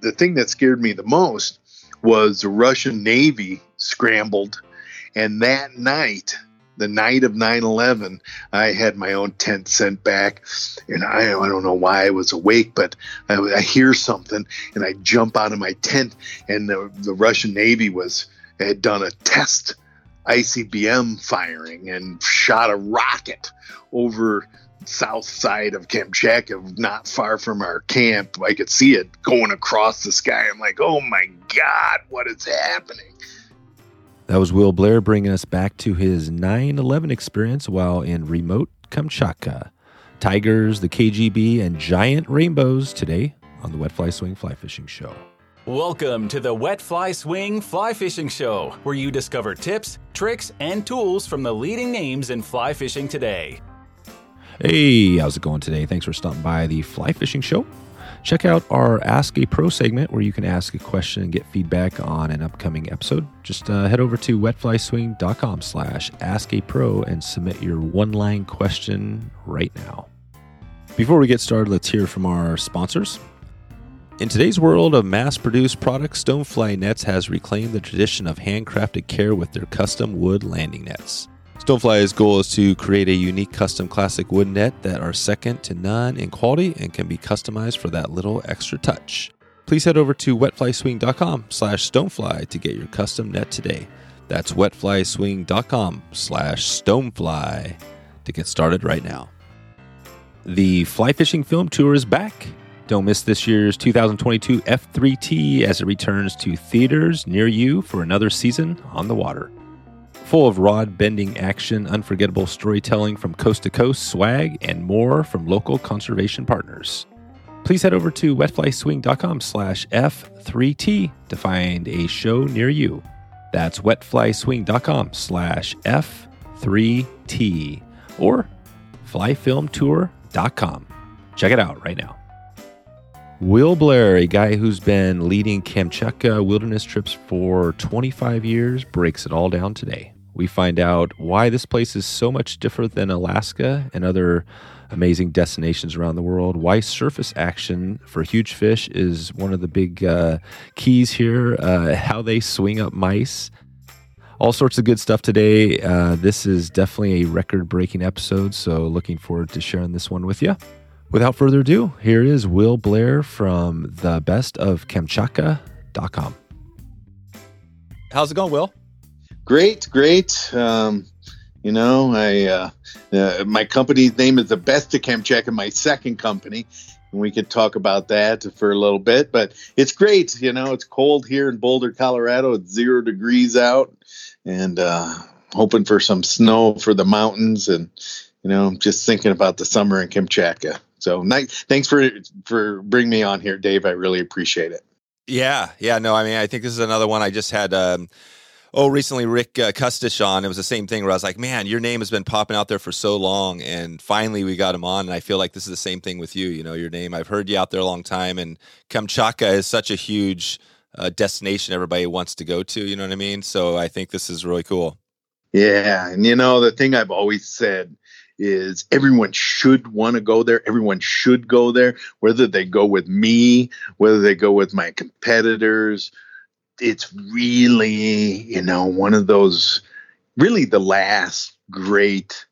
the thing that scared me the most was the Russian Navy scrambled, and that night the night of 9-11 i had my own tent sent back. And i, I don't know why i was awake but I, I hear something and i jump out of my tent. And the, the russian navy was had done a test icbm firing and shot a rocket over south side of Kamchatka, not far from our camp. I could see it going across the sky. I'm like, oh my God, what is happening? That was Will Blair bringing us back to his 9 11 experience while in remote Kamchatka. Tigers, the KGB, and giant rainbows today on the Wet Fly Swing Fly Fishing Show. Welcome to the Wet Fly Swing Fly Fishing Show, where you discover tips, tricks, and tools from the leading names in fly fishing today. Hey, how's it going today? Thanks for stopping by the Fly Fishing Show. Check out our Ask a Pro segment where you can ask a question and get feedback on an upcoming episode. Just uh, head over to wetflyswing.com slash ask a pro and submit your one-line question right now. Before we get started, let's hear from our sponsors. In today's world of mass produced products, Stonefly Nets has reclaimed the tradition of handcrafted care with their custom wood landing nets. Stonefly's goal is to create a unique custom classic wood net that are second to none in quality and can be customized for that little extra touch. Please head over to wetflyswing.com slash stonefly to get your custom net today. That's wetflyswing.com slash stonefly to get started right now. The Fly Fishing Film Tour is back. Don't miss this year's 2022 F3T as it returns to theaters near you for another season on the water full of rod bending action, unforgettable storytelling from coast to coast, swag, and more from local conservation partners. Please head over to wetflyswing.com slash F3T to find a show near you. That's wetflyswing.com slash F3T or flyfilmtour.com. Check it out right now. Will Blair, a guy who's been leading Kamchatka wilderness trips for 25 years, breaks it all down today we find out why this place is so much different than Alaska and other amazing destinations around the world. Why surface action for huge fish is one of the big uh, keys here. Uh, how they swing up mice. All sorts of good stuff today. Uh, this is definitely a record breaking episode, so looking forward to sharing this one with you. Without further ado, here is Will Blair from the best of Kamchatka.com. How's it going, Will? Great, great. Um, you know, I uh, uh, my company's name is the Best of Kamchatka, my second company, and we could talk about that for a little bit. But it's great. You know, it's cold here in Boulder, Colorado. It's zero degrees out, and uh, hoping for some snow for the mountains, and you know, just thinking about the summer in Kamchatka. So, nice. Thanks for for bringing me on here, Dave. I really appreciate it. Yeah, yeah. No, I mean, I think this is another one. I just had. Um, oh, recently Rick uh, on. It was the same thing where I was like, man, your name has been popping out there for so long, and finally we got him on. And I feel like this is the same thing with you. You know, your name. I've heard you out there a long time, and Kamchatka is such a huge uh, destination everybody wants to go to. You know what I mean? So I think this is really cool. Yeah, and you know the thing I've always said is everyone should want to go there. Everyone should go there, whether they go with me, whether they go with my competitors, it's really you know one of those really the last great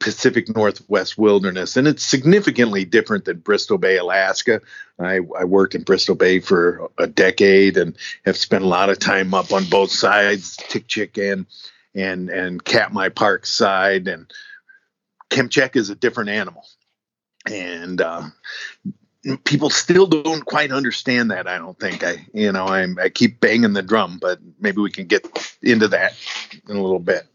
Pacific Northwest wilderness, and it's significantly different than Bristol Bay, Alaska. I, I, worked in Bristol Bay for a decade and have spent a lot of time up on both sides, Tikchik and and and Katmai Park side, and Kamchatka is a different animal, and uh, people still don't quite understand that. I don't think I, you know, I'm, I keep banging the drum, but maybe we can get into that in a little bit.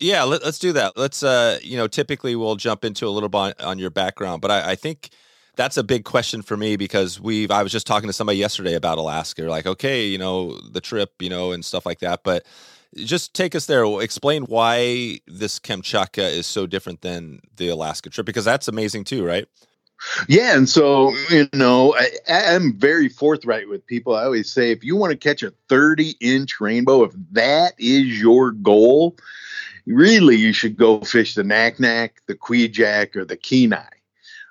Yeah, let, us do that. Let's, uh, you know, typically we'll jump into a little bit on your background, but I, I think that's a big question for me because we've. I was just talking to somebody yesterday about Alaska. Like, okay, you know, the trip, you know, and stuff like that, but just take us there. Explain why this Kamchatka is so different than the Alaska trip because that's amazing too, right? Yeah, and so you know, I, am very forthright with people. I always say, if you want to catch a 30 inch rainbow, if that is your goal, really you should go fish the Naknek, the Kvichak, or the Kenai.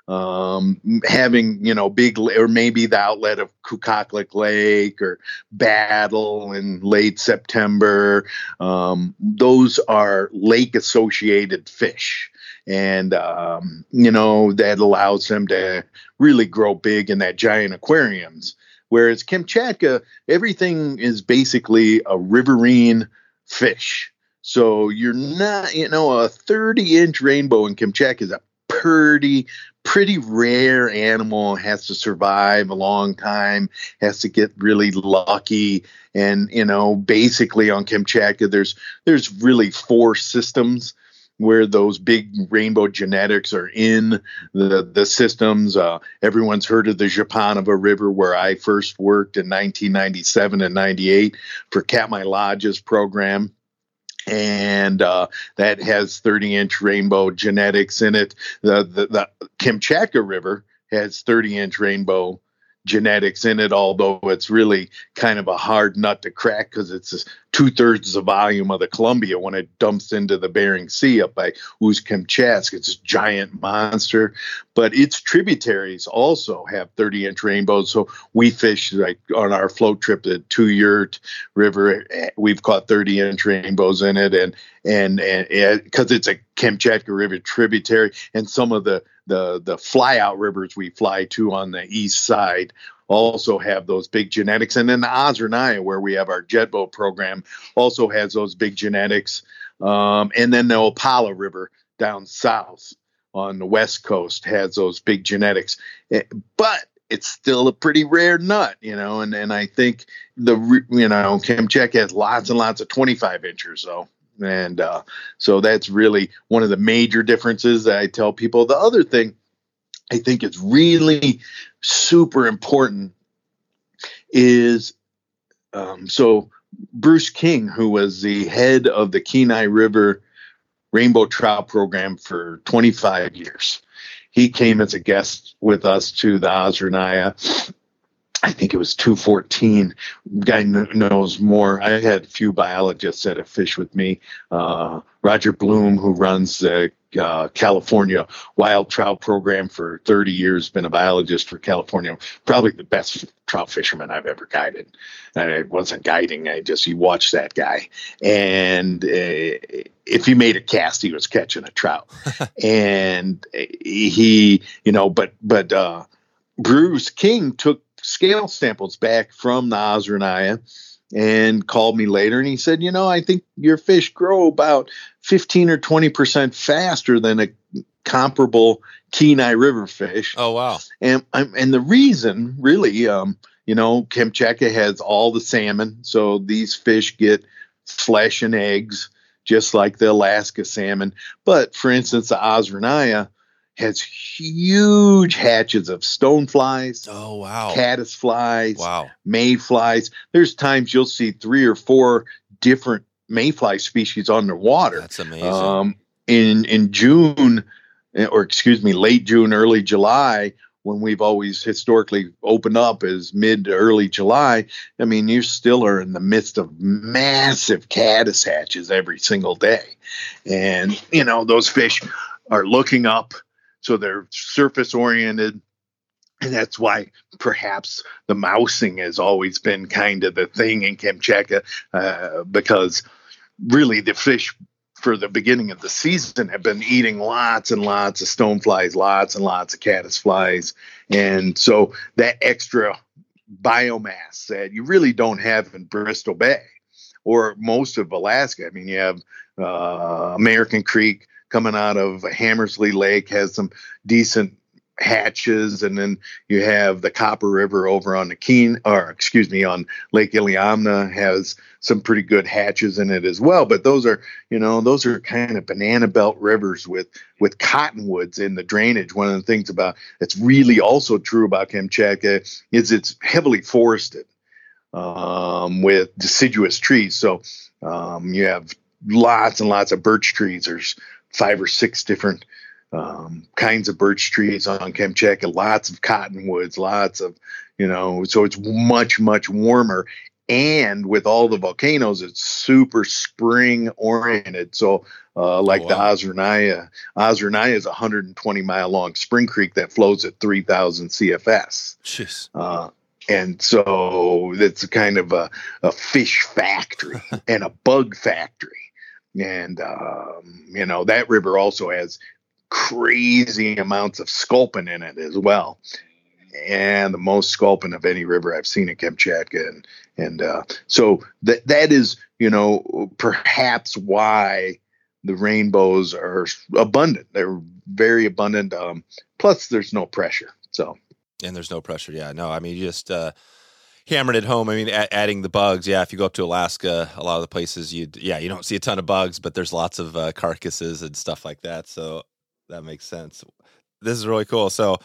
um, having you know big or maybe the outlet of Kukaklek Lake or Battle in late September. Um, those are lake associated fish, and um, you know that allows them to really grow big in that giant aquariums. Whereas Kamchatka, everything is basically a riverine fish. So you're not, you know, a 30 inch rainbow in Kamchatka is a pretty, pretty rare animal has to survive a long time has to get really lucky and you know basically on kamchatka there's there's really four systems where those big rainbow genetics are in the the systems uh, everyone's heard of the Zhupanova River where I first worked in 1997 and 98 for Katmai Lodge's program and uh, that has 30 inch rainbow genetics in it. The, the, the Kamchatka River has 30 inch rainbow genetics in it, although it's really kind of a hard nut to crack because it's two thirds the volume of the Columbia when it dumps into the Bering Sea up by Ust-Kamchatsk. It's a giant monster, but its tributaries also have 30 inch rainbows. So we fish like on our float trip the Two Yurt River, eh, we've caught 30 inch rainbows in it, and and and eh, because it's a Kamchatka River tributary, and some of the the the fly out rivers we fly to on the east side also have those big genetics. And then the Ozernaya, where we have our jet boat program, also has those big genetics. Um, and then the Opala River down south on the west coast has those big genetics. Eh, but it's still a pretty rare nut, you know, and, and I think the, you know, Kamchatka has lots and lots of 25 inchers, though. And uh, so that's really one of the major differences that I tell people. The other thing I think is really super important is um, so Bruce King, who was the head of the Kenai River Rainbow Trout Program for 25 years, he came as a guest with us to the Ozernaya I think it was 214. Guy knows more. I had a few biologists that have fished with me. Uh, Roger Bloom, who runs the uh, California wild trout program for 30 years, been a biologist for California, probably the best trout fisherman I've ever guided. And I wasn't guiding, I just, you watch that guy. And uh, if he made a cast, he was catching a trout. and he, you know, but, but, uh, Bruce King took scale samples back from the Ozernaya and called me later and he said, You know, I think your fish grow about 15 or 20% faster than a comparable Kenai River fish. Oh, wow. And, and the reason, really, um, you know, Kamchatka has all the salmon. So these fish get flesh and eggs, just like the Alaska salmon. But for instance, the Ozernaya, has huge hatches of stoneflies. Oh wow! Caddisflies. Wow. Mayflies. There's times you'll see three or four different mayfly species on the water. That's amazing. Um, in in June, or excuse me, late June, early July, when we've always historically opened up as mid to early July, I mean, you still are in the midst of massive caddis hatches every single day. And, you know, those fish are looking up so they're surface oriented and that's why perhaps the mousing has always been kind of the thing in Kamchatka, uh, because really the fish for the beginning of the season have been eating lots and lots of stoneflies, lots and lots of caddisflies, and so that extra biomass that you really don't have in Bristol Bay or most of Alaska. I mean, you have uh, American Creek, coming out of Hammersly Lake has some decent hatches, and then you have the Copper River over on the Keen, or excuse me, on Lake Iliamna has some pretty good hatches in it as well. But those are, you know, those are kind of banana belt rivers with with cottonwoods in the drainage. One of the things about that's really also true about Kamchatka is it's heavily forested um, with deciduous trees. So um, you have lots and lots of birch trees. There's five or six different um, kinds of birch trees on Kamchatka, lots of cottonwoods, lots of, you know, so it's much, much warmer. and with all the volcanoes, it's super spring oriented. So, uh, like oh, wow. the Ozernaya, Ozernaya is a 120 mile long spring creek that flows at 3,000 CFS. Jeez. Uh, and so it's kind of a, a fish factory and a bug factory. And, um, you know, that river also has crazy amounts of sculpin in it as well. And the most sculpin of any river I've seen in Kamchatka. And, and uh, so that, that is, you know, perhaps why the rainbows are abundant. They're very abundant. Um, plus, there's no pressure. So and there's no pressure. Yeah, no, I mean, you just uh, hammered it home. I mean, a- adding the bugs. Yeah, if you go up to Alaska, a lot of the places you, yeah, you don't see a ton of bugs, but there's lots of uh, carcasses and stuff like that. So that makes sense. This is really cool. So,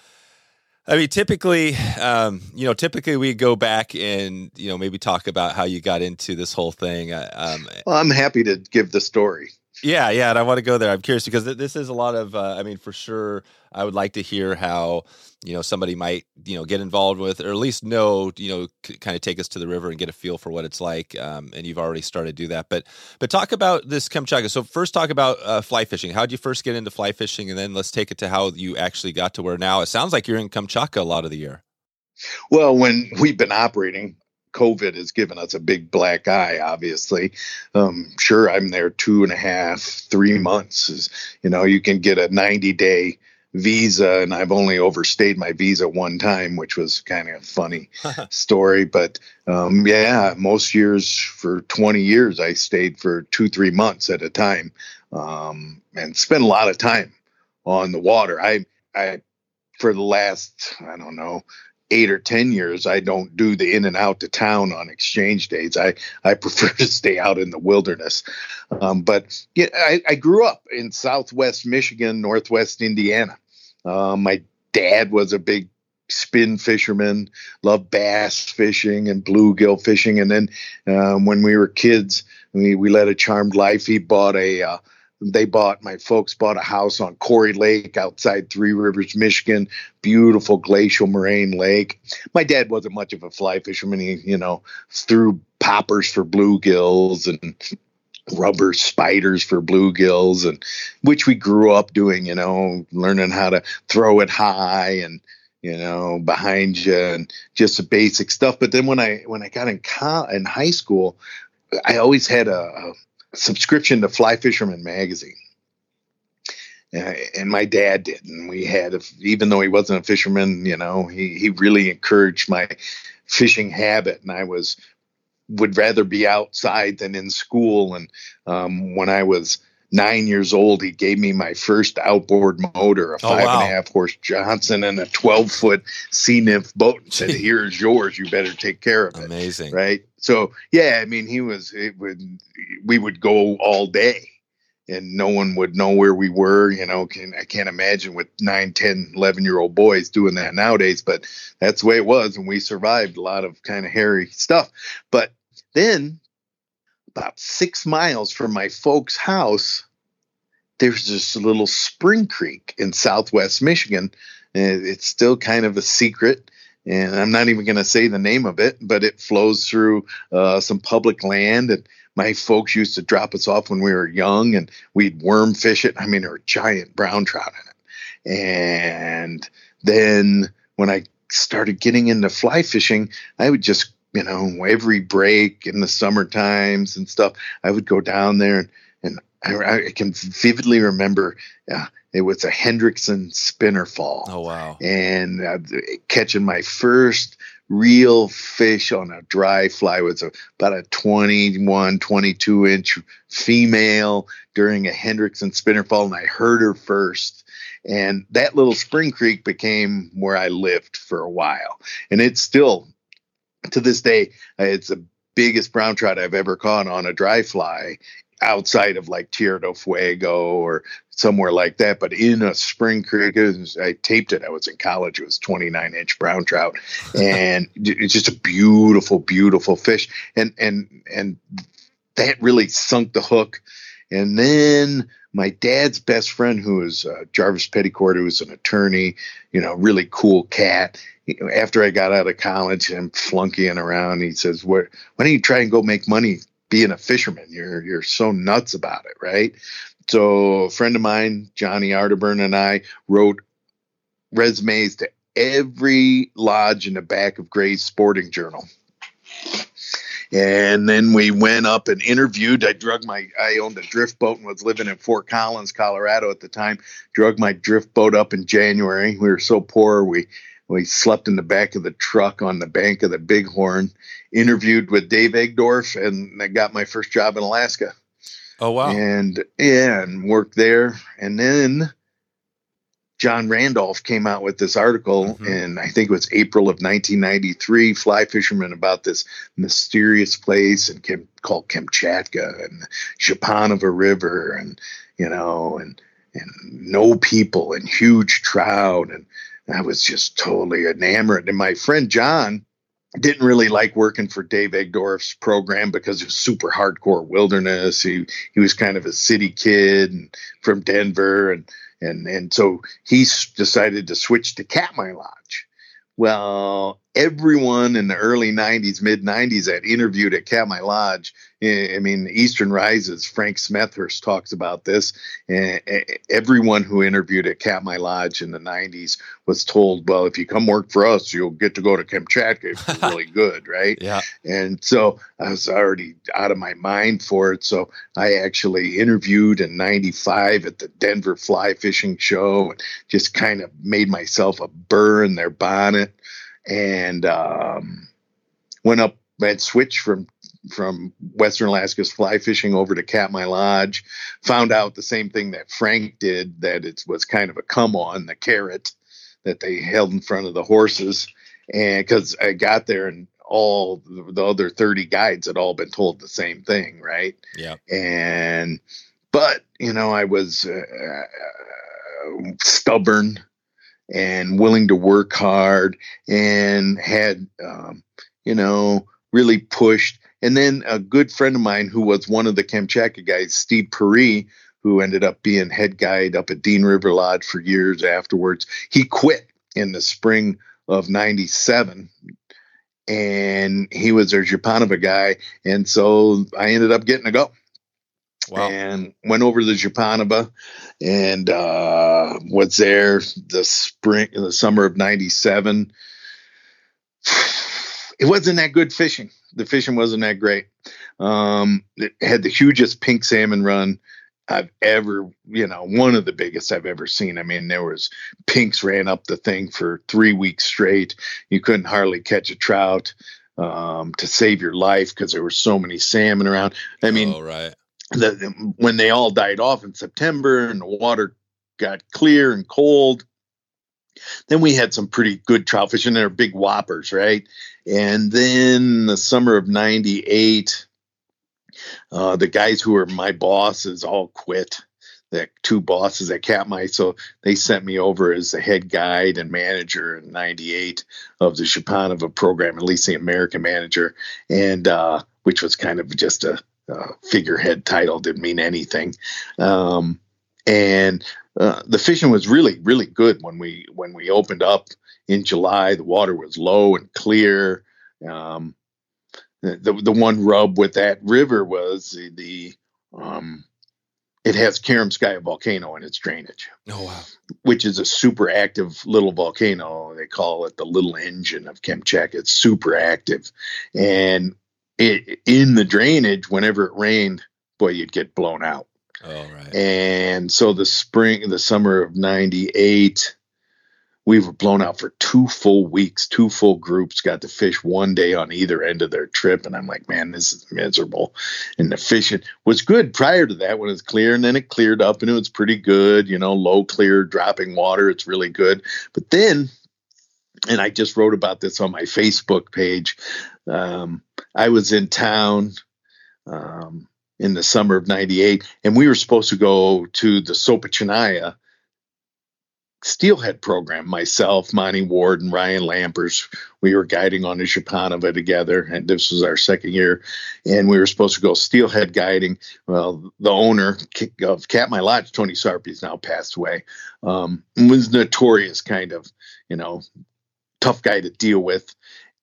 I mean, typically, um, you know, typically we go back and you know maybe talk about how you got into this whole thing. Uh, um, well, I'm happy to give the story. Yeah, yeah, and I want to go there. I'm curious because this is a lot of. Uh, I mean, for sure, I would like to hear how you know somebody might you know get involved with, or at least know you know c- kind of take us to the river and get a feel for what it's like. Um, and you've already started to do that, but but talk about this Kamchatka. So first, talk about uh, fly fishing. How did you first get into fly fishing, and then let's take it to how you actually got to where now. It sounds like you're in Kamchatka a lot of the year. Well, when we've been operating, COVID has given us a big black eye, obviously. Um, sure, I'm there two and a half, three months. You know, you can get a 90 day visa, and I've only overstayed my visa one time, which was kind of a funny story. But um, yeah, most years for 20 years, I stayed for two, three months at a time um, and spent a lot of time on the water. I, I, for the last, I don't know, eight or ten years i don't do the in and out to town on exchange days i i prefer to stay out in the wilderness. Um, but yeah, I, I, grew up in southwest michigan northwest indiana. Uh, my dad was a big spin fisherman loved bass fishing and bluegill fishing. And then um, when we were kids we, we led a charmed life. He bought a uh, they bought my folks bought a house on Corey Lake outside Three Rivers, Michigan. Beautiful glacial moraine lake. My dad wasn't much of a fly fisherman. He, you know, threw poppers for bluegills and rubber spiders for bluegills and which we grew up doing, you know, learning how to throw it high and you know behind you and just the basic stuff. But then when I when I got in co- in high school, I always had a, a subscription to Fly Fisherman magazine. Uh, and my dad did, and we had, a, even though he wasn't a fisherman, you know, he he really encouraged my fishing habit, and I was would rather be outside than in school. And um, when I was nine years old, he gave me my first outboard motor, a oh, five wow. and a half horse Johnson and a 12 foot sea nymph boat and said, here's yours. You better take care of it. Amazing. Right. So, yeah, I mean, he was, it would, we would go all day and no one would know where we were. You know, can, I can't imagine with nine, 10, 11 year old boys doing that nowadays, but that's the way it was. And we survived a lot of kind of hairy stuff. But then about six miles from my folks' house, there's this little spring creek in southwest Michigan. It's still kind of a secret. And I'm not even going to say the name of it, but it flows through uh, some public land. And my folks used to drop us off when we were young and we'd worm fish it. I mean, there were giant brown trout in it. And then when I started getting into fly fishing, I would just you know, every break in the summer times and stuff, I would go down there and, I, I can vividly remember uh, it was a Hendrickson spinner fall. Oh, wow. And uh, catching my first real fish on a dry fly was a, about a 21, 22 inch female during a Hendrickson spinner fall. And I heard her first. And that little spring creek became where I lived for a while. And it's still to this day, it's the biggest brown trout I've ever caught on a dry fly outside of like Tierra del Fuego or somewhere like that. But in a spring creek, was, I taped it. I was in college. It was 29 inch brown trout, and it's just a beautiful, beautiful fish. And and and that really sunk the hook. And then my dad's best friend, who was uh, Jarvis Petticord, who was an attorney, you know, really cool cat. After I got out of college and flunkying around, he says, "What? "Why don't you try and go make money being a fisherman? You're you're so nuts about it, right?" So a friend of mine, Johnny Arterburn, and I wrote resumes to every lodge in the back of Gray's Sporting Journal. And then we went up and interviewed. I drug my, I owned a drift boat and was living in Fort Collins, Colorado at the time. Drug my drift boat up in January. We were so poor, we we slept in the back of the truck on the bank of the Bighorn. Interviewed with Dave Egdorf, and I got my first job in Alaska. Oh wow! And yeah, and worked there, and then John Randolph came out with this article, mm-hmm. and I think it was April of 1993, Fly Fisherman, about this mysterious place and Kim, called Kamchatka and Zhupanova River, and you know, and and no people and huge trout, and I was just totally enamored. And my friend John didn't really like working for Dave Egdorf's program because it was super hardcore wilderness. He he was kind of a city kid and from Denver and and and so he decided to switch to Katmai Lodge. Well, everyone in the early 90s, mid 90s that interviewed at Katmai Lodge, I mean, Eastern Rises, Frank Smethurst talks about this. And everyone who interviewed at Katmai Lodge in the 90s was told, well, if you come work for us, you'll get to go to Kamchatka. It's really good, right? Yeah. And so I was already out of my mind for it. So I actually interviewed in 95 at the Denver Fly Fishing Show and just kind of made myself a burr in their bonnet and um, went up and switched from from Western Alaska's fly fishing over to Katmai Lodge. Found out the same thing that Frank did that it was kind of a come on the carrot that they held in front of the horses, and because I got there and all the other 30 guides had all been told the same thing, right? Yeah. And but you know I was uh, stubborn and willing to work hard and had, um, you know, really pushed. And then a good friend of mine who was one of the Kamchatka guys, Steve Perry, who ended up being head guide up at Dean River Lodge for years afterwards, he quit in the spring of 97 and he was their Zhupanova guy. And so I ended up getting to go. Wow. And went over to the Zhupanova and uh, was there the spring, in the summer of '97. It wasn't that good fishing. The fishing wasn't that great. Um, it had the hugest pink salmon run I've ever, you know, one of the biggest I've ever seen. I mean, there was pinks ran up the thing for three weeks straight. You couldn't hardly catch a trout um, to save your life because there were so many salmon around. I mean, oh, right the, when they all died off in September and the water got clear and cold, then we had some pretty good trout fishing. They're big whoppers, right? And then the summer of '98, uh, the guys who were my bosses all quit. The two bosses at Katmai, so they sent me over as the head guide and manager in '98 of the Zhupanova program, at least the American manager, and uh, which was kind of just a figurehead title didn't mean anything. Um, and uh, the fishing was really, really good when we when we opened up in July. The water was low and clear. Um, the the one rub with that river was the, the um, it has Karamskaya volcano in its drainage. Oh wow! Which is a super active little volcano. They call it the little engine of Kamchatka. It's super active, and it, in the drainage, whenever it rained, boy, you'd get blown out. Oh, right. And so the spring, the summer of 98, we were blown out for two full weeks, two full groups got to fish one day on either end of their trip. And I'm like, man, this is miserable. And the fishing was good prior to that when it was clear. And then it cleared up and it was pretty good, you know, low clear, dropping water. It's really good. But then, and I just wrote about this on my Facebook page. Um, I was in town um, in the summer of '98, and we were supposed to go to the Sopochnaya steelhead program. Myself, Monty Ward, and Ryan Lampers, we were guiding on the Zhupanova together, and this was our second year. And we were supposed to go steelhead guiding. Well, the owner of Katmai Lodge, Tony Sarpy, has now passed away. Um, was notorious, kind of, you know, tough guy to deal with.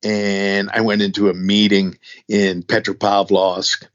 And I went into a meeting in Petropavlovsk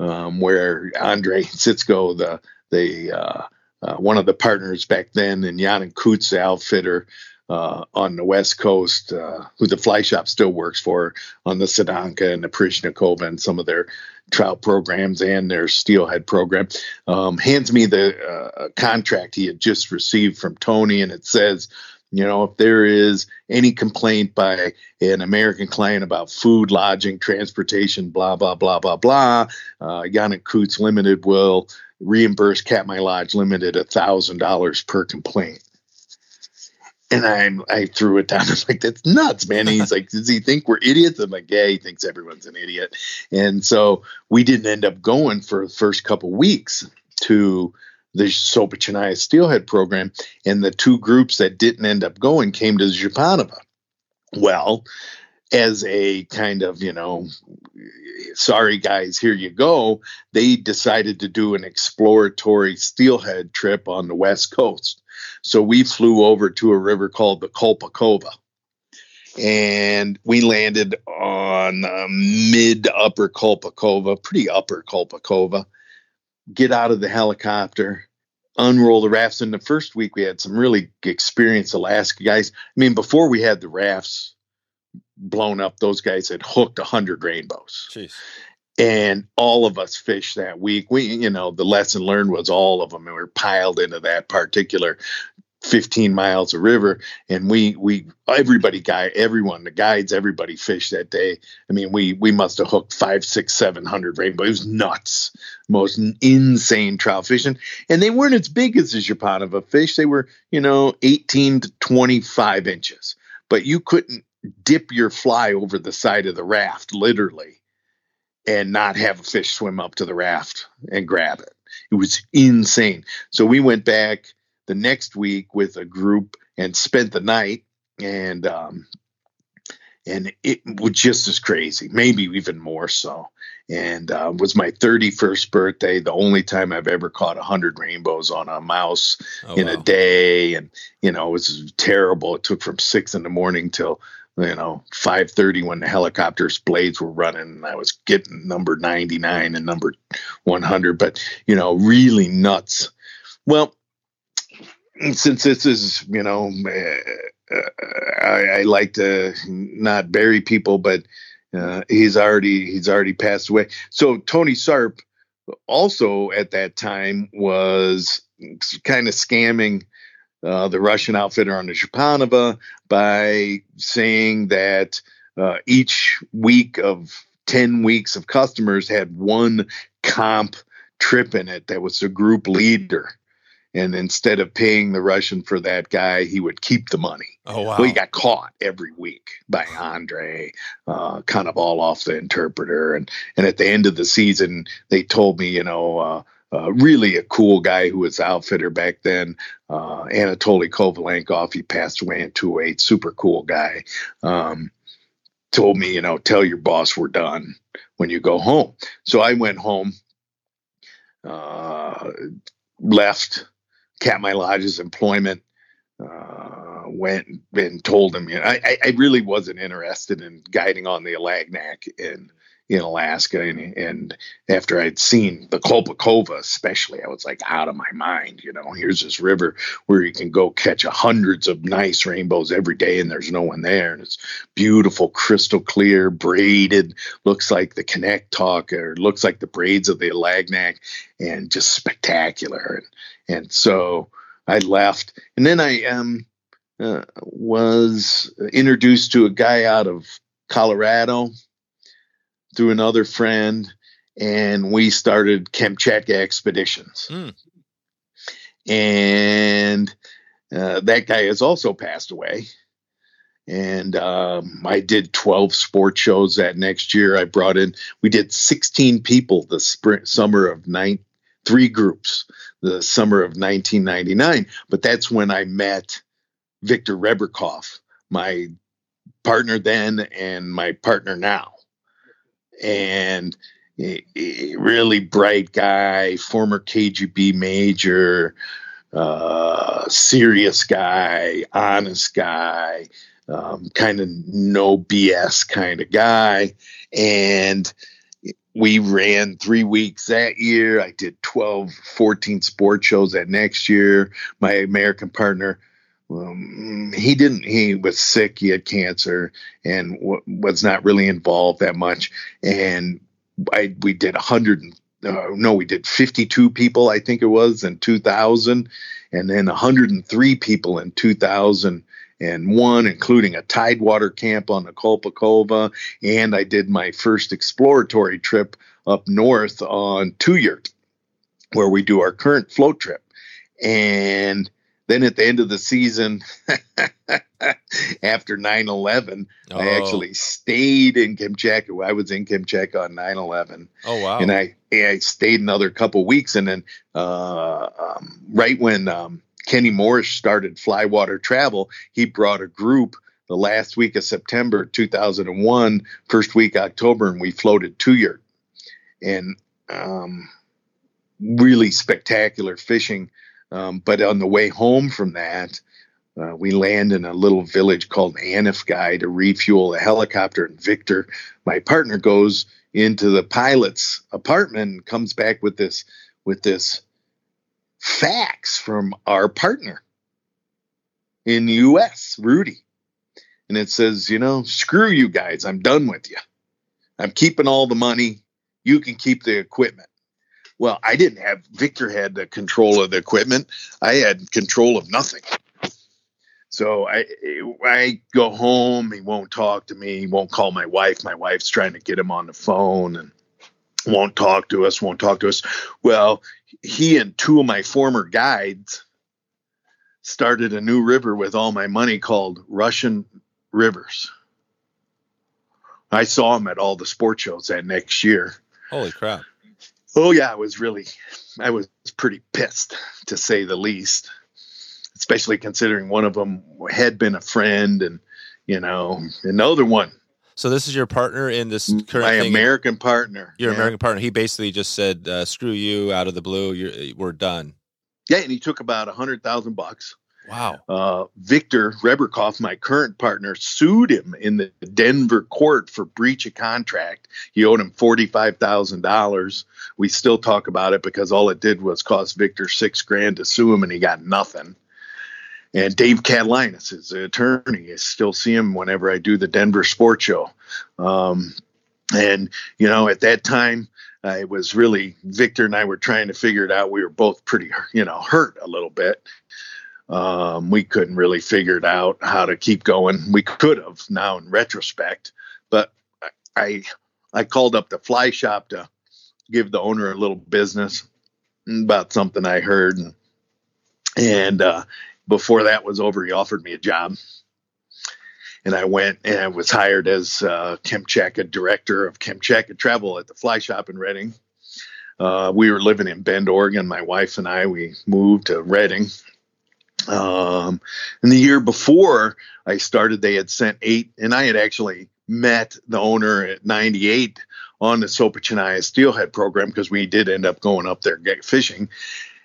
um, where Andre Sitsko, the the uh, uh, one of the partners back then, and and Kutz, the outfitter uh, on the West Coast, uh, who the fly shop still works for on the Sedanka and the Prishnikova and some of their trout programs and their steelhead program, um, hands me the uh, contract he had just received from Tony, and it says you know, if there is any complaint by an American client about food, lodging, transportation, blah, blah, blah, blah, blah, uh, Yannick Kutz Limited will reimburse Katmai Lodge Limited $1,000 per complaint. And I I threw it down. I was like, that's nuts, man. And he's like, does he think we're idiots? I'm like, yeah, he thinks everyone's an idiot. And so we didn't end up going for the first couple weeks to the Sopochnaya Steelhead program, and the two groups that didn't end up going came to Zhupanova. Well, as a kind of, you know, sorry guys, here you go, they decided to do an exploratory steelhead trip on the West Coast. So we flew over to a river called the Kolpakova. And we landed on uh, mid upper Kolpakova, pretty upper Kolpakova get out of the helicopter, unroll the rafts. In the first week, we had some really experienced Alaska guys. I mean, before we had the rafts blown up, those guys had hooked a hundred rainbows. Jeez. And all of us fished that week. We, you know, the lesson learned was all of them, and we were piled into that particular 15 miles of river and we we everybody guy everyone the guides everybody fished that day. I mean we we must have hooked five six seven hundred rainbows. It was nuts. Most insane trout fishing. And they weren't as big as the Zhupanova fish. They were you know 18 to 25 inches. But you couldn't dip your fly over the side of the raft literally and not have a fish swim up to the raft and grab it. It was insane. So we went back the next week with a group and spent the night and um, and it was just as crazy, maybe even more so. And uh, was my 31st birthday, the only time I've ever caught 100 rainbows on a mouse oh, in wow. a day. And, you know, it was terrible. It took from six in the morning till, you know, 5.30 when the helicopter's blades were running. And I was getting number 99 and number 100, but, you know, really nuts. Well, since this is, you know, uh, I, I, like to not bury people, but uh, he's already he's already passed away. So Tony Sarp also at that time was kind of scamming uh, the Russian outfitter on the Zhupanova by saying that uh, each week of 10 weeks of customers had one comp trip in it that was the group leader and instead of paying the Russian for that guy, he would keep the money. Oh wow! Well, he got caught every week by Andre, uh, kind of all off the interpreter, and and at the end of the season, they told me, you know. Uh, uh, really a cool guy who was outfitter back then, uh, Anatoly Kovalenkov. He passed away in 28. Super cool guy. Um, told me, you know, tell your boss we're done when you go home. So I went home, uh, left, Katmai Lodge's employment. Uh, went and told him, you know, I, I really wasn't interested in guiding on the Alagnak in in Alaska, and, and after I'd seen the Kolpakova, especially, I was like out of my mind. You know, here's this river where you can go catch hundreds of nice rainbows every day, and there's no one there, and it's beautiful, crystal clear, braided, looks like the Kanektok, or looks like the braids of the Alagnak, and just spectacular. And and so I left, and then I um uh, was introduced to a guy out of Colorado through another friend, and we started Kamchatka expeditions. Mm. And uh, that guy has also passed away. And um, I did 12 sports shows that next year. I brought in, we did 16 people the spring, summer of nine, three groups the summer of 1999. But that's when I met Victor Rebrikov, my partner then and my partner now. And really bright guy, former KGB major, uh, serious guy, honest guy, um, kind of no BS kind of guy. And we ran three weeks that year. I did 12, 14 sport shows that next year. My American partner, um, he didn't, he was sick. He had cancer and w- was not really involved that much. And I, we did 100, uh, no, we did 52 people, I think it was in 2000, and then 103 people in 2000 and one, including a tidewater camp on the Kolpakova. And I did my first exploratory trip up north on Two Yurt, where we do our current float trip. And then at the end of the season, after 9 11, oh. I actually stayed in Kamchatka. I was in Kamchatka on 9 11. Oh, wow. And I, I stayed another couple weeks. And then uh, um, right when um, Kenny Morrish started Flywater Travel, he brought a group the last week of September 2001, first week October, and we floated Two Yurt. And um, really spectacular fishing. Um, but on the way home from that, uh, we land in a little village called Anifguy to refuel a helicopter. And Victor, my partner, goes into the pilot's apartment and comes back with this with this fax from our partner in the US, Rudy. And it says, you know, screw you guys. I'm done with you. I'm keeping all the money. You can keep the equipment. Well, I didn't have, Victor had the control of the equipment. I had control of nothing. So I I go home. He won't talk to me. He won't call my wife. My wife's trying to get him on the phone and won't talk to us. Won't talk to us. Well, he and two of my former guides started a new river with all my money called Russian Rivers. I saw him at all the sport shows that next year. Holy crap. Oh yeah, I was really I was pretty pissed to say the least. Especially considering one of them had been a friend and you know, another one so this is your partner in this current my thing? American partner. Your yeah. American partner. He basically just said, uh, "Screw you!" Out of the blue, You're, we're done. Yeah, and he took about a hundred thousand bucks. Wow. Uh, Victor Rebrikov, my current partner, sued him in the Denver court for breach of contract. He owed him forty-five thousand dollars. We still talk about it because all it did was cost Victor six grand to sue him, and he got nothing. And Dave Catalinas is the attorney. I still see him whenever I do the Denver Sports Show. Um, and, you know, at that time, uh, it was really Victor and I were trying to figure it out. We were both pretty, you know, hurt a little bit. Um, we couldn't really figure it out how to keep going. We could have now in retrospect, but I I called up the fly shop to give the owner a little business about something I heard, and and uh, before that was over, he offered me a job. And I went and I was hired as uh, Kamchatka director of Kamchatka travel at the fly shop in Redding. Uh, we were living in Bend, Oregon. My wife and I, we moved to Redding. Um, and the year before I started, they had sent eight, and I had actually met the owner at 98 on the Sopochnaya Steelhead program because we did end up going up there fishing.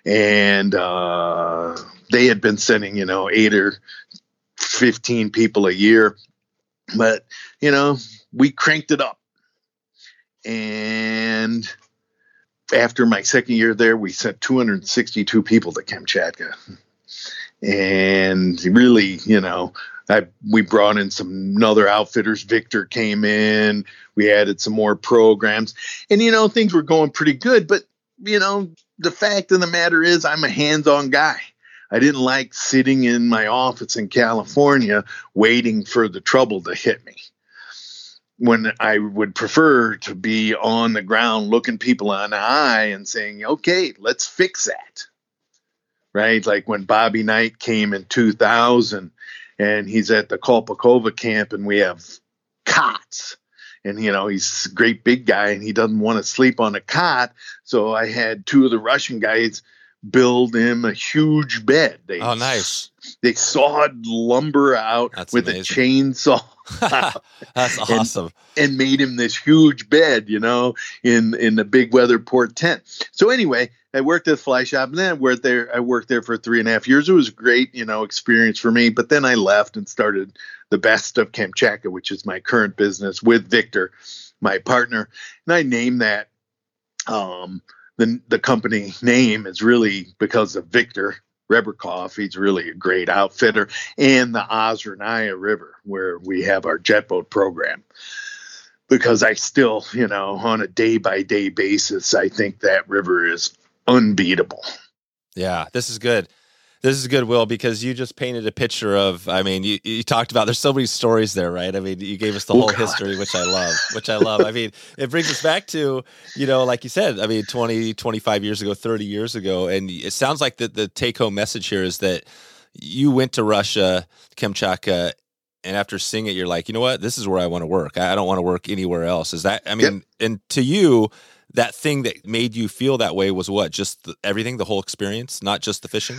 And uh, they had been sending you know eight or 15 people a year. But you know we cranked it up. And after my second year there we sent 262 people to kamchatka and really you know I, we brought in some other outfitters. Victor came in. We added some more programs, and you know things were going pretty good. But you know the fact of the matter is, I'm a hands on guy. I didn't like sitting in my office in California waiting for the trouble to hit me. When I would prefer to be on the ground looking people in the eye and saying, okay, let's fix that. Right? Like when Bobby Knight came in 2000 and he's at the Kolpakova camp and we have cots and you know he's a great big guy and he doesn't want to sleep on a cot so i had two of the russian guys build him a huge bed they oh nice they sawed lumber out That's with amazing. a chainsaw That's awesome. And, and, made him this huge bed, you know, in in the big weatherport tent. So anyway, I worked at fly shop, and then I worked there. I worked there for three and a half years. It was a great, you know, experience for me. But then I left and started the best of Kamchatka, which is my current business with Victor, my partner, and I named that. Um, the the company name is really because of Victor Rebrikov. He's really a great outfitter, and the Ozernaya River, where we have our jet boat program. Because I still, you know, on a day by day basis, I think that river is unbeatable. Yeah, this is good. This is good, Will, because you just painted a picture of. I mean, you, you talked about there's so many stories there, right? I mean, you gave us the oh, whole God. history, which I love, which I love. I mean, it brings us back to, you know, like you said, I mean, 20, 25 years ago, 30 years ago. And it sounds like the, the take home message here is that you went to Russia, Kamchatka, and after seeing it, you're like, you know what? This is where I want to work. I don't want to work anywhere else. Is that, I mean, yep. and to you, that thing that made you feel that way was what? Just the, everything, the whole experience, not just the fishing?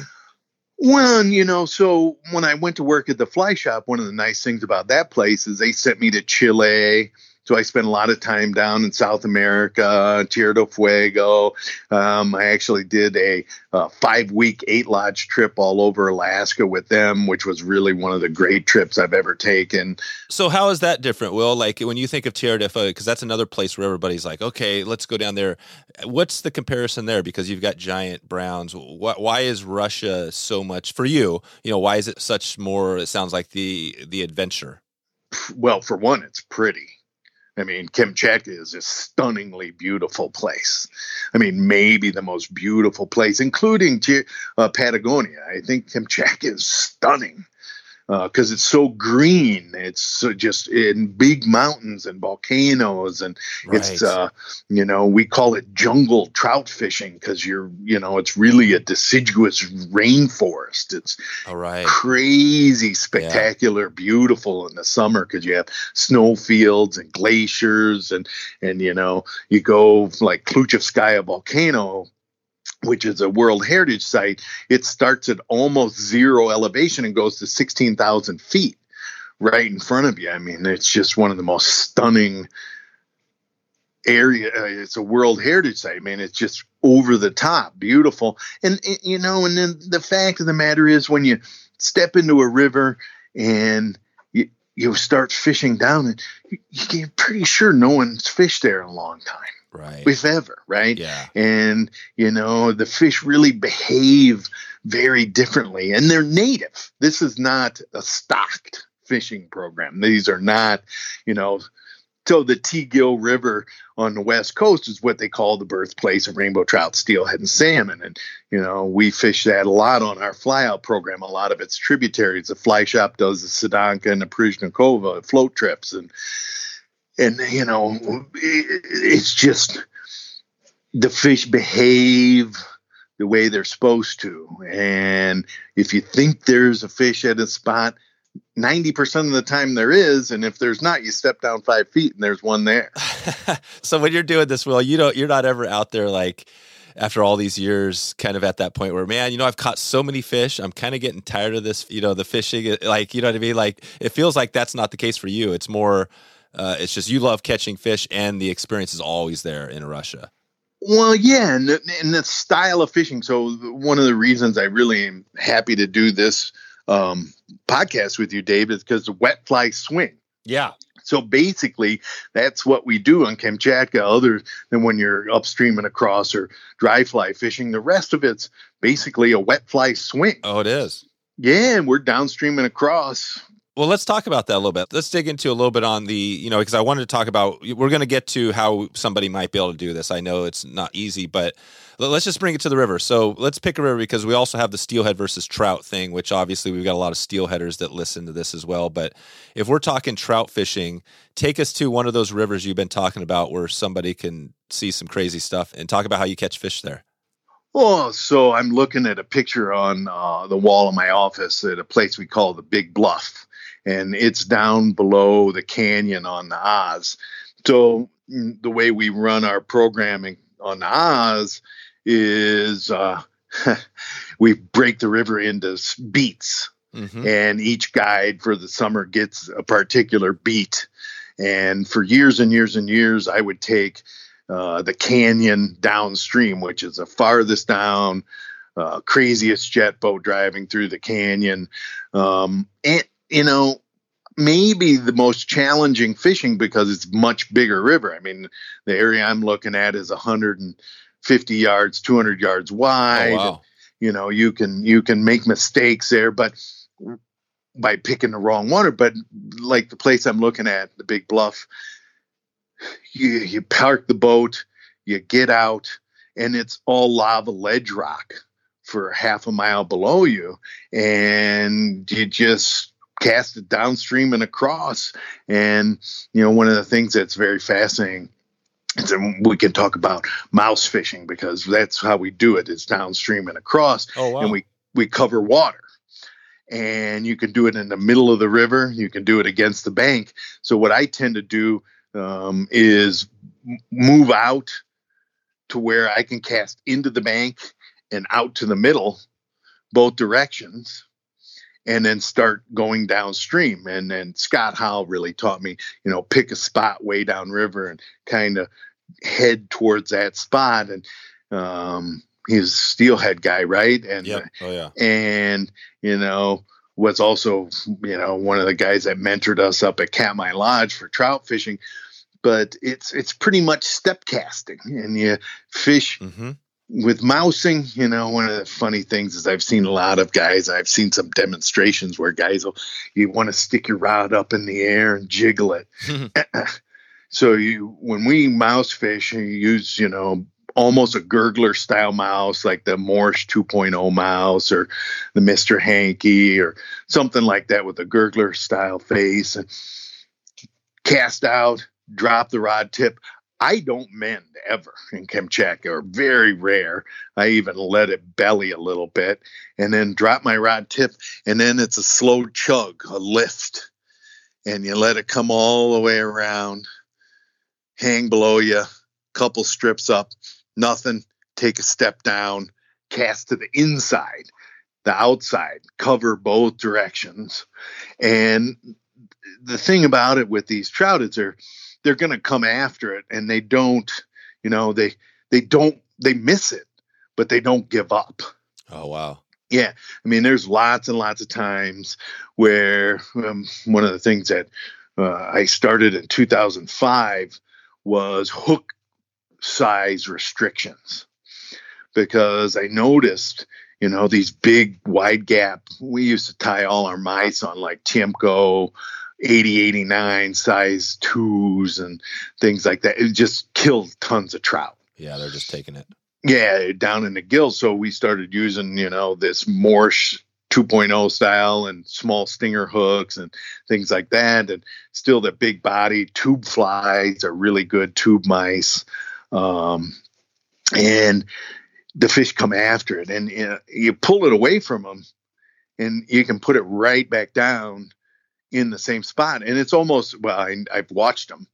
Well, you know, so when I went to work at the fly shop, one of the nice things about that place is they sent me to Chile so I spent a lot of time down in South America, Tierra del Fuego. Um, I actually did a, a five week, eight lodge trip all over Alaska with them, which was really one of the great trips I've ever taken. So, how is that different, Will? Like when you think of Tierra del Fuego, because that's another place where everybody's like, okay, let's go down there. What's the comparison there? Because you've got giant browns. Why is Russia so much for you? You know, why is it such more? It sounds like the the adventure. Well, for one, it's pretty I mean, Kamchatka is a stunningly beautiful place. I mean, maybe the most beautiful place, including uh, Patagonia. I think Kamchatka is stunning because uh, it's so green. It's so just in big mountains and volcanoes, and right. it's uh, you know we call it jungle trout fishing because you're you know it's really a deciduous rainforest. It's All right. crazy, spectacular, yeah. beautiful in the summer because you have snowfields and glaciers, and and you know you go like Kluchevskaya volcano which is a World Heritage Site, it starts at almost zero elevation and goes to 16,000 feet right in front of you. I mean, it's just one of the most stunning area. Uh, it's a World Heritage Site. I mean, it's just over the top, beautiful. And, you know, and then the fact of the matter is when you step into a river and you, you start fishing down it, you, you're pretty sure no one's fished there in a long time right if ever right yeah and you know the fish really behave very differently and they're native this is not a stocked fishing program these are not you know so the Tigil River on the west coast is what they call the birthplace of rainbow trout, steelhead, and salmon. And you know we fish that a lot on our flyout program. A lot of its tributaries. The fly shop does the Sedanka and the Prizhnikova float trips, and and you know it's just the fish behave the way they're supposed to. And if you think there's a fish at a spot 90% of the time there is. And if there's not you step down five feet and there's one there. So when you're doing this will you don't you're not ever out there like after all these years kind of at that point where man you know i've caught so many fish. I'm kind of getting tired of this you know the fishing like you know what i mean? Like it feels like that's not the case for you. It's more uh, it's just you love catching fish, and the experience is always there in Russia. Well, yeah, and, and the style of fishing. So one of the reasons I really am happy to do this um, podcast with you, Dave, is because the wet fly swing. Yeah. So basically, that's what we do on Kamchatka, other than when you're upstream and across or dry fly fishing. The rest of it's basically a wet fly swing. Oh, it is. Yeah, and we're downstream and across well, let's talk about that a little bit. Let's dig into a little bit on the, you know, because I wanted to talk about, we're going to get to how somebody might be able to do this. I know it's not easy, but let's just bring it to the river. So let's pick a river because we also have the steelhead versus trout thing, which obviously we've got a lot of steelheaders that listen to this as well. But if we're talking trout fishing, take us to one of those rivers you've been talking about where somebody can see some crazy stuff and talk about how you catch fish there. Oh, so I'm looking at a picture on uh, the wall of my office at a place we call the Big Bluff and it's down below the canyon on the Oz. So mm, the way we run our programming on Oz is uh, we break the river into beats, mm-hmm. and each guide for the summer gets a particular beat. And for years and years and years, I would take uh, the canyon downstream, which is the farthest down, uh, craziest jet boat driving through the canyon. Um, and, you know, maybe the most challenging fishing because it's much bigger river. I mean, the area I'm looking at is 150 yards, 200 yards wide. Oh, wow. and, you know, you can you can make mistakes there, but by picking the wrong water. But like the place I'm looking at, the Big Bluff, you you park the boat, you get out, and it's all lava ledge rock for half a mile below you, and you just cast it downstream and across. And you know, one of the things that's very fascinating is we can talk about mouse fishing because that's how we do it. It's downstream and across, oh, wow. and we we cover water. And you can do it in the middle of the river. You can do it against the bank. So what I tend to do um, is move out to where I can cast into the bank and out to the middle, both directions, and then start going downstream. And then Scott Howell really taught me, you know, pick a spot way downriver and kind of head towards that spot. And um, he's a steelhead guy, right? And yep. oh yeah, and you know was also you know one of the guys that mentored us up at Katmai Lodge for trout fishing but it's it's pretty much step casting and you fish mm-hmm. With mousing you know one of the funny things is i've seen a lot of guys i've seen some demonstrations where guys will you want to stick your rod up in the air and jiggle it so you when we mouse fish you use you know almost a gurgler style mouse like the Morrish 2.0 mouse or the Mr. Hanky or something like that with a gurgler style face and cast out drop the rod tip. I don't mend ever in Kamchatka, or very rare. I even let it belly a little bit and then drop my rod tip, and then it's a slow chug, a lift, and you let it come all the way around, hang below you, couple strips up, nothing, take a step down, cast to the inside, the outside, cover both directions. And the thing about it with these trout is they're they're going to come after it and they don't you know they they don't they miss it but they don't give up. Oh wow. Yeah i mean there's lots and lots of times where um, one of the things that uh, i started in 2005 was hook size restrictions. Because i noticed you know these big wide gap we used to tie all our mice on like Tiemco 80, 89 size twos and things like that. It just killed tons of trout. Yeah, they're just taking it. Yeah, down in the gill. So we started using, you know, this Morrish 2.0 style and small stinger hooks and things like that. And still the big body tube flies are really good tube mice. Um, and the fish come after it and you, know, you pull it away from them and you can put it right back down in the same spot. And it's almost, well, I, I've watched them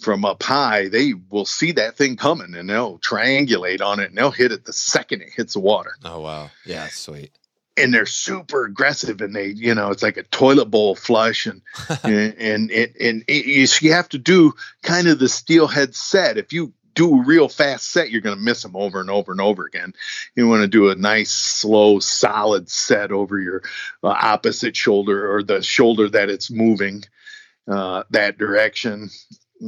from up high. They will see that thing coming and they'll triangulate on it and they'll hit it the second it hits the water. Oh, wow. Yeah, sweet. And they're super aggressive and they, you know, it's like a toilet bowl flush and, and, and, it, and it, you, you have to do kind of the steelhead set. If you do a real fast set, you're going to miss them over and over and over again. You want to do a nice, slow, solid set over your uh, opposite shoulder or the shoulder that it's moving uh, that direction.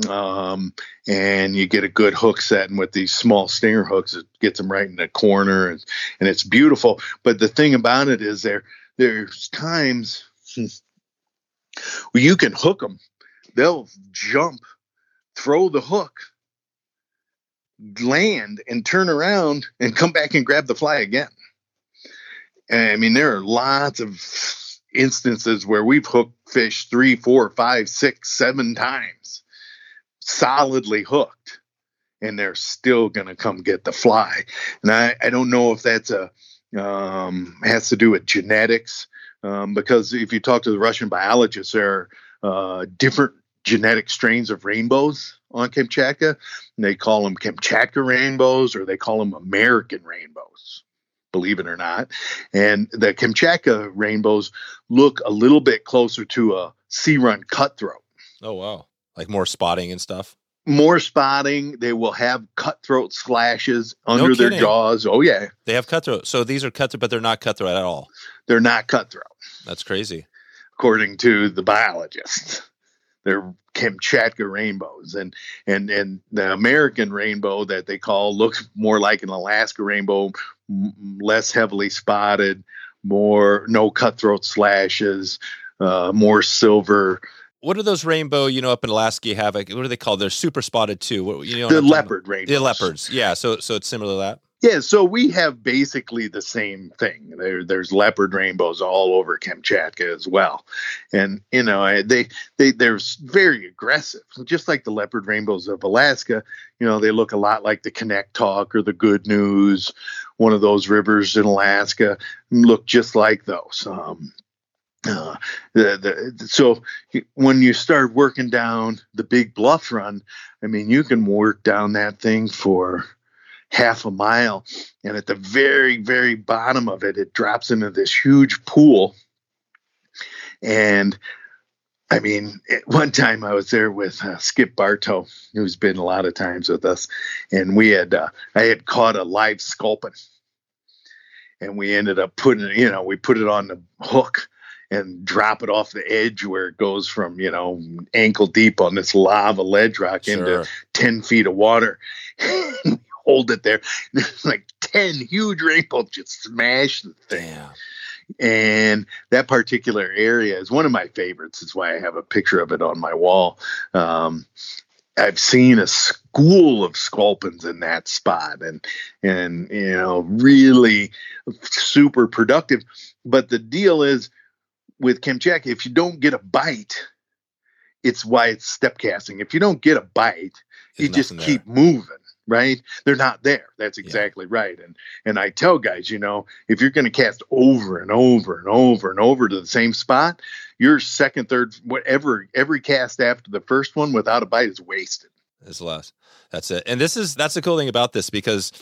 Um, and you get a good hook set. And with these small stinger hooks, it gets them right in the corner and, and it's beautiful. But the thing about it is there, there's times you can hook them. They'll jump, throw the hook, land and turn around and come back and grab the fly again. I mean, there are lots of instances where we've hooked fish three, four, five, six, seven times, solidly hooked, and they're still going to come get the fly. And I, I don't know if that's a um, has to do with genetics, um, because if you talk to the Russian biologists, there are uh, different genetic strains of rainbows on Kamchatka. They call them Kamchatka rainbows or they call them American rainbows, believe it or not. And the Kamchatka rainbows look a little bit closer to a sea run cutthroat. Oh, wow. Like more spotting and stuff? More spotting. They will have cutthroat slashes under no their jaws. Oh, yeah. They have cutthroat. So these are cutthroat, but they're not cutthroat at all. They're not cutthroat. That's crazy. According to the biologists they're Kamchatka rainbows, and and and the American rainbow that they call looks more like an Alaska rainbow, m- less heavily spotted, more no cutthroat slashes, uh, more silver. What are those rainbow? You know, up in Alaska, you have like, what are they called? They're super spotted too. What you know? The leopard rainbows. The leopards, yeah. So so it's similar to that. Yeah, so we have basically the same thing. There, there's leopard rainbows all over Kamchatka as well, and you know they they they're very aggressive, just like the leopard rainbows of Alaska. You know they look a lot like the Kanektok or the Goodnews, one of those rivers in Alaska, look just like those. Um, uh, the, the, so when you start working down the big bluff run, I mean you can work down that thing for half a mile. And at the very, very bottom of it, it drops into this huge pool. And I mean, at one time I was there with uh, Skip Bartow, who's been a lot of times with us, and we had uh, I had caught a live sculpin, and we ended up putting you know, we put it on the hook and drop it off the edge where it goes from you know ankle deep on this lava ledge rock sure. into ten feet of water. hold it there. like 10 huge rainbows just smash the thing. Damn. And that particular area is one of my favorites. It's why I have a picture of it on my wall. Um, I've seen a school of sculpins in that spot and and you know really super productive but the deal is with Kamchatka if you don't get a bite it's why it's step casting if you don't get a bite There's you just keep there. moving right they're not there that's exactly yeah. right and and i tell guys you know if you're going to cast over and over and over and over to the same spot your second third whatever every cast after the first one without a bite is wasted it's less that's it and this is that's the cool thing about this because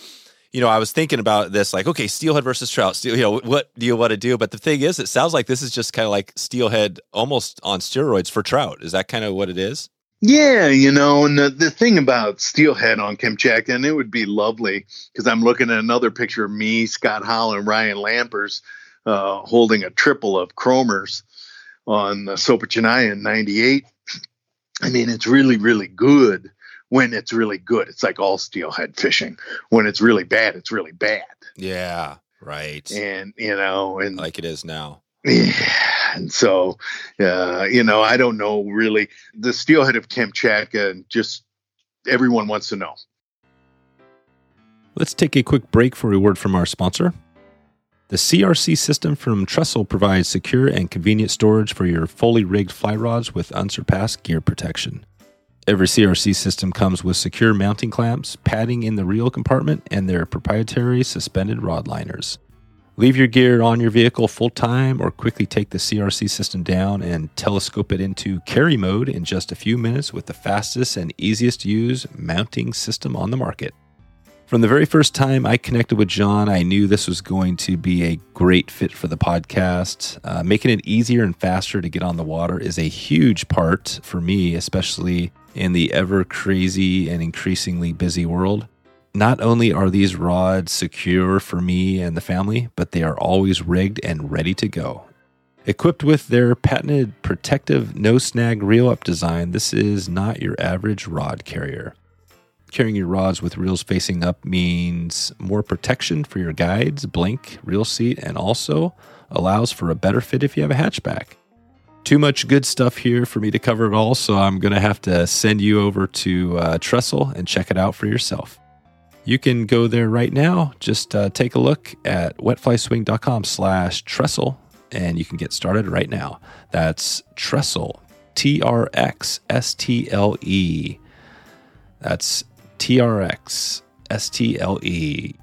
you know, I was thinking about this, like, okay, steelhead versus trout. Steel, you know, what do you want to do? But the thing is, it sounds like this is just kind of like steelhead, almost on steroids for trout. Is that kind of what it is? Yeah, you know, and the, the thing about steelhead on Kamchatka, and it would be lovely because I'm looking at another picture of me, Scott Howell, and Ryan Lampers uh, holding a triple of chromers on the Sopochnaya in 98. I mean, it's really, really good when it's really good. It's like all steelhead fishing. When it's really bad, it's really bad. Yeah, right. And, you know, and like it is now. And so uh, you know i don't know really. The steelhead of kamchatka and just everyone wants to know. Let's take a quick break for a word from our sponsor. The crc system from Trxstle provides secure and convenient storage for your fully rigged fly rods with unsurpassed gear protection. Every CRC system comes with secure mounting clamps, padding in the reel compartment, and their proprietary suspended rod liners. Leave your gear on your vehicle full time or quickly take the CRC system down and telescope it into carry mode in just a few minutes with the fastest and easiest to use mounting system on the market. From the very first time I connected with John, I knew this was going to be a great fit for the podcast. Uh, making it easier and faster to get on the water is a huge part for me, especially in the ever crazy and increasingly busy world. Not only are these rods secure for me and the family, but they are always rigged and ready to go. Equipped with their patented protective no snag reel up design, this is not your average rod carrier. Carrying your rods with reels facing up means more protection for your guides, blank, reel seat, and also allows for a better fit if you have a hatchback. Too much good stuff here for me to cover it all, so I'm going to have to send you over to uh, Trxstle and check it out for yourself you can go there right now. Just uh, take a look at wetflyswing.com slash trxstle and you can get started right now. That's Trxstle, T R X S T L E. That's T R X S T L E.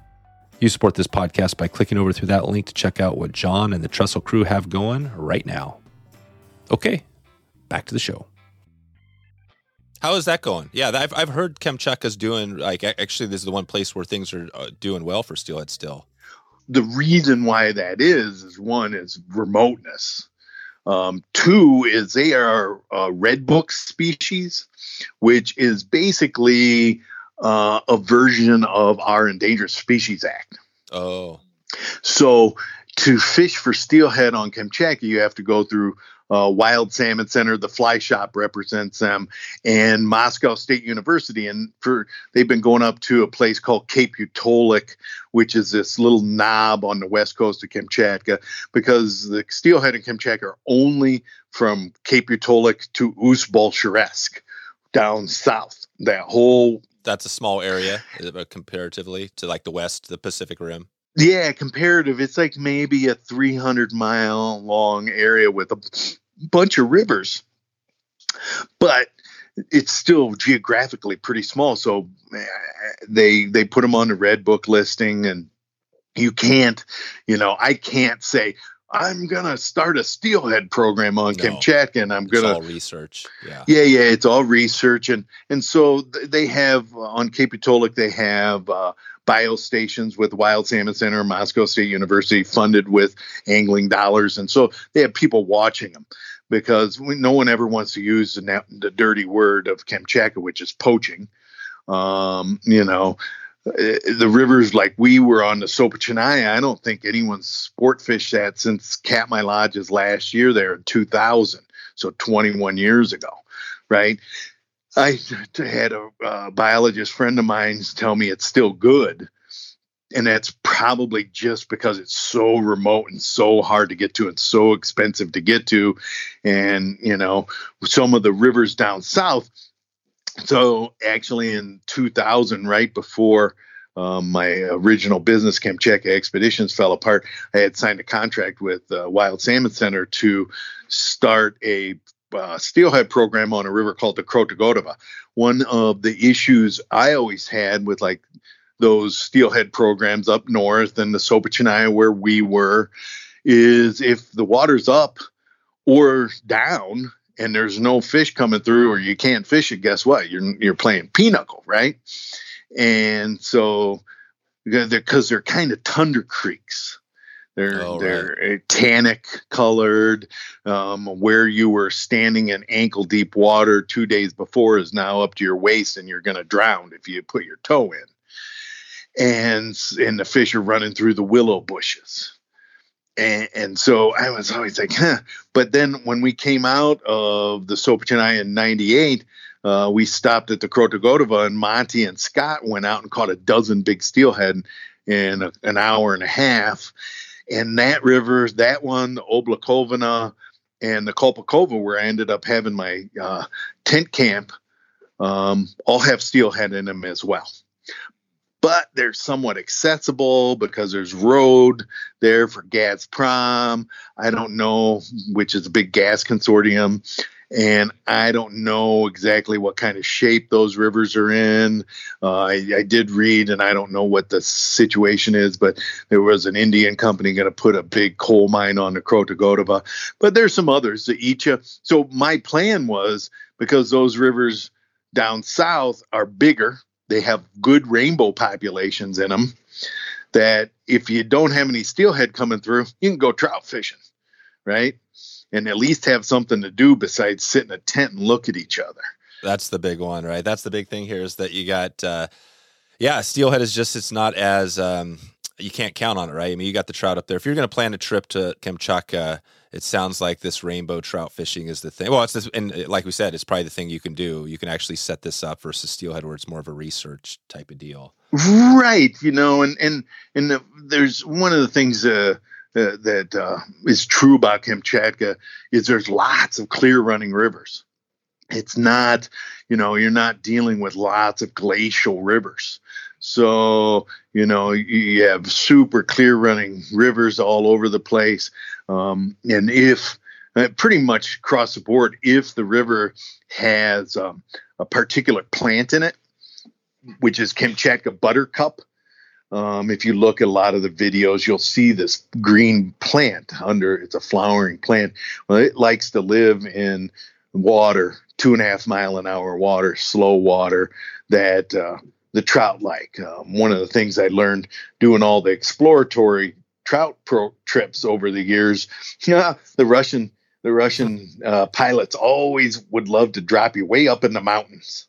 You support this podcast by clicking over through that link to check out what John and the Trxstle crew have going right now. Okay, back to the show. How is that going? Yeah, I've I've heard Kamchatka's doing like actually this is the one place where things are uh, doing well for steelhead still. The reason why that is is one is remoteness. Um, two is they are a red book species, which is basically uh, a version of our Endangered Species Act. Oh, so to fish for steelhead on Kamchatka, you have to go through uh, Wild Salmon Center. The fly shop represents them, and Moscow State University. And for they've been going up to a place called Cape Utkholok, which is this little knob on the west coast of Kamchatka, because the steelhead in Kamchatka are only from Cape Utkholok to Ust-Bolsheretsk down south. That whole that's a small area uh, comparatively to like the west, the Pacific Rim. Yeah, comparative. It's like maybe a 300 mile long area with a bunch of rivers, but it's still geographically pretty small. So eh, they they put them on the red book listing, and you can't, you know, I can't say I'm gonna start a steelhead program on no, Kamchatka, and I'm gonna research. Yeah, yeah, yeah. It's all research, and and so they have on Cape Utkholok they have uh, biostations with Wild Salmon Center, Moscow State University, funded with angling dollars, and so they have people watching them because we, no one ever wants to use the, the dirty word of Kamchatka, which is poaching. Um, you know, eh, the rivers like we were on the Sopochnaya, I don't think anyone's sport fished that since Katmai Lodge's last year there in 2000, so 21 years ago, right? I had a uh, biologist friend of mine tell me it's still good. And that's probably just because it's so remote and so hard to get to and so expensive to get to. And, you know, some of the rivers down south. So actually in 2000, right before um, my original business, Kamchatka Expeditions, fell apart, I had signed a contract with uh, Wild Salmon Center to start a uh, steelhead program on a river called the Krutogorova. One of the issues I always had with like those steelhead programs up north and the Sopochnaya where we were is if the water's up or down and there's no fish coming through or you can't fish it, guess what? You're you're playing pinochle, right? And so because they're kind of tundra creeks. They're oh, they're right. tannic colored. Um, where you were standing in ankle deep water two days before is now up to your waist, and you're going to drown if you put your toe in. And and the fish are running through the willow bushes. And, and so I was always like, huh. But then when we came out of the Sopochnaya in '98, uh, we stopped at the Krutogorova, and Monty and Scott went out and caught a dozen big steelhead in a, an hour and a half and that river, that one, the Oblukovina and the Kolpakova, where I ended up having my uh, tent camp, um, all have steelhead in them as well. But they're somewhat accessible because there's road there for Gazprom. I don't know, which is a big gas consortium and I don't know exactly what kind of shape those rivers are in. Uh, I, I, did read, and I don't know what the situation is, but there was an Indian company going to put a big coal mine on the Krutogorova. But there's some others, the Icha. So my plan was because those rivers down south are bigger, they have good rainbow populations in them. That if you don't have any steelhead coming through, you can go trout fishing, right? And at least have something to do besides sit in a tent and look at each other. That's the big one, right? That's the big thing here is that you got, uh, yeah, steelhead is just, it's not as, um, you can't count on it, right? I mean, you got the trout up there. If you're going to plan a trip to Kamchatka, it sounds like this rainbow trout fishing is the thing. Well, it's this, and uh, like we said, it's probably the thing you can do. You can actually set this up versus steelhead, where it's more of a research type of deal. Right. You know, and and and the, there's one of the things uh, uh, that uh, is true about Kamchatka is there's lots of clear running rivers. It's not, you know, you're not dealing with lots of glacial rivers. So, you know, you have super clear running rivers all over the place. Um, and if uh, pretty much across the board, if the river has um, a particular plant in it, which is Kamchatka buttercup, um, if you look at a lot of the videos, you'll see this green plant under. It's a flowering plant. Well, it likes to live in water, two and a half mile an hour water, slow water that uh, the trout like. Um, one of the things I learned doing all the exploratory trout pro trips over the years, yeah, the Russian the Russian uh, pilots always would love to drop you way up in the mountains.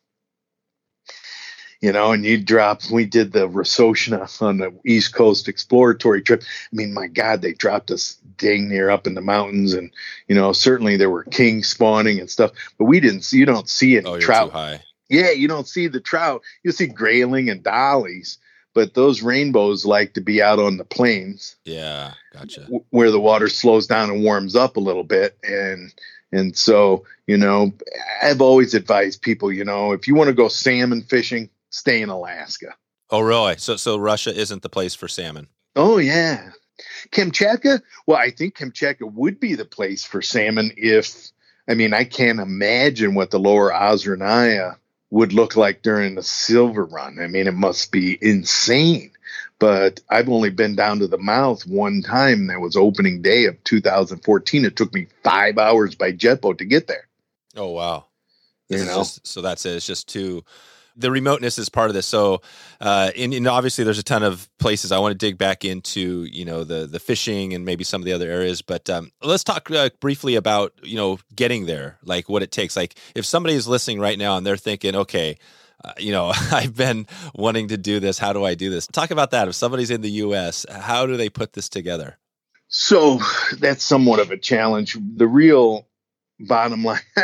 You know, and you drop. We did the Rosochna on the East Coast exploratory trip. I mean, my God, they dropped us dang near up in the mountains, and you know, certainly there were kings spawning and stuff, but we didn't see. You don't see any oh, trout. high. Yeah, you don't see the trout. You see grayling and dollies, but those rainbows like to be out on the plains. Yeah, gotcha. W- where the water slows down and warms up a little bit, and and so you know, I've always advised people, you know, if you want to go salmon fishing, stay in Alaska. Oh, really? So so Russia isn't the place for salmon. Oh yeah, Kamchatka. Well, I think Kamchatka would be the place for salmon if. I mean, I can't imagine what the lower Ozernaya would look like during the silver run. I mean, it must be insane. But I've only been down to the mouth one time. That was opening day of 2014. It took me five hours by jet boat to get there. Oh wow! You know, just, so that's it. It's just too the remoteness is part of this. So, uh, and, and, obviously, there's a ton of places I want to dig back into. You know, the the fishing and maybe some of the other areas. But um, let's talk uh, briefly about you know getting there, like what it takes. Like if somebody is listening right now and they're thinking, okay. Uh, you know, I've been wanting to do this. How do I do this? Talk about that. If somebody's in the U.S., how do they put this together? So that's somewhat of a challenge. The real bottom line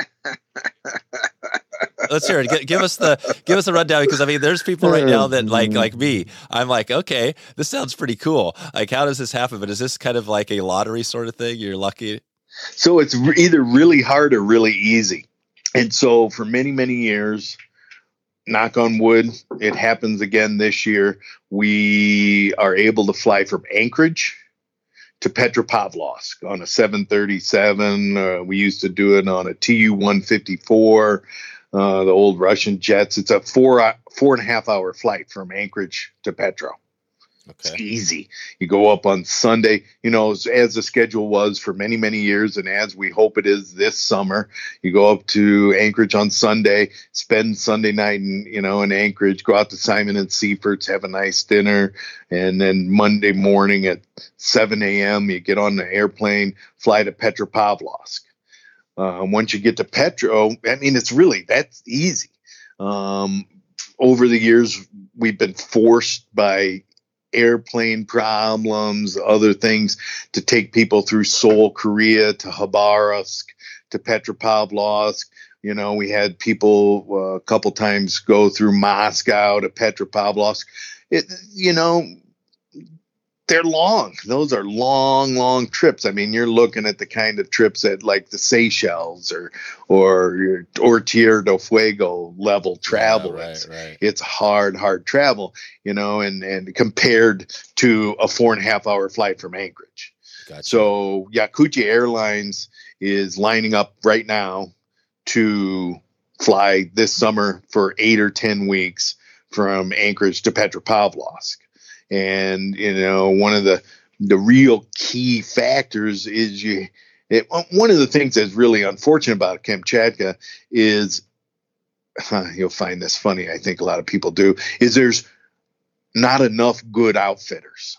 let's hear it. give us the give us a rundown because I mean, there's people right now that like mm-hmm. like me. I'm like, okay, this sounds pretty cool. Like, how does this happen? But is this kind of like a lottery sort of thing? You're lucky. So it's either really hard or really easy. And so for many many years, knock on wood, it happens again this year. We are able to fly from Anchorage to Petropavlovsk on a 737. Uh, we used to do it on a Tu 154 uh, the old Russian jets. It's a four four and a half hour flight from Anchorage to Petro. Okay. It's easy. You go up on Sunday, you know, as, as, the schedule was for many, many years, and as we hope it is this summer. You go up to Anchorage on Sunday, spend Sunday night in, you know, in Anchorage, go out to Simon and Seafort's, have a nice dinner, and then Monday morning at 7 a.m., you get on the airplane, fly to Petropavlovsk. Uh, once you get to Petro, I mean, it's really that's easy. Um, over the years, we've been forced by airplane problems, other things, to take people through Seoul, Korea, to Khabarovsk, to Petropavlovsk. You know, we had people uh, a couple times go through Moscow to Petropavlovsk. It, you know, they're long. Those are long, long trips. I mean, you're looking at the kind of trips at like the Seychelles or or or Tierra del Fuego level travel. Yeah, right, right. It's hard, hard travel, you know, and and compared to a four and a half hour flight from Anchorage. Gotcha. So Yakutia Airlines is lining up right now to fly this summer for eight or ten weeks from Anchorage to Petropavlovsk and you know one of the the real key factors is you it, one of the things that's really unfortunate about Kamchatka is huh, you'll find this funny I think a lot of people do is there's not enough good outfitters.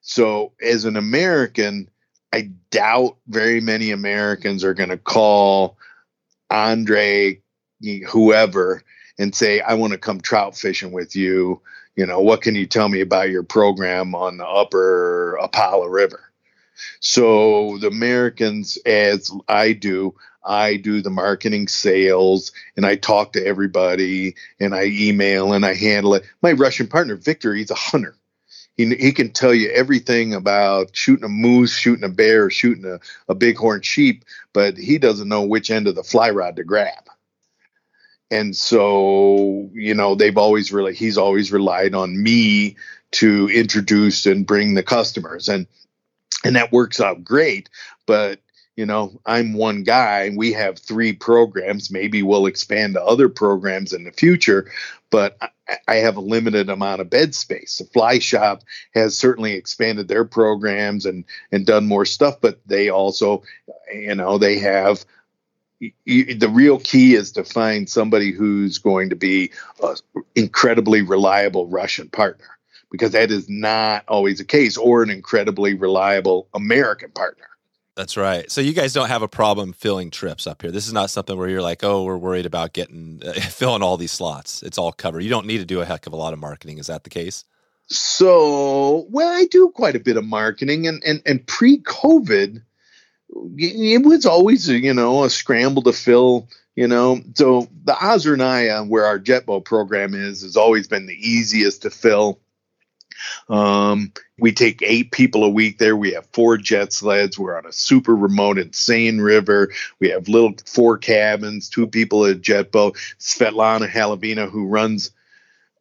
So as an American I doubt very many Americans are going to call Andre whoever and say I want to come trout fishing with you you know, what can you tell me about your program on the upper Apala River? So the Americans, as I do, I do the marketing sales and I talk to everybody and I email and I handle it. My Russian partner, Victor, he's a hunter. He, he can tell you everything about shooting a moose, shooting a bear, shooting a, a bighorn sheep, but he doesn't know which end of the fly rod to grab and so you know they've always really he's always relied on me to introduce and bring the customers and and that works out great but you know i'm one guy we have three programs maybe we'll expand to other programs in the future but I have a limited amount of bed space. The Fly Shop has certainly expanded their programs and and done more stuff, but they also, you know, they have you, the real key is to find somebody who's going to be an incredibly reliable Russian partner because that is not always the case, or an incredibly reliable American partner. That's right. So you guys don't have a problem filling trips up here. This is not something where you're like, oh, we're worried about getting uh, filling all these slots. It's all covered. You don't need to do a heck of a lot of marketing. Is that the case? So, well, I do quite a bit of marketing, and and and pre-COVID, it was always you know a scramble to fill. You know, so the Ozernaya, where our jet boat program is, has always been the easiest to fill. Um, we take eight people a week there. We have four jet sleds. We're on a super remote, insane river. We have little four cabins, two people at jet boat. Svetlana Halavina, who runs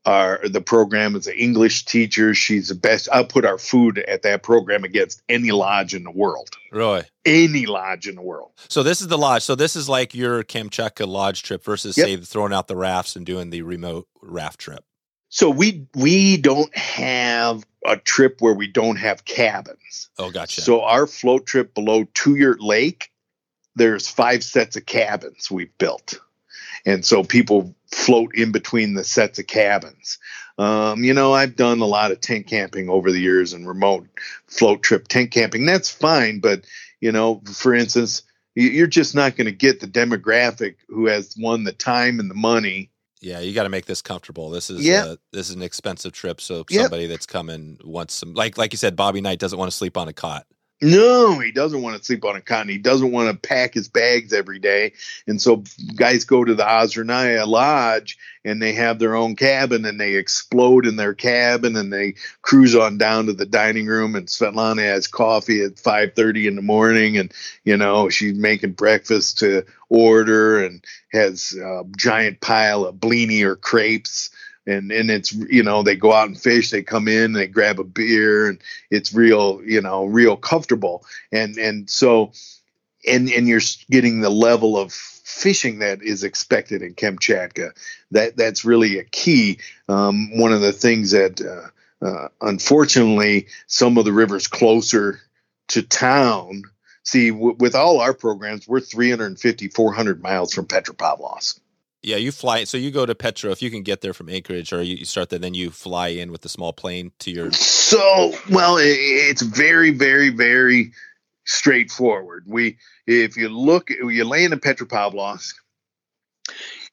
our the program is an English teacher. She's the best. I'll put our food at that program against any lodge in the world. Really? Any lodge in the world. So this is the lodge. So this is like your Kamchatka lodge trip versus yep. say throwing out the rafts and doing the remote raft trip. So we we don't have a trip where we don't have cabins. Oh, gotcha. So our float trip below Two Yurt Lake, there's five sets of cabins we've built, and so people float in between the sets of cabins. Um, you know, I've done a lot of tent camping over the years and remote float trip tent camping. That's fine, but you know, for instance, you're just not going to get the demographic who has won the time and the money yeah, you got to make this comfortable. This is yeah. Uh, this is an expensive trip, so yep. somebody that's coming wants some like like you said, Bobby Knight doesn't want to sleep on a cot. No, he doesn't want to sleep on a cot. He doesn't want to pack his bags every day. And so guys go to the Ozernaya Lodge and they have their own cabin and they explode in their cabin and they cruise on down to the dining room and Svetlana has coffee at 5:30 in the morning and you know she's making breakfast to order and has a giant pile of blini or crepes and and it's you know they go out and fish they come in they grab a beer and it's real you know real comfortable. And and so and and you're getting the level of fishing that is expected in Kamchatka. That that's really a key. Um, one of the things that uh, uh, unfortunately some of the rivers closer to town see w- with all our programs we're 350 400 miles from petropavlovsk yeah, you fly. So you go to Petro if you can get there from Anchorage, or you start there, then you fly in with the small plane to your. So well, it's very, very, very straightforward. We, if you look, you land in Petropavlovsk,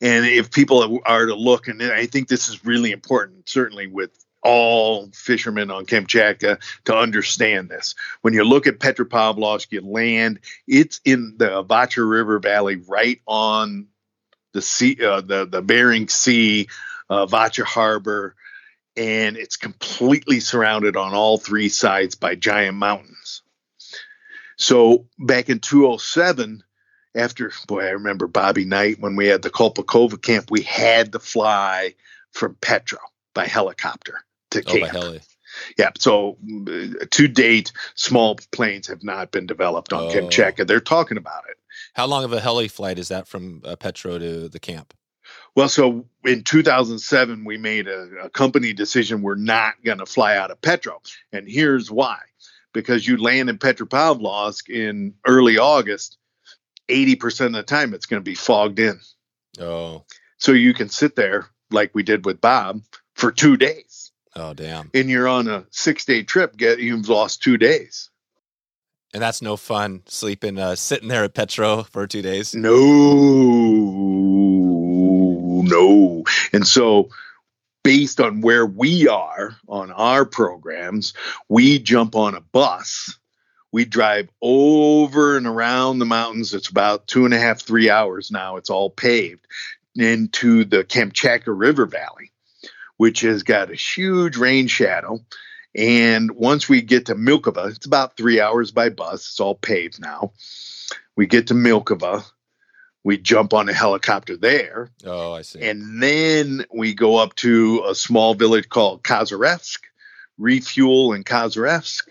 and if people are to look, and I think this is really important, certainly with all fishermen on Kamchatka to understand this. When you look at Petropavlovsk, you land, it's in the Avacha River Valley right on the sea, uh, the the Bering Sea, uh, Vacha Harbor, and it's completely surrounded on all three sides by giant mountains. So back in 207, after boy, I remember Bobby Knight when we had the Kolpakova camp, we had to fly from Petro by helicopter to oh, camp. Yeah, so uh, to date, small planes have not been developed on oh. Kamchatka. They're talking about it. How long of a heli flight is that from uh, Petro to the camp? Well, so in 2007, we made a, a company decision we're not going to fly out of Petro. And here's why because you land in Petropavlovsk in early August, 80% of the time it's going to be fogged in. Oh. So you can sit there like we did with Bob for two days. Oh, damn. And you're on a six day trip, get you've lost two days. And that's no fun sleeping, uh, sitting there at Petro for two days. No, no. And so, based on where we are on our programs, we jump on a bus. We drive over and around the mountains. It's about two and a half, three hours now. It's all paved into the Kamchatka River Valley, which has got a huge rain shadow and once we get to Milkovo, it's about three hours by bus. It's all paved now. We get to Milkovo. We jump on a helicopter there. Oh, I see. And then we go up to a small village called Kozyrevsk, refuel in Kozyrevsk.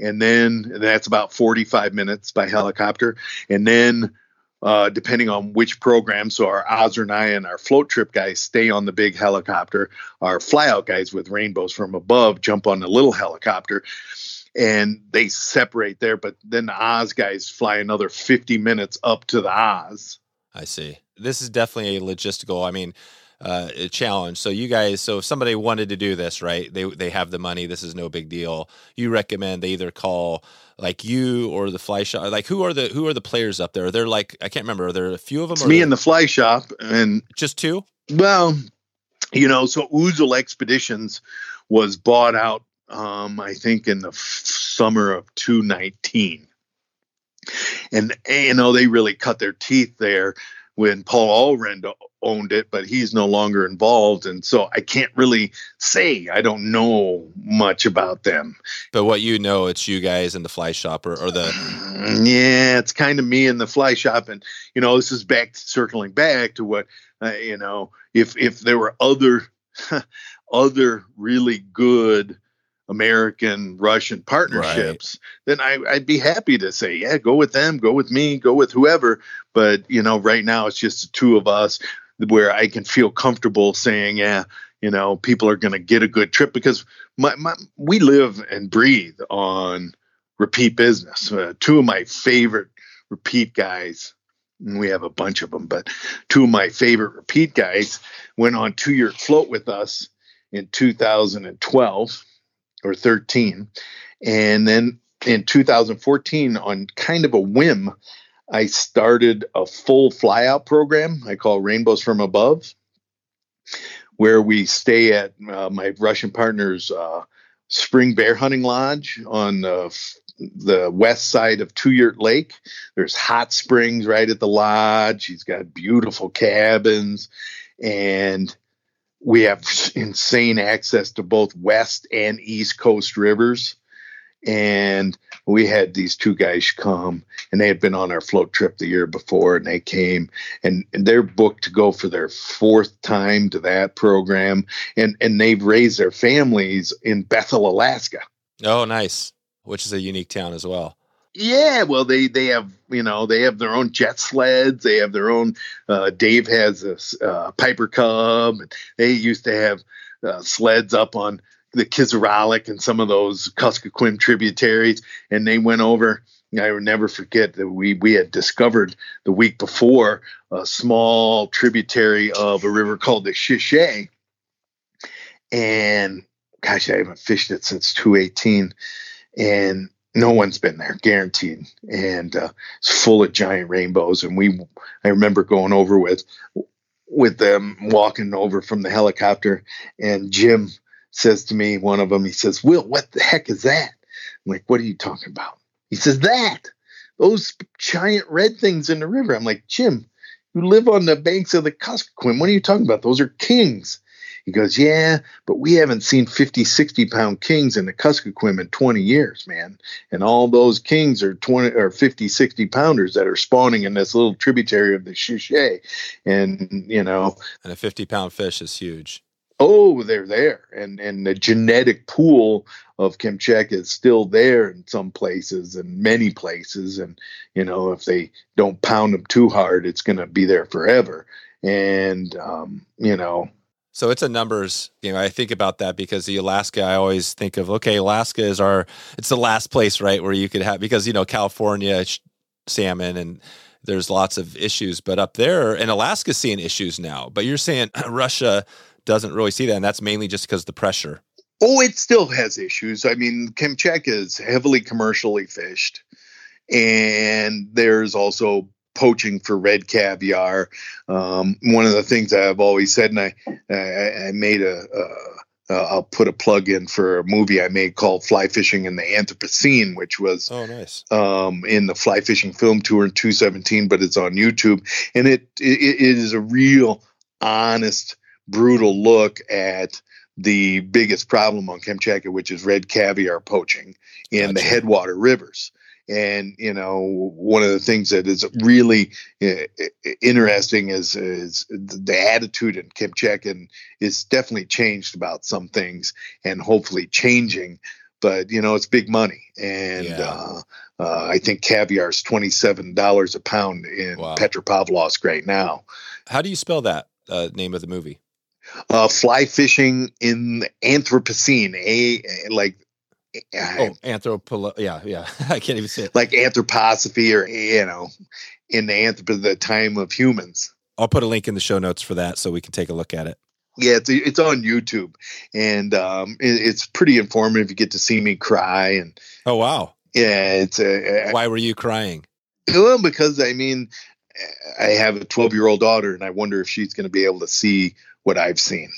And then that's about 45 minutes by helicopter. And then uh, depending on which program. So our Ozernaya and our float trip guys stay on the big helicopter. Our flyout guys with rainbows from above jump on the little helicopter and they separate there. But then the Oz guys fly another 50 minutes up to the Oz. I see. This is definitely a logistical. I mean, uh, a challenge. So you guys, so if somebody wanted to do this, right? They they have the money. This is no big deal. You recommend they either call like you or the fly shop. Like who are the who are the players up there? They're like I can't remember. Are there a few of them? It's me and the fly shop, and just two. Well, you know, so Ouzel Expeditions was bought out. Um, I think in the f- summer of 219 and you know they really cut their teeth there when Paul Allred owned it, but he's no longer involved, and so I can't really say I don't know much about them. But what you know, it's you guys in the fly shop or, or the yeah, it's kind of me in the fly shop, and you know this is back circling back to what uh, you know if if there were other other really good American Russian partnerships, right. then I, would be happy to say, yeah, go with them, go with me, go with whoever. But you know, right now it's just the two of us where I can feel comfortable saying, yeah, you know, people are going to get a good trip because my, my we live and breathe on repeat business. Uh, two of my favorite repeat guys. we have a bunch of them, but two of my favorite repeat guys went on two yurt float with us in 2012 or 13. And then in 2014, on kind of a whim, I started a full flyout program I call Rainbows from Above, where we stay at uh, my Russian partner's uh, spring bear hunting lodge on the, the west side of Two Yurt Lake. There's hot springs right at the lodge. He's got beautiful cabins. And we have insane access to both west and east coast rivers and we had these two guys come and they had been on our float trip the year before and they came and, and they're booked to go for their fourth time to that program and and they've raised their families in bethel alaska oh nice which is a unique town as well yeah, well, they they have you know they have their own jet sleds. They have their own. Uh, Dave has a uh, Piper Cub. And they used to have uh, sleds up on the Kisaralik and some of those Kuskokwim tributaries, and they went over. I will never forget that we we had discovered the week before a small tributary of a river called the Sheshay, and gosh, I haven't fished it since 2018, and no one's been there, guaranteed. And uh, it's full of giant rainbows. And we, I remember going over with, with them walking over from the helicopter, and Jim says to me, one of them, he says, "Will, what the heck is that?" I'm like, "What are you talking about?" He says, "That, those giant red things in the river." I'm like, "Jim, you live on the banks of the Kuskokwim. What are you talking about? Those are kings." He goes, Yeah, but we haven't seen 50, 60 pound kings in the Kuskokwim in 20 years, man. And all those kings are 20 or 50, 60 pounders that are spawning in this little tributary of the Sheshay. And, you know, and a 50 pound fish is huge. Oh, they're there. And and the genetic pool of Kamchatka is still there in some places and many places. And, you know, if they don't pound them too hard, it's going to be there forever. And, um, you know, so it's a numbers game. I think about that because the Alaska, I always think of okay, Alaska is our it's the last place, right, where you could have because you know California salmon and there's lots of issues, but up there and Alaska's seeing issues now. But you're saying Russia doesn't really see that, and that's mainly just because the pressure. Oh, it still has issues. I mean, Kamchatka is heavily commercially fished, and there's also poaching for red caviar. Um, one of the things I've always said, and I, I, I made a, uh, I'll put a plug in for a movie I made called Fly Fishing in the Anthropocene, which was oh nice um, in the fly fishing film tour in 2017, but it's on YouTube, and it, it, it is a real honest, brutal look at the biggest problem on Kamchatka, which is red caviar poaching in gotcha. the headwater rivers. And you know, one of the things that is really uh, interesting is is the attitude in Kamchatka is definitely changed about some things, and hopefully changing. But you know, it's big money, and yeah. uh, uh, I think caviar is twenty seven dollars a pound in wow. Petropavlovsk right now. How do you spell that uh, name of the movie? Uh, fly fishing in Anthropocene, a like oh, anthropo. Yeah, yeah. I can't even say it. Like anthroposophy, or you know, in the anthropo, the time of humans. I'll put a link in the show notes for that so we can take a look at it. Yeah, it's it's on YouTube, and um, it, it's pretty informative. You get to see me cry, and oh wow, yeah, it's a. Why were you crying? Well, because I mean, I have a 12 year old daughter, and I wonder if she's going to be able to see what I've seen.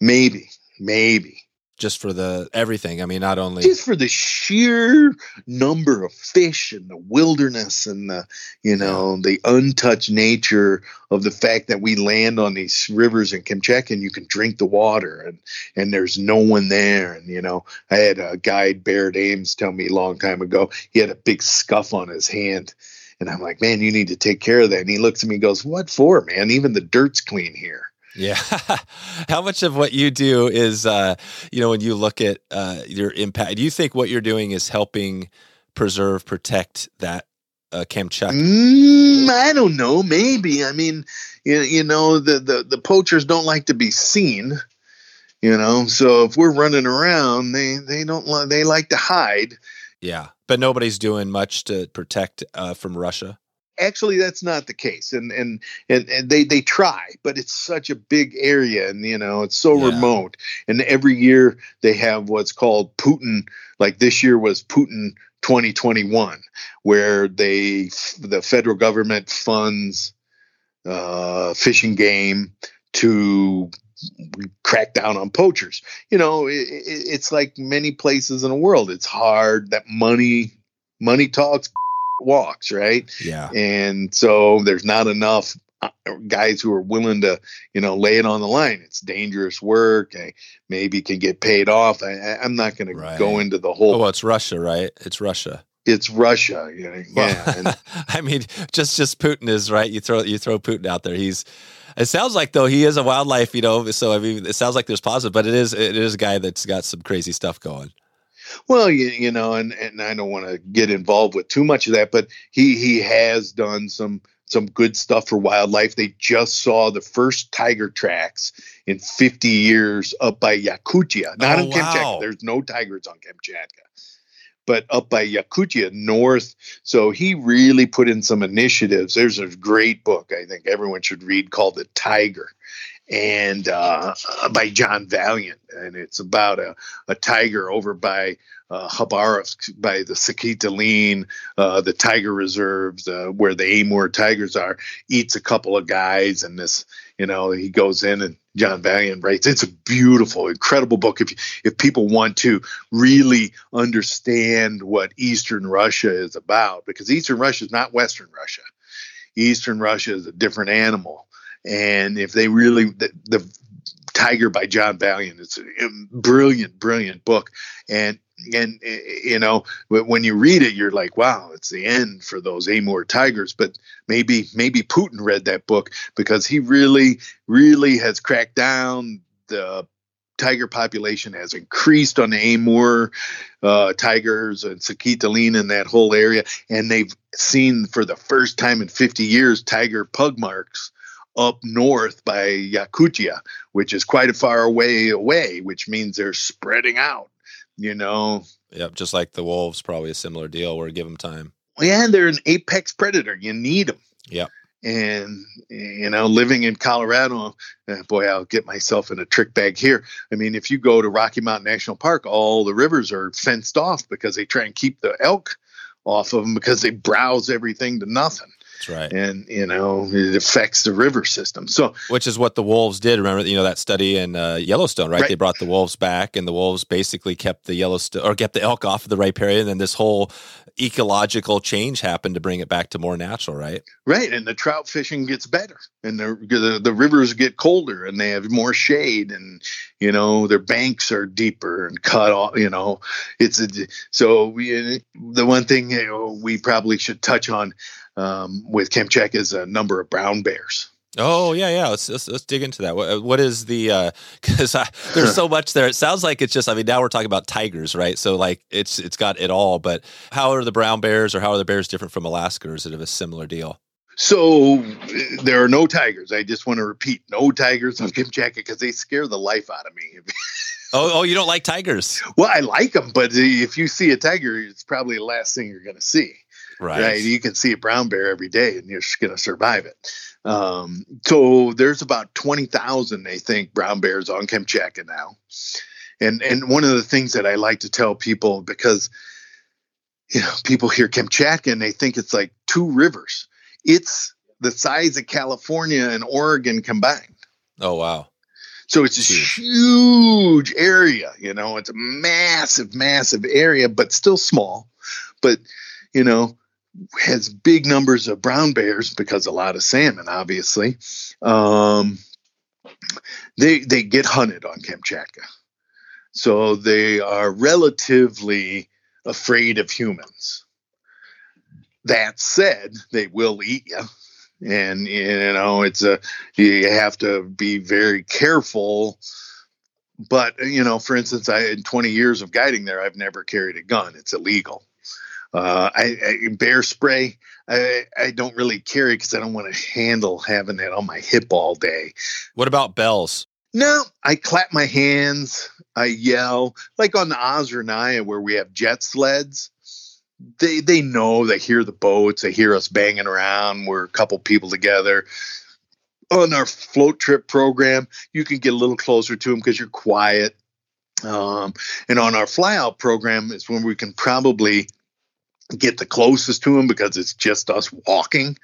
Maybe, maybe. Just for the everything. I mean, not only just for the sheer number of fish and the wilderness and the you know the untouched nature of the fact that we land on these rivers in Kamchatka and you can drink the water and and there's no one there. And you know I had a guide Barrett Ames tell me a long time ago he had a big scuff on his hand. And I'm like man you need to take care of that. And he looks at me and goes what for man? Even the dirt's clean here yeah. How much of what you do is, uh, you know, when you look at uh, your impact, do you think what you're doing is helping preserve, protect that uh, Kamchatka? Mm, I don't know. Maybe. I mean, you, you know, the, the, the poachers don't like to be seen. You know, so if we're running around, they they don't they like to hide. Yeah, but nobody's doing much to protect uh, from Russia actually that's not the case and, and and and they they try but it's such a big area and you know it's so yeah. remote and every year they have what's called putin like this year was putin 2021 where they the federal government funds uh, fishing game to crack down on poachers you know it, it, it's like many places in the world it's hard that money money talks walks, right? Yeah. And so there's not enough uh, guys who are willing to, you know, lay it on the line. It's dangerous work. I maybe can get paid off. I, am not going right. to go into the whole. Oh, well, it's Russia, right? It's Russia. It's Russia. You know, yeah. And, I mean, just just Putin is right. You throw you throw Putin out there. He's. It sounds like though he is a wildlife, you know. So I mean, it sounds like there's positive, but it is it is a guy that's got some crazy stuff going. Well, you, you know, and, and I don't want to get involved with too much of that, but he he has done some some good stuff for wildlife. They just saw the first tiger tracks in 50 years up by Yakutia, not oh, in Kamchatka. Wow. There's no tigers on Kamchatka, but up by Yakutia north. So he really put in some initiatives. There's a great book I think everyone should read called The Tiger and uh, by John Vaillant, and it's about a, a tiger over by uh, by the Sakhalin, uh, the tiger reserves uh, where the Amur tigers are. Eats a couple of guys, and this, you know, he goes in and John Vaillant writes. It's a beautiful, incredible book. If if people want to really understand what Eastern Russia is about, because Eastern Russia is not Western Russia. Eastern Russia is a different animal and if they really the, the Tiger by John Vaillant, it's a brilliant, brilliant book, and and you know when you read it, you're like, wow, it's the end for those Amur tigers. But maybe maybe Putin read that book because he really, really has cracked down the tiger population has increased on the Amur uh, tigers and Sakhalin in that whole area, and they've seen for the first time in 50 years tiger pug marks up north by Yakutia, which is quite a far away away, which means they're spreading out, you know. Yep, just like the wolves, probably a similar deal where give them time. Yeah, they're an apex predator. You need them. Yep. And you know, living in Colorado, uh, boy, I'll get myself in a trick bag here. I mean, if you go to Rocky Mountain National Park, all the rivers are fenced off because they try and keep the elk off of them because they browse everything to nothing. That's right. And you know it affects the river system. So which is what the wolves did. Remember, you know that study in uh, Yellowstone, right? right? They brought the wolves back, and the wolves basically kept the Yellowstone or kept the elk off of the riparian. And then this whole ecological change happened to bring it back to more natural, right? Right, and the trout fishing gets better, and the the, the rivers get colder, and they have more shade, and you know their banks are deeper and cut off. You know, it's a, so we the one thing you know, we probably should touch on um, with is a number of brown bears. Oh yeah, yeah. Let's let's, let's dig into that. What, what is the? Because uh, there's so much there. It sounds like it's just. I mean, now we're talking about tigers, right? So like it's it's got it all. But how are the brown bears, or how are the bears different from Alaska, or is it a similar deal? So there are no tigers. I just want to repeat, no tigers on Kamchatka because they scare the life out of me. oh, oh, you don't like tigers? Well, I like them, but if you see a tiger, it's probably the last thing you're going to see. Right. right. You can see a brown bear every day, and you're just going to survive it. Um, so there's about twenty thousand, they think, brown bears on Kamchatka now. And and one of the things that I like to tell people because you know people hear Kamchatka and they think it's like two rivers. It's the size of California and Oregon combined. Oh wow. So it's a huge area, you know, it's a massive, massive area, but still small. But, you know, has big numbers of brown bears because a lot of salmon, obviously. Um, they they get hunted on Kamchatka, so they are relatively afraid of humans. That said, they will eat you and you know it's a you have to be very careful. But you know for instance i in 20 years of guiding there i've never carried a gun. It's illegal uh, I, I, bear spray I, I don't really carry because i don't want to handle having that on my hip all day. What about bells? No i clap my hands i yell. Like on the Ozernaya where we have jet sleds they they know they hear the boats they hear us banging around we're a couple people together. On our float trip program you can get a little closer to them because you're quiet. Um, and on our flyout program is when we can probably get the closest to him because it's just us walking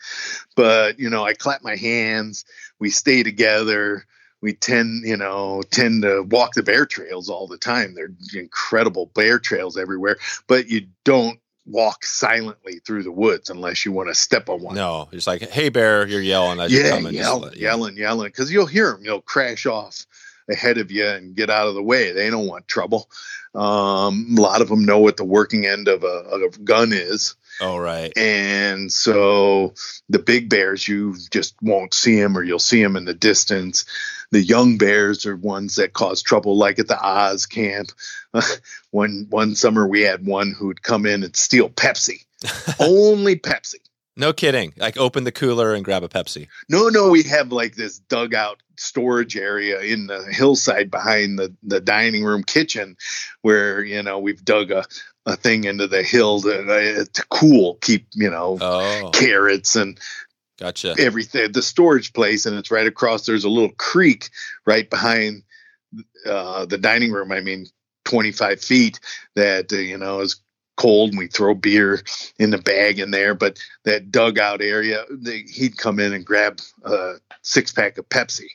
but you know i clap my hands we stay together we tend you know tend to walk the bear trails all the time they're incredible bear trails everywhere but you don't walk silently through the woods unless you want to step on one. No, it's like, "Hey, bear!" You're yelling. As yeah, you yell, just, yelling, yelling, because you'll hear them. You'll crash off ahead of you and get out of the way. They don't want trouble. Um, a lot of them know what the working end of a, of a gun is. Oh, right. And so the big bears, you just won't see them, or you'll see them in the distance. The young bears are ones that cause trouble, like at the Oz camp. one one summer, we had one who'd come in and steal Pepsi, only Pepsi. No kidding. Like open the cooler and grab a Pepsi. No, no, we have like this dugout storage area in the hillside behind the, the dining room kitchen where, you know, we've dug a, a thing into the hill to, uh, to cool, keep, you know, oh. carrots and gotcha everything. The storage place, and it's right across. There's a little creek right behind uh, the dining room. I mean, 25 feet that, uh, you know, is cold and we throw beer in the bag in there. But that dugout area, they, he'd come in and grab a six pack of Pepsi.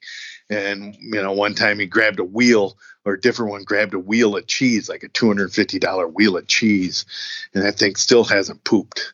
And, you know, one time he grabbed a wheel or a different one grabbed a wheel of cheese, like a $250 wheel of cheese. And that thing still hasn't pooped.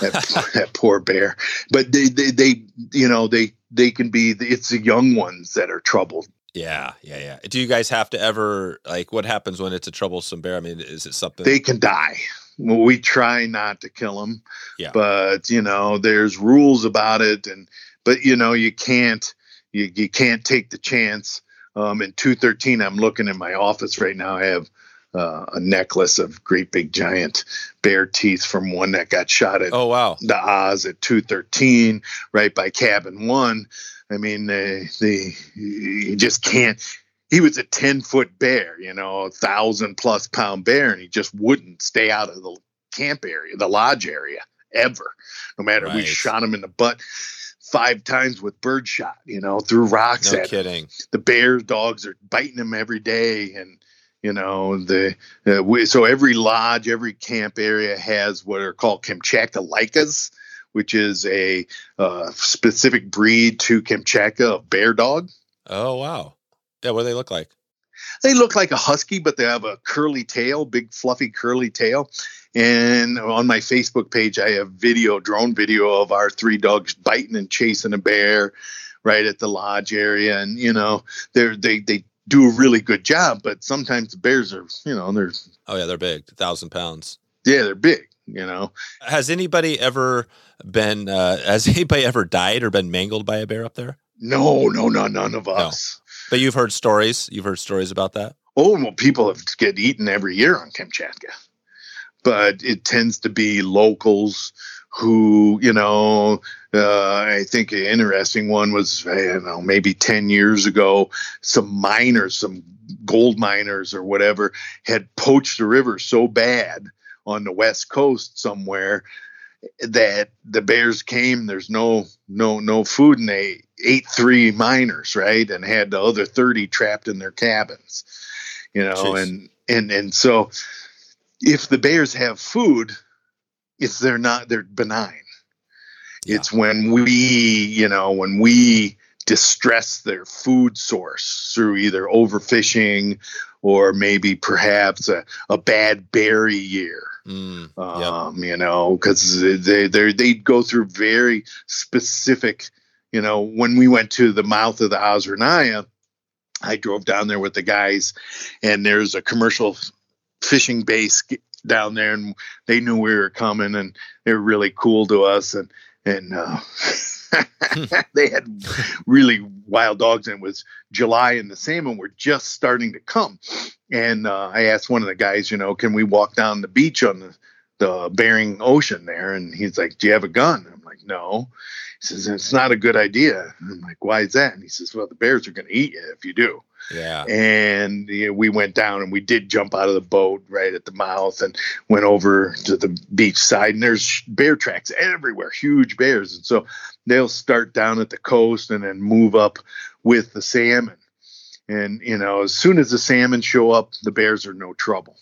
That, that poor bear. But they, they, they, you know, they, they can be, it's the young ones that are troubled. Yeah, yeah, yeah. Do you guys have to ever like what happens when it's a troublesome bear? I mean, is it something they can die? Well, we try not to kill them. Yeah. But you know, there's rules about it, and but you know, you can't you you can't take the chance. Um, in 213, I'm looking in my office right now. I have uh, a necklace of great big giant bear teeth from one that got shot at oh wow the Oz at 213 right by cabin one I mean, they, they you just can't. He was a ten foot bear, you know, a thousand plus pound bear, and he just wouldn't stay out of the camp area, the lodge area, ever. No matter right. we shot him in the butt five times with birdshot, you know, through rocks. No kidding. Him. The bears, dogs are biting him every day, and you know the uh, we, so every lodge, every camp area has what are called Kamchatka Laikas which is a uh, specific breed to Kamchatka of bear dog. Oh wow! Yeah, what do they look like? They look like a husky, but they have a curly tail, big fluffy curly tail. And on my Facebook page, I have video, drone video of our three dogs biting and chasing a bear right at the lodge area. And you know, they're they they do a really good job, but sometimes the bears are, you know, they're oh yeah, they're big, thousand pounds. Yeah, they're big. You know, has anybody ever been uh, has anybody ever died or been mangled by a bear up there? No, no, no, none of us. But you've heard stories. You've heard stories about that. Oh well, people have get eaten every year on Kamchatka, but it tends to be locals who, you know, uh, I think an interesting one was, I don't know, maybe 10 years ago, some miners, some gold miners or whatever had poached the river so bad on the west coast somewhere that the bears came there's no no no food and they ate three miners right and had the other 30 trapped in their cabins you know Jeez. and and and so if the bears have food it's they're not they're benign yeah. it's when we you know when we distress their food source through either overfishing or maybe perhaps a, a bad berry year Mm, yep. um, you know, because they they they go through very specific. You know, when we went to the mouth of the Ozernaya, I drove down there with the guys, and there's a commercial fishing base down there, and they knew we were coming, and they were really cool to us, and and uh, they had really wild dogs, and it was July, and the salmon were just starting to come. And uh, I asked one of the guys, you know, can we walk down the beach on the, the Bering Ocean there? And he's like, Do you have a gun? I'm like, No. He says, It's not a good idea. I'm like, Why is that? And he says, Well, the bears are going to eat you if you do. Yeah. And you know, we went down and we did jump out of the boat right at the mouth and went over to the beach side. And there's bear tracks everywhere, huge bears. And so they'll start down at the coast and then move up with the salmon. And, you know, as soon as the salmon show up, the bears are no trouble.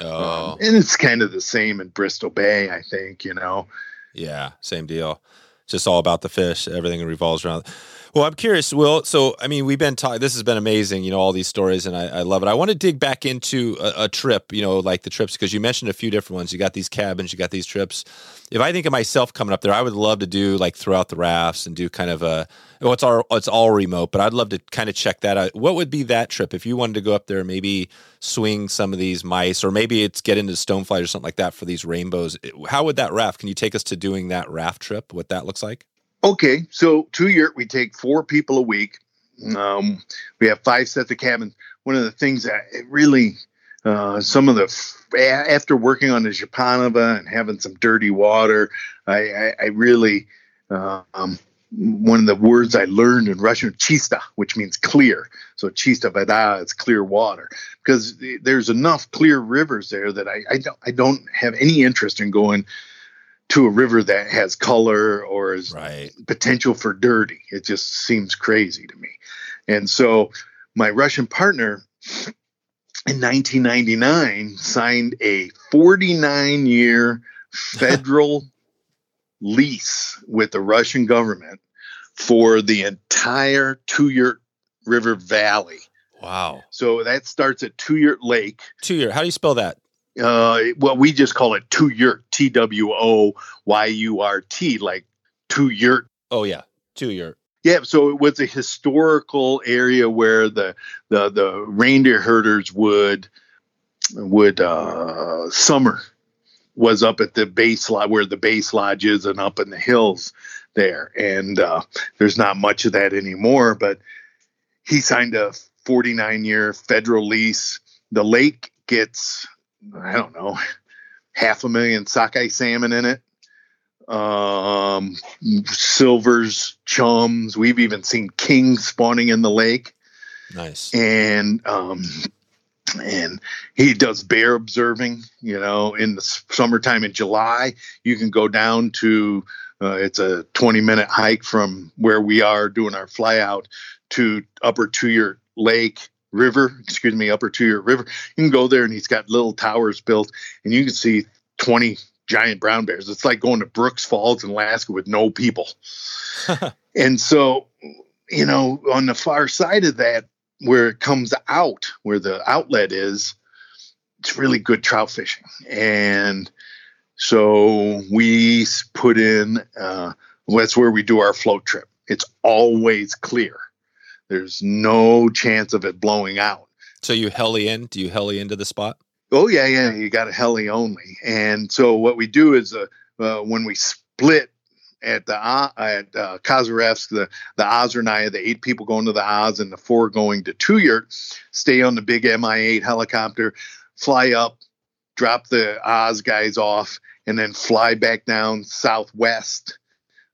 Oh. Um, and it's kind of the same in Bristol Bay, I think, you know. Yeah, same deal. Just all about the fish. Everything revolves around. Well, I'm curious, Will. So, I mean, we've been talking. This has been amazing, you know, all these stories, and I, I love it. I want to dig back into a, a trip, you know, like the trips, because you mentioned a few different ones. You got these cabins, you got these trips. If I think of myself coming up there, I would love to do like throughout the rafts and do kind of a. Well, it's all it's all remote, but I'd love to kind of check that out. What would be that trip if you wanted to go up there, maybe swing some of these mice, or maybe it's get into stoneflies or something like that for these rainbows? How would that raft? Can you take us to doing that raft trip? What that looks like? Okay, so two yurt we take four people a week. Um, we have five sets of cabins. One of the things that really, uh, some of the after working on the Zhupanova and having some dirty water, I, I, I really uh, um, one of the words I learned in Russian, chista, which means clear. So chista voda is clear water because there's enough clear rivers there that I, I don't I don't have any interest in going to a river that has color or is right. potential for dirty. It just seems crazy to me. And so my Russian partner in 1999 signed a 49 year federal lease with the Russian government for the entire Tuyurt River Valley. Wow. So that starts at Tuyurt Lake. Tuyurt. How do you spell that? uh, well, we just call it two yurt, T W O Y U R T, like two yurt. Oh yeah, two yurt. Yeah, so it was a historical area where the the the reindeer herders would would uh, summer was up at the base lodge where the base lodge is and up in the hills there, and uh, there's not much of that anymore. But he signed a 49 year federal lease. The lake gets I don't know, half a million sockeye salmon in it. Um, silvers, chums. We've even seen kings spawning in the lake. Nice. And um, and he does bear observing. You know, in the summertime in July, you can go down to. Uh, it's a 20 minute hike from where we are doing our fly out to Upper Tuyurt Lake river, excuse me, upper Tuyurt River. You can go there and he's got little towers built and you can see 20 giant brown bears. It's like going to Brooks Falls in Alaska with no people. and so, you know, on the far side of that, where it comes out, where the outlet is, it's really good trout fishing. And so we put in, uh, that's where we do our float trip. It's always clear. There's no chance of it blowing out. So you heli in? Do you heli into the spot? Oh yeah, yeah. You got a heli only. And so what we do is uh, uh, when we split at the uh, at uh, Kozyrevsk, the the Ozernaya, the eight people going to the Oz and the four going to Tuyurt, stay on the big Mi-8 helicopter, fly up, drop the Oz guys off, and then fly back down southwest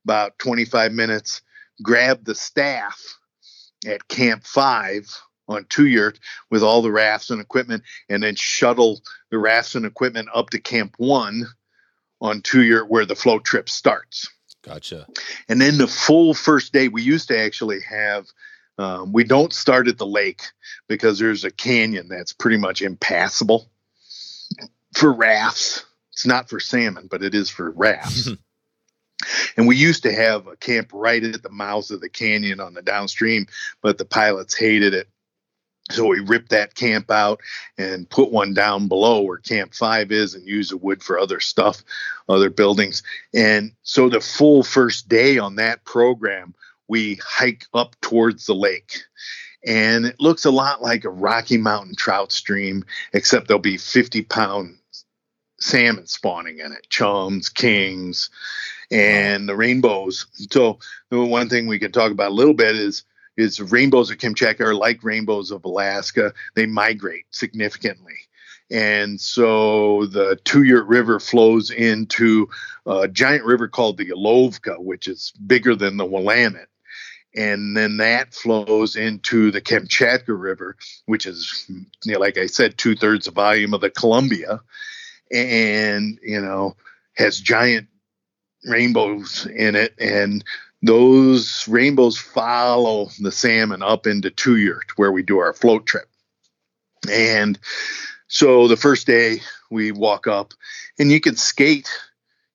about 25 minutes, grab the staff at Camp Five on two yurt with all the rafts and equipment, and then shuttle the rafts and equipment up to Camp One on two yurt where the float trip starts. Gotcha. And then the full first day, we used to actually have. Um, we don't start at the lake because there's a canyon that's pretty much impassable for rafts. It's not for salmon, but it is for rafts. and we used to have a camp right at the mouth of the canyon on the downstream, but the pilots hated it. So we ripped that camp out and put one down below where Camp Five is and use the wood for other stuff, other buildings. And so the full first day on that program, we hike up towards the lake. And it looks a lot like a Rocky Mountain trout stream, except there'll be 50 pound salmon spawning in it, chums, kings, and the rainbows. So the one thing we can talk about a little bit is is rainbows of Kamchatka are like rainbows of Alaska. They migrate significantly. And so the Two River flows into a giant river called the Yelovka, which is bigger than the Willamette. And then that flows into the Kamchatka River, which is, you know, like I said, two thirds the volume of the Columbia and you know has giant rainbows in it and those rainbows follow the salmon up into two yurt where we do our float trip and so the first day we walk up and you can skate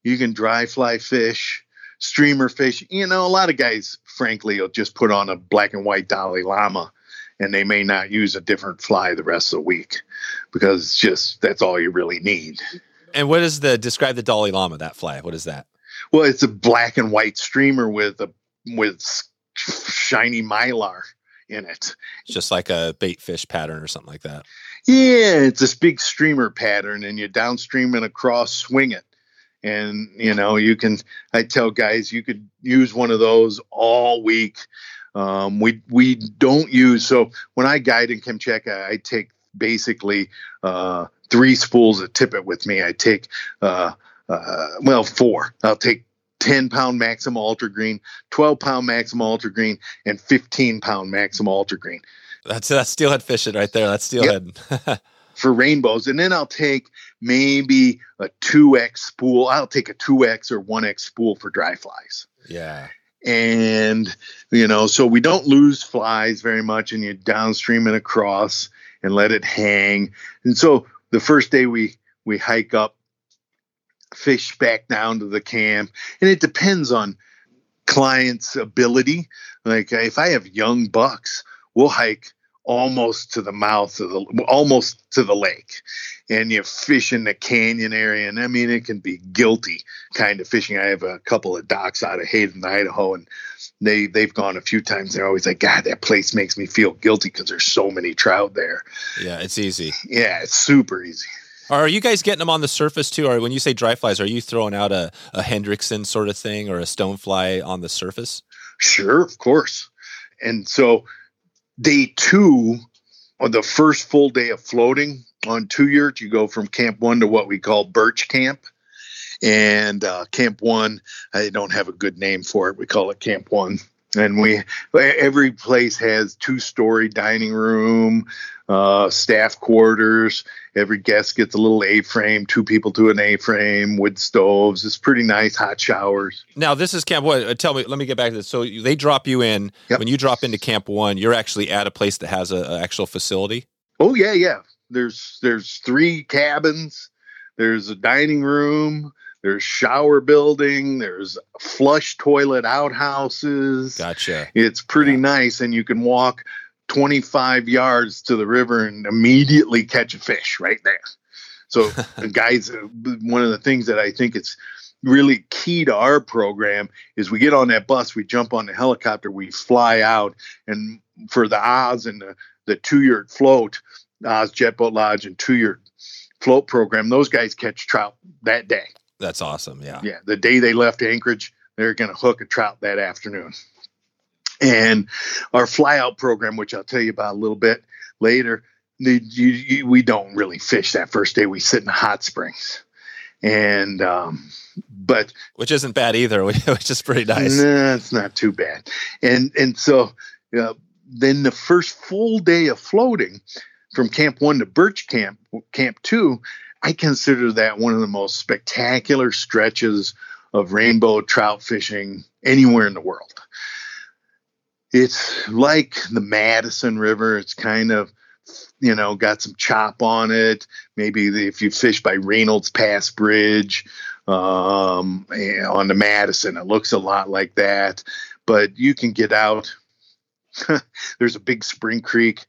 you can dry fly fish streamer fish you know a lot of guys frankly will just put on a black and white dalai lama and they may not use a different fly the rest of the week because just that's all you really need. And what is the describe the Dalai Lama that fly? What is that? Well, it's a black and white streamer with a with shiny mylar in it. It's just like a bait fish pattern or something like that. Yeah, it's this big streamer pattern, and you downstream and across swing it. And you know, you can. I tell guys you could use one of those all week um, we we don't use so when I guide in Kamchatka, I take basically uh, three spools of tippet with me. I take uh, uh, well four. I'll take 10 pound Maxima Ultra Green, 12 pound Maxima Ultra Green, and 15 pound Maxima Ultra Green. That's that's steelhead fishing right there. That's steelhead. Yep. for rainbows. And then I'll take maybe a 2X spool. I'll take a 2X or 1X spool for dry flies. Yeah and you know so we don't lose flies very much and you downstream and across and let it hang and so the first day we we hike up fish back down to the camp. And it depends on client's ability. Like if i have young bucks we'll hike almost to the mouth of the almost to the lake. And you fish in the canyon area and i mean it can be guilty kind of fishing. I have a couple of docks out of hayden idaho and they they've gone a few times. They're always like god that place makes me feel guilty because there's so many trout there. Yeah it's easy. Yeah it's super easy are you guys getting them on the surface too? Or when you say dry flies, are you throwing out a, a Hendrickson sort of thing or a stonefly on the surface? Sure, of course. And so day two, on the first full day of floating on two yurt, you go from camp one to what we call birch camp. And uh, camp one, I don't have a good name for it. We call it camp one. And we every place has two story dining room, uh, staff quarters. Every guest gets a little A frame, two people to an A frame, wood stoves. It's pretty nice, hot showers. Now, this is Camp One. Uh, tell me, let me get back to this. So they drop you in. Yep. When you drop into Camp One, you're actually at a place that has an actual facility. Oh yeah, yeah. There's there's three cabins. There's a dining room. There's shower building. There's flush toilet outhouses. Gotcha. It's pretty yeah. nice, and you can walk 25 yards to the river and immediately catch a fish right there. So, guys, uh, one of the things that I think it's really key to our program is we get on that bus, we jump on the helicopter, we fly out, and for the Oz and the, the two yurt float, Oz Jet Boat Lodge and two yurt float program, those guys catch trout that day. That's awesome. Yeah. Yeah. The day they left Anchorage, they're going to hook a trout that afternoon. And our flyout program, which I'll tell you about a little bit later, the, you, you, we don't really fish that first day. We sit in the hot springs, and um, but which isn't bad either, which is pretty nice. Nah, it's not too bad. And and so uh, then the first full day of floating from Camp One to Birch Camp, Camp Two, I consider that one of the most spectacular stretches of rainbow trout fishing anywhere in the world. It's like the Madison River. It's kind of, you know, got some chop on it. Maybe if you fish by Reynolds Pass Bridge um, on the Madison, it looks a lot like that. But you can get out. There's a big spring creek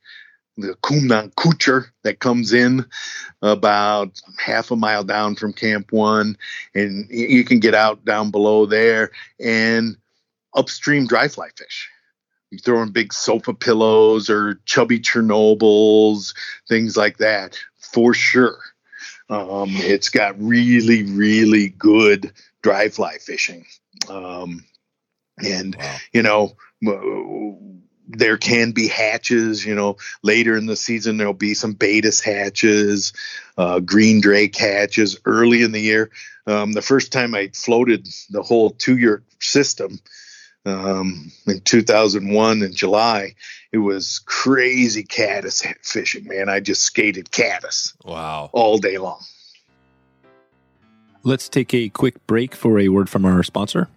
the Kumnan Kucher that comes in about half a mile down from Camp One, and you can get out down below there and upstream dry fly fish. You throw in big sofa pillows or chubby Chernobyls, things like that, for sure. Um, it's got really, really good dry fly fishing. Um, and, wow. you know, there can be hatches, you know, later in the season, there'll be some Baetis hatches, uh, green drake hatches early in the year. Um, the first time I floated the whole two yurt system um, in 2001 in July, it was crazy caddis fishing, man. I just skated caddis. Wow. All day long. Let's take a quick break for a word from our sponsor.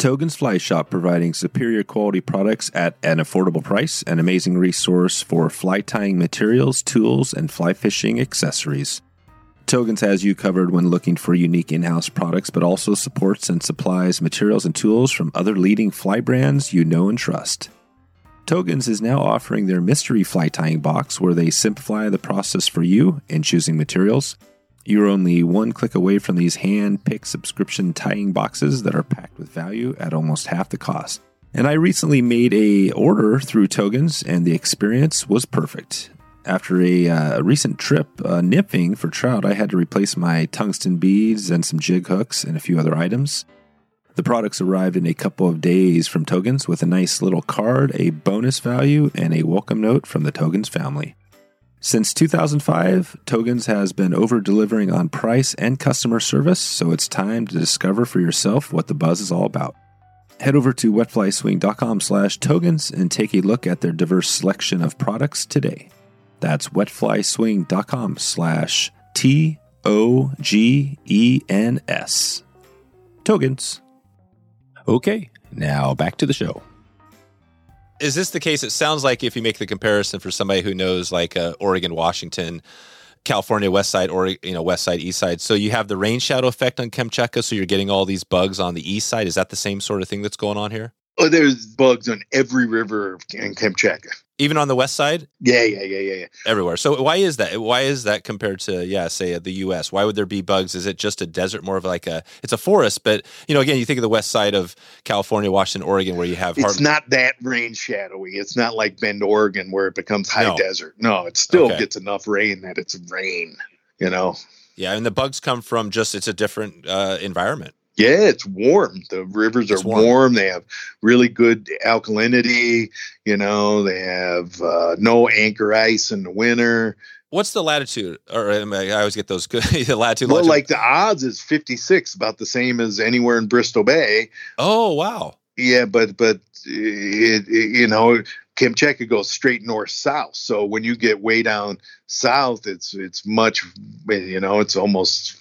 Togen's Fly Shop providing superior quality products at an affordable price, an amazing resource for fly tying materials, tools, and fly fishing accessories. Togen's has you covered when looking for unique in house products, but also supports and supplies materials and tools from other leading fly brands you know and trust. Togen's is now offering their mystery fly tying box where they simplify the process for you in choosing materials you're only one click away from these hand picked subscription tying boxes that are packed with value at almost half the cost. And I recently made a order through Togens, and the experience was perfect. After a uh, recent trip uh, for trout, I had to replace my tungsten beads and some jig hooks and a few other items. The products arrived in a couple of days from Togens with a nice little card, a bonus value, and a welcome note from the Togens family. Since 2005, Togens has been over delivering on price and customer service, so it's time to discover for yourself what the buzz is all about. Head over to wetflyswing.com slash togens and take a look at their diverse selection of products today. That's wetflyswing.com slash T O G E N S. Togens. Okay, now back to the show is this the case? It sounds like if you make the comparison for somebody who knows like uh, Oregon, Washington, California West Side or you know West Side East Side. So you have the rain shadow effect on Kamchatka, so you're getting all these bugs on the east side. Is that the same sort of thing that's going on here? Oh, there's bugs on every river in Kamchatka even on the west side. Yeah, yeah, yeah, yeah, yeah. Everywhere. So why is that? Why is that compared to yeah, say the U.S.? Why would there be bugs? Is it just a desert, more of like a? It's a forest, but you know, again, you think of the west side of California, Washington, Oregon, where you have. Hard- it's not that rain shadowy. It's not like Bend, Oregon, where it becomes high no. desert. No, it still okay. gets enough rain that it's rain. You know. Yeah, and the bugs come from just it's a different uh, environment. Yeah, it's warm. The rivers are warm. warm. They have really good alkalinity. You know, they have uh, no anchor ice in the winter. What's the latitude? Or I always get those good the latitude. Well, latitude. like the odds is fifty six, about the same as anywhere in Bristol Bay. Oh wow. Yeah, but but it, it, you know Kamchatka goes straight north south. So when you get way down south, it's it's much you know it's almost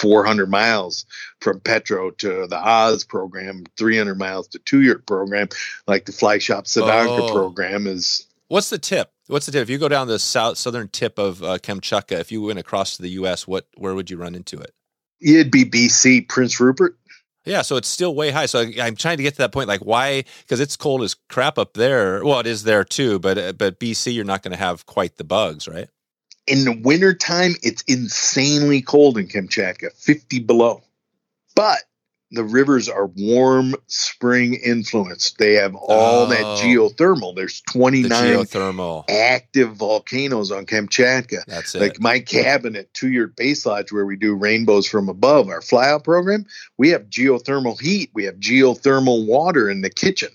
400 miles from Petro to the Oz program, 300 miles to two yurt program, like the Fly Shop Sedanka oh. program is. What's the tip? What's the tip? If you go down the south southern tip of uh, Kamchatka, if you went across to the U.S., what where would you run into it? It'd be BC, Prince Rupert. Yeah, so it's still way high. So I'm trying to get to that point. Like, why? Because it's cold as crap up there. Well, it is there too, but uh, but BC, you're not going to have quite the bugs, right? In the wintertime, it's insanely cold in Kamchatka, 50 below. But the rivers are warm spring influenced. They have all oh, that geothermal. There's 29 the geothermal. active volcanoes on Kamchatka. That's it. Like my cabin at Two Yurt Base Lodge, where we do rainbows from above, our flyout program, we have geothermal heat. We have geothermal water in the kitchen.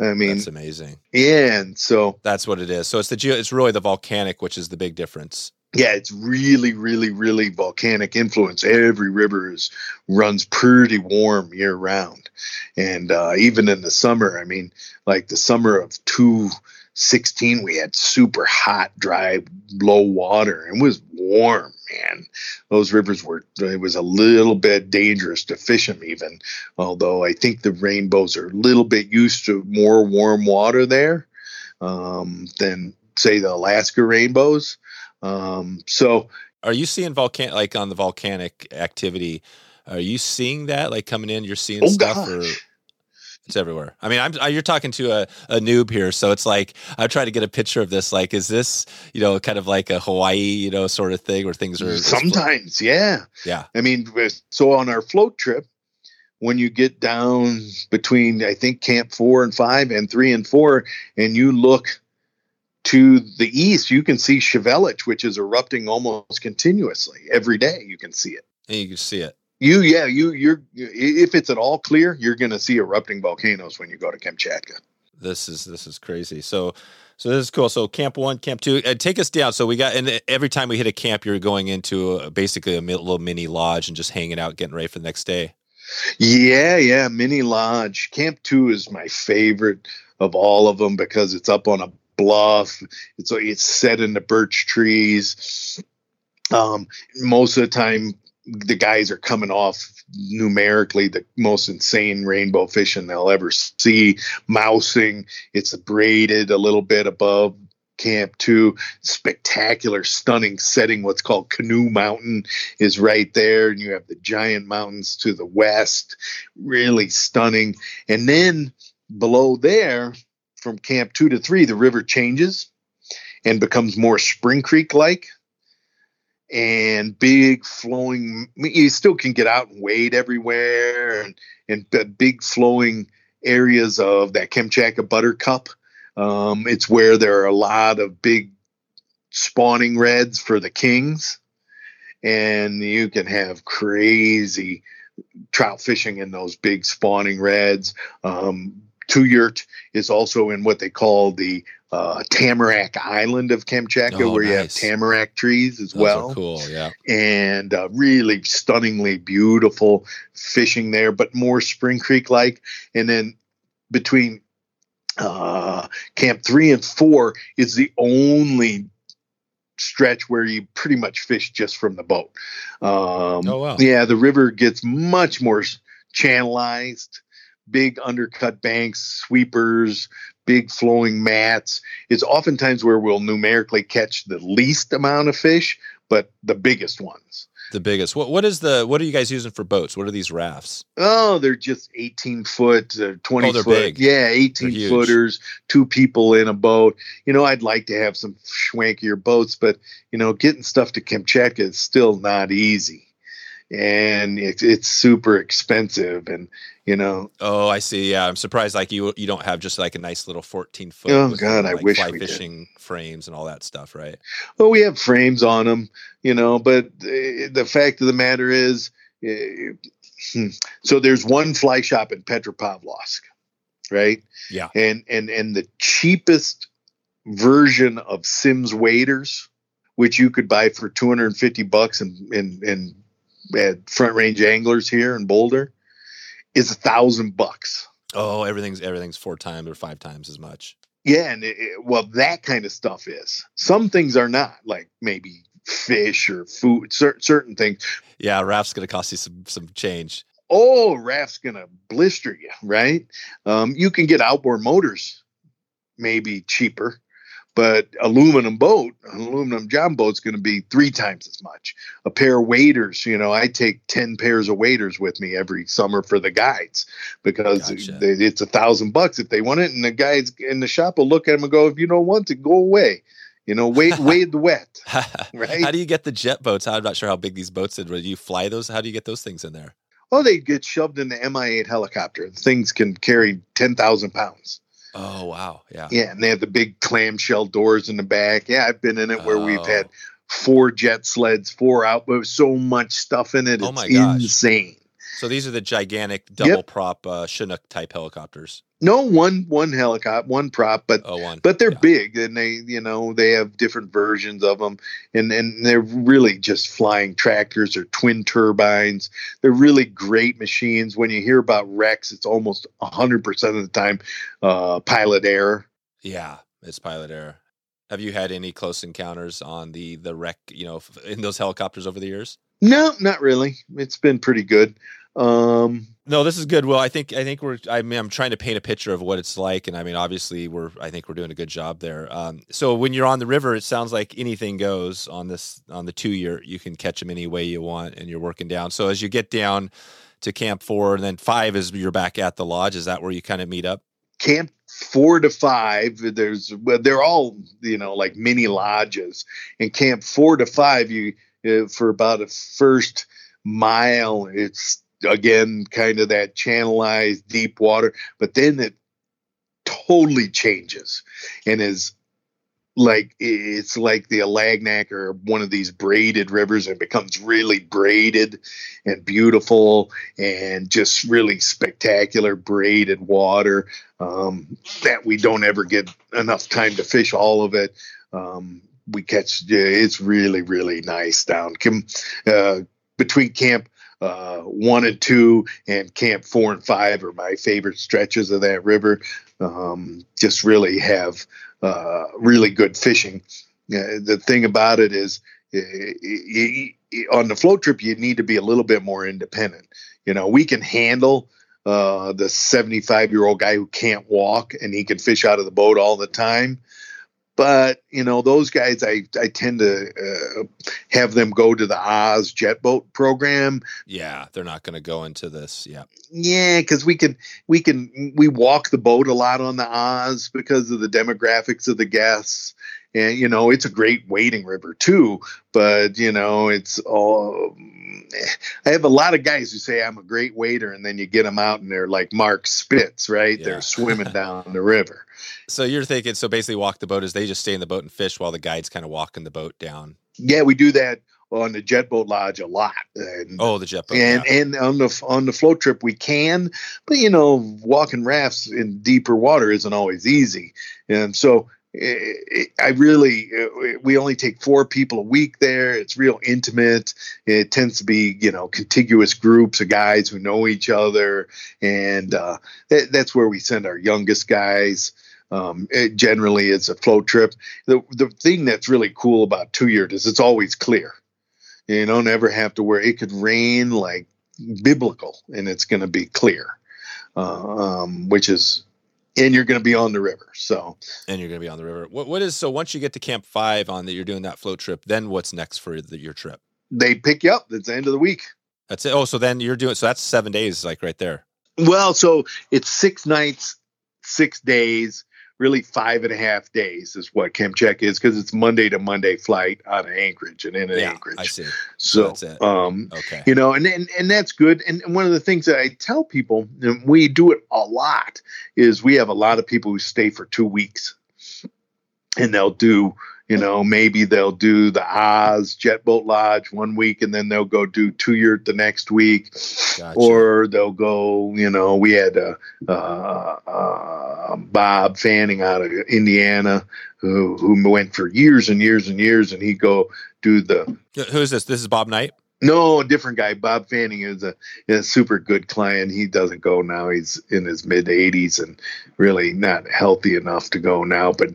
I mean, that's amazing. Yeah, and so that's what it is. So it's the geo. It's really the volcanic, which is the big difference. Yeah, it's really, really, really volcanic influence. Every river is runs pretty warm year round, and uh, even in the summer. I mean, like the summer of two sixteen, we had super hot, dry, low water, and it was warm. Man, those rivers were. It was a little bit dangerous to fish them, even. Although I think the rainbows are a little bit used to more warm water there um, than say the Alaska rainbows um, so, are you seeing volcan like on the volcanic activity? Are you seeing that like coming in? You're seeing oh stuff, or it's everywhere. I mean, I'm I, you're talking to a, a noob here, so it's like I try to get a picture of this. Like, is this you know kind of like a Hawaii you know sort of thing where things are sometimes, yeah, yeah. I mean, so on our float trip, when you get down between I think Camp Four and Five and Three and Four, and you look to the east, you can see Shiveluch, which is erupting almost continuously every day. You can see it. And you can see it. You, yeah, you, you're. If it's at all clear, you're going to see erupting volcanoes when you go to Kamchatka. This is this is crazy. So, so this is cool. So camp one, camp two, uh, take us down. So we got, and every time we hit a camp, you're going into a, basically a little mini lodge and just hanging out, getting ready for the next day. Yeah, yeah, mini lodge. Camp two is my favorite of all of them because it's up on a bluff. It's it's set in the birch trees. Um, most of the time, the guys are coming off numerically the most insane rainbow fishing they'll ever see. Mousing, it's braided a little bit above Camp Two. Spectacular, stunning setting. What's called Canoe Mountain is right there, and you have the giant mountains to the west. Really stunning. And then below there, from camp two to three, the river changes and becomes more Spring Creek like and big flowing. You still can get out and wade everywhere and, and big flowing areas of that Kamchatka Buttercup. Um, it's where there are a lot of big spawning reds for the kings. And you can have crazy trout fishing in those big spawning reds. Um, Two Yurt is also in what they call the uh, Tamarack Island of Kamchatka, Oh, where you have tamarack trees as Those well cool. Yeah. and uh, really stunningly beautiful fishing there, but more Spring Creek like. And then between uh, Camp Three and Four is the only stretch where you pretty much fish just from the boat. Um, Oh, wow. Yeah, the river gets much more channelized, big undercut banks, sweepers. Big flowing mats. It's oftentimes where we'll numerically catch the least amount of fish, but the biggest ones. The biggest. What what is the what are you guys using for boats? What are these rafts? Oh, they're just 18 foot, uh, 20 Oh, they're foot. big. Yeah, 18 footers, two people in a boat. You know, I'd like to have some schwankier boats, but, you know, getting stuff to Kamchatka is still not easy. And it's, it's super expensive. And, you know, Oh, I see. Yeah, I'm surprised. Like you, you don't have just like a nice little 14 foot. Oh, God, I wish fly we did. fishing frames and all that stuff, right? well, we have frames on them, you know, but uh, the fact of the matter is, uh, so there's one fly shop in Petropavlovsk, right? Yeah. and and and the cheapest version of Simms waders, which you could buy for 250 bucks and and in at Front Range Anglers here in Boulder, is a thousand bucks. Oh, everything's everything's four times or five times as much. Yeah, and it, it- well, that kind of stuff is. Some things are not, like maybe fish or food, cer- certain things. Yeah, raft's gonna cost you some some change. Oh, raft's gonna blister you, right? Um, you can get outboard motors, maybe cheaper, but aluminum boat, an aluminum john boat's going to be three times as much. A pair of waders, you know, I take ten pairs of waders with me every summer for the guides because Gotcha. they, it's a thousand bucks if they want it, and the guys in the shop will look at them and go, "If you don't want it, go away." You know, wade wade the wet. Right. How do you get the jet boats? I'm not sure how big these boats are. Do you fly those? How do you get those things in there? Oh, they get shoved in the Mi-8 helicopter. Things can carry ten thousand pounds. Oh wow, yeah. Yeah, and they have the big clamshell doors in the back. Yeah, I've been in it where we've Oh. had four jet sleds, four out, but so much stuff in it. Oh It's my gosh. insane. So these are the gigantic double prop uh, Chinook type helicopters. No one one helicopter, one prop, but Oh, one. but they're Yeah. big and they you know they have different versions of them and and they're really just flying tractors or twin turbines they're really great machines when you hear about wrecks it's almost 100% of the time uh, pilot error Yeah, it's pilot error. Have you had any close encounters on the the wreck? You know, in those helicopters over the years? no not really it's been pretty good um No, this is good. Well, I think I think we're. I mean, I'm trying to paint a picture of what it's like, and I mean, obviously, we're. I think we're doing a good job there. Um, so when you're on the river, it sounds like anything goes on this on the Two Yurt. You can catch them any way you want, and you're working down. So as you get down to Camp Four, and then five is you're back at the lodge. Is that where you kind of meet up? camp four to five there's well, they're all you know like mini lodges and camp four to five you uh, for about a first mile it's again kind of that channelized deep water but then it totally changes and is like it's like the Alagnak or one of these braided rivers and becomes really braided and beautiful and just really spectacular braided water um, that we don't ever get enough time to fish all of it. Um, we catch it's really really nice down Kim, uh, between camp uh, one and two and camp four and five are my favorite stretches of that river. Um, just really have uh, really good fishing. Uh, the thing about it is, uh, y- y- on the float trip, you need to be a little bit more independent. You know, we can handle uh, the 75 year old guy who can't walk and he can fish out of the boat all the time. But you know those guys, I I tend to uh, have them go to the Oz jet boat program Yeah, they're not going to go into this. Yeah, yeah, because we can we can we walk the boat a lot on the Oz because of the demographics of the guests, and you know it's a great wading river too. But you know it's all. I have a lot of guys who say I'm a great wader, and then you get them out and they're like Mark Spitz, right? Yeah. They're swimming down the river. so you're thinking so basically walk the boat is they just stay in the boat and fish while the guide's kind of walking the boat down. Yeah, we do that on the jet boat lodge a lot. And, Oh, the jet boat. and yeah. and on the on the float trip we can, but you know, walking rafts in deeper water isn't always easy, and so. I really, eh, we only take four people a week there. It's real intimate. It tends to be, you know, contiguous groups of guys who know each other, and uh, that, that's where we send our youngest guys. Um, it generally, it's a float trip. The the thing that's really cool about Two Yurt is it's always clear. You don't ever have to worry. It could rain like biblical, and it's going to be clear, uh, um, which is, and you're going to be on the river. So and you're going to be on the river. What what is so once you get to Camp Five on that you're doing that float trip, then what's next for the, your trip? they pick you up. It's the end of the week. That's it. Oh, so then you're doing so that's seven days, like right there. Well, so it's six nights, six days, really five and a half days is what Kamchatka is because it's Monday to Monday flight out of Anchorage and in yeah, Anchorage. I see. So, that's it. um, Okay. you know and, and and that's good and one of the things that i tell people and we do it a lot is we have a lot of people who stay for two weeks and they'll do you know maybe they'll do the oz jet boat lodge one week and then they'll go do Two Yurt the next week Gotcha. or they'll go you know we had uh, uh, uh, bob fanning out of indiana who, who went for years and years and years and he'd go do the Who's this? This is Bob Knight. no, a different guy. Bob Fanning is a, is a super good client. He doesn't go now. He's in his mid 80s and really not healthy enough to go now. But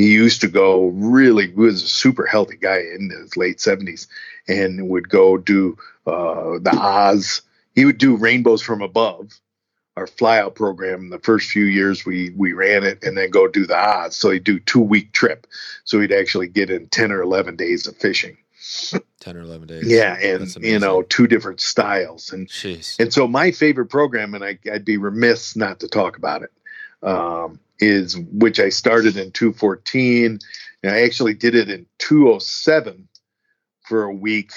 he used to go really, he was a super healthy guy in his late 70s and would go do uh, the Oz. He would do Rainbows from Above, our flyout program. The first few years we, we ran it and then go do the Oz. So he'd do two week trip. So he'd actually get in 10 or 11 days of fishing. Ten or eleven days. Yeah. And, you know, two different styles. And Jeez. and so my favorite program, and I, I'd be remiss not to talk about it, um, is which I started in 214. And I actually did it in 207 for a week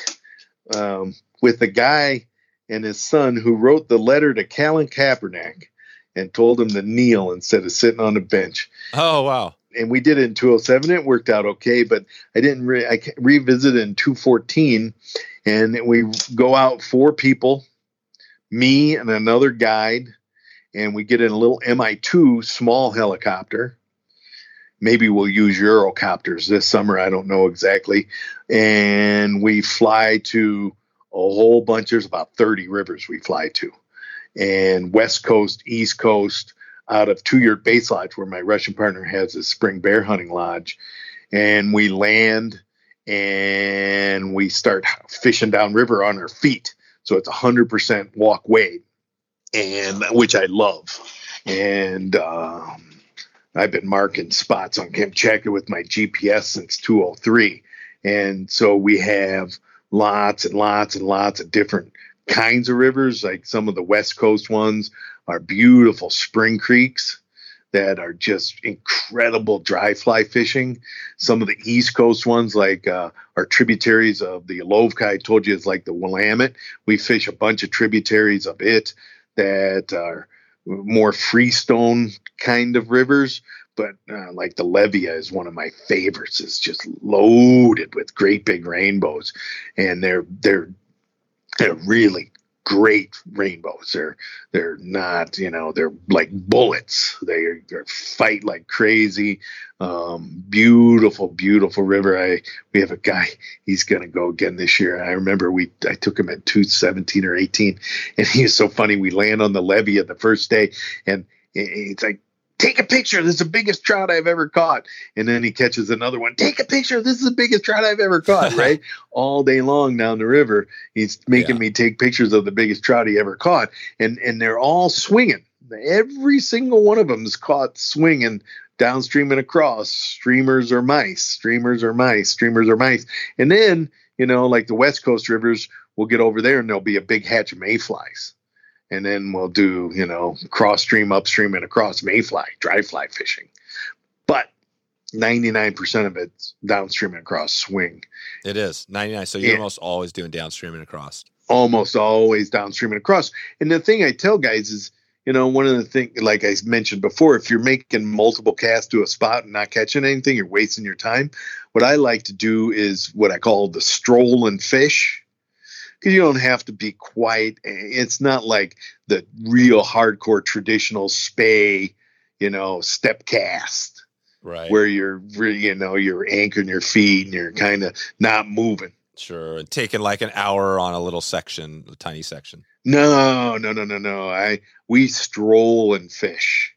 um, with a guy and his son who wrote the letter to Colin Kaepernick and told him to kneel instead of sitting on a bench. Oh wow. And we did it in 207. It worked out okay, but I didn't. Re- I revisited in 214, and we go out four people me and another guide, and we get in a little Mi2 small helicopter. Maybe we'll use Eurocopters this summer. I don't know exactly. And we fly to a whole bunch. There's about 30 rivers we fly to, and West Coast, East Coast, out of Two Yurt Base Lodge, where my Russian partner has his spring bear hunting lodge. And we land and we start fishing downriver on our feet. So it's 100% walk wade, and which I love. And um, I've been marking spots on Kamchatka with my GPS since 203. And so we have lots and lots and lots of different kinds of rivers, like some of the West Coast ones are beautiful spring creeks that are just incredible dry fly fishing. Some of the East Coast ones, like uh, are tributaries of the Yelovka, I told you it's like the Willamette. We fish a bunch of tributaries of it that are more freestone kind of rivers. But uh, like the Levia is one of my favorites. It's just loaded with great big rainbows, and they're they're they're really great rainbows. They're they're not, you know, they're like bullets. They they fight like crazy. Um, beautiful, beautiful river. I we have a guy. He's gonna go again this year. I remember we I took him at two seventeen or eighteen, and he was so funny. We land on the levee on the first day, and it's like take a picture. This is the biggest trout I've ever caught. And then he catches another one. Take a picture. This is the biggest trout I've ever caught, right? All day long down the river. He's making yeah. me take pictures of the biggest trout he ever caught. And, and they're all swinging. Every single one of them is caught swinging downstream and across. Streamers or mice, streamers or mice, streamers or mice. And then, you know, like the West Coast rivers, we'll get over there and there'll be a big hatch of mayflies and then we'll do you know cross stream upstream and across mayfly dry fly fishing. But 99% of it's downstream and across swing. It is. 99 so you're yeah. almost always doing downstream and across. Almost always downstream and across. And the thing i tell guys is you know one of the things like i mentioned before if you're making multiple casts to a spot and not catching anything you're wasting your time. What i like to do is what i call the stroll and fish because you don't have to be quite it's not like the real hardcore traditional spey, you know step cast right. Where you're you know you're anchoring your feet and you're kind of not moving. Sure and taking like an hour on a little section a tiny section. No no no no no. I we stroll and fish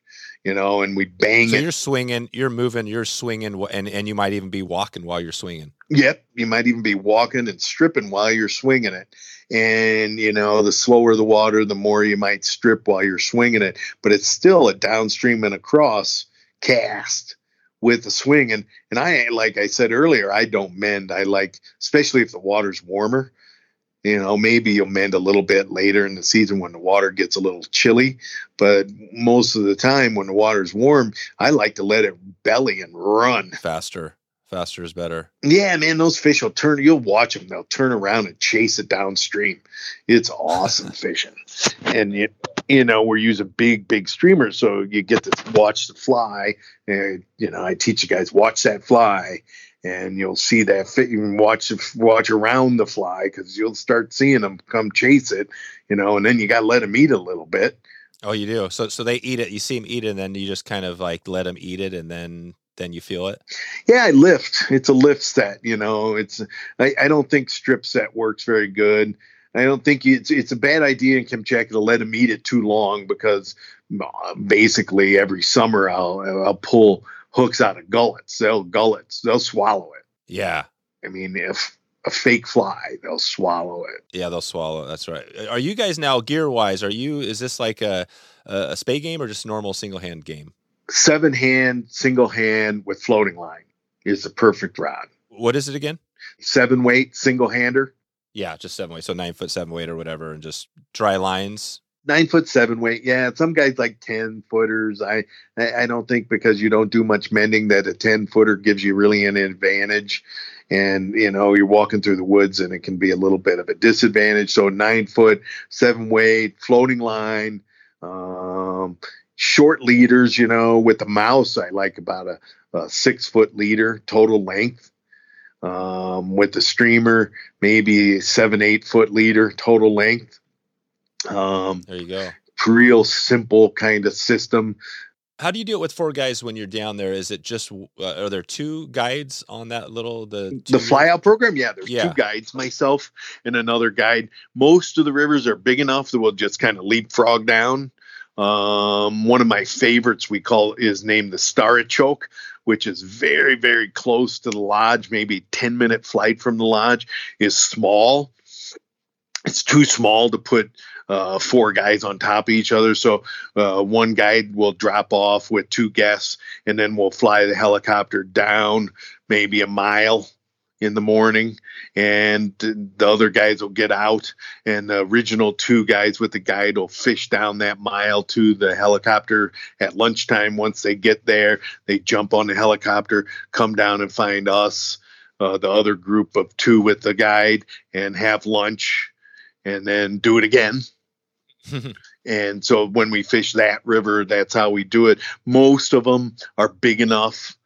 you know and we bang so it. you're swinging you're moving you're swinging and and you might even be walking while you're swinging Yep, you might even be walking and stripping while you're swinging it. And you know, the slower the water, the more you might strip while you're swinging it. But it's still a downstream and across cast with the swing. And and I, like I said earlier, I don't mend. I like, especially if the water's warmer. You know, maybe you'll mend a little bit later in the season when the water gets a little chilly. But most of the time, when the water's warm, I like to let it belly and run faster faster is better. Yeah, man, those fish will turn. You'll watch them; they'll turn around and chase it downstream. It's awesome fishing, and you, you know we're using big, big streamers, so you get to watch the fly. And you know, I teach you guys watch that fly, and you'll see that fit. You watch watch around the fly because you'll start seeing them come chase it. You know, and then you got to let them eat a little bit. Oh, you do. So, so they eat it. You see them eat it, and then you just kind of like let them eat it, and then then you feel it? Yeah, I lift. It's a lift set. You know, it's I, I don't think strip set works very good. I don't think it's it's a bad idea in Kamchatka to let them eat it too long because uh, basically every summer I'll I'll pull hooks out of gullets. They'll gullets. They'll swallow it. Yeah. I mean, if a fake fly, they'll swallow it. Yeah, they'll swallow. It. That's right. Are you guys now gear wise? Are you? Is this like a a spey game or just normal single hand game? seven hand, single hand with floating line is the perfect rod. What is it again? Seven weight, single hander. Yeah, just seven weight. So nine foot seven weight or whatever, and just dry lines. Nine foot seven weight. Yeah, some guys like ten footers. I I don't think because you don't do much mending that a ten footer gives you really an advantage. And you know you're walking through the woods and it can be a little bit of a disadvantage. So nine foot, seven weight, floating line. Um, short leaders, you know, with the mouse, I like about a, a six foot leader total length. Um, with the streamer, maybe seven, eight foot leader total length. Um, there you go. Real simple kind of system. How do you do it with four guys when you're down there? Is it just uh, are there two guides on that little the the fly out program? Yeah, there's Yeah. two guides, myself and another guide. Most of the rivers are big enough that we'll just kind of leapfrog down. Um, one of my favorites we call is named the Starachoke, which is very very close to the lodge, maybe 10 minute flight from the lodge. is small. It's too small to put uh, four guys on top of each other. So uh, one guide will drop off with two guests, and then we'll fly the helicopter down maybe a mile in the morning, and the other guys will get out, and the original two guys with the guide will fish down that mile to the helicopter at lunchtime. Once they get there, they jump on the helicopter, come down and find us. Uh, the other group of two with the guide and have lunch and then do it again and so when we fish that river, that's how we do it. Most of them are big enough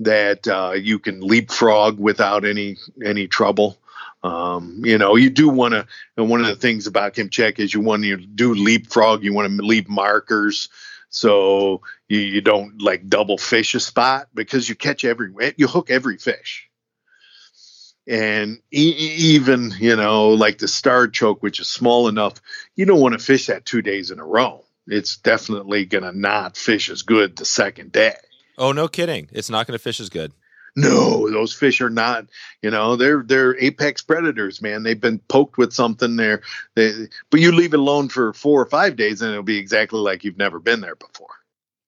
that uh, you can leapfrog without any any trouble. Um, you know, you do want to. And one of the things about Kamchatka is you want to do leapfrog. You want to leave markers so you, you don't like double fish a spot because you catch every you hook every fish and e- even you know like the star choke which is small enough you don't want to fish that two days in a row it's definitely going to not fish as good the second day Oh, no kidding! It's not going to fish as good. no those fish are not you know they're they're apex predators man they've been poked with something there they, but you leave it alone for four or five days and it'll be exactly like you've never been there before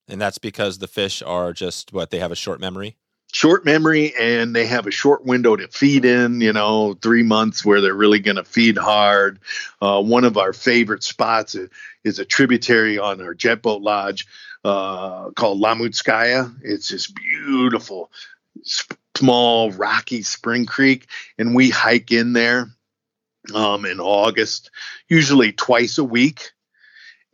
And that's because the fish are just what they have a short memory. Short memory and they have a short window to feed in you know three months where they're really going to feed hard. Uh, one of our favorite spots is, a tributary on our jet boat lodge uh, called lamutskaya it's this beautiful small rocky spring creek and we hike in there um, in august usually twice a week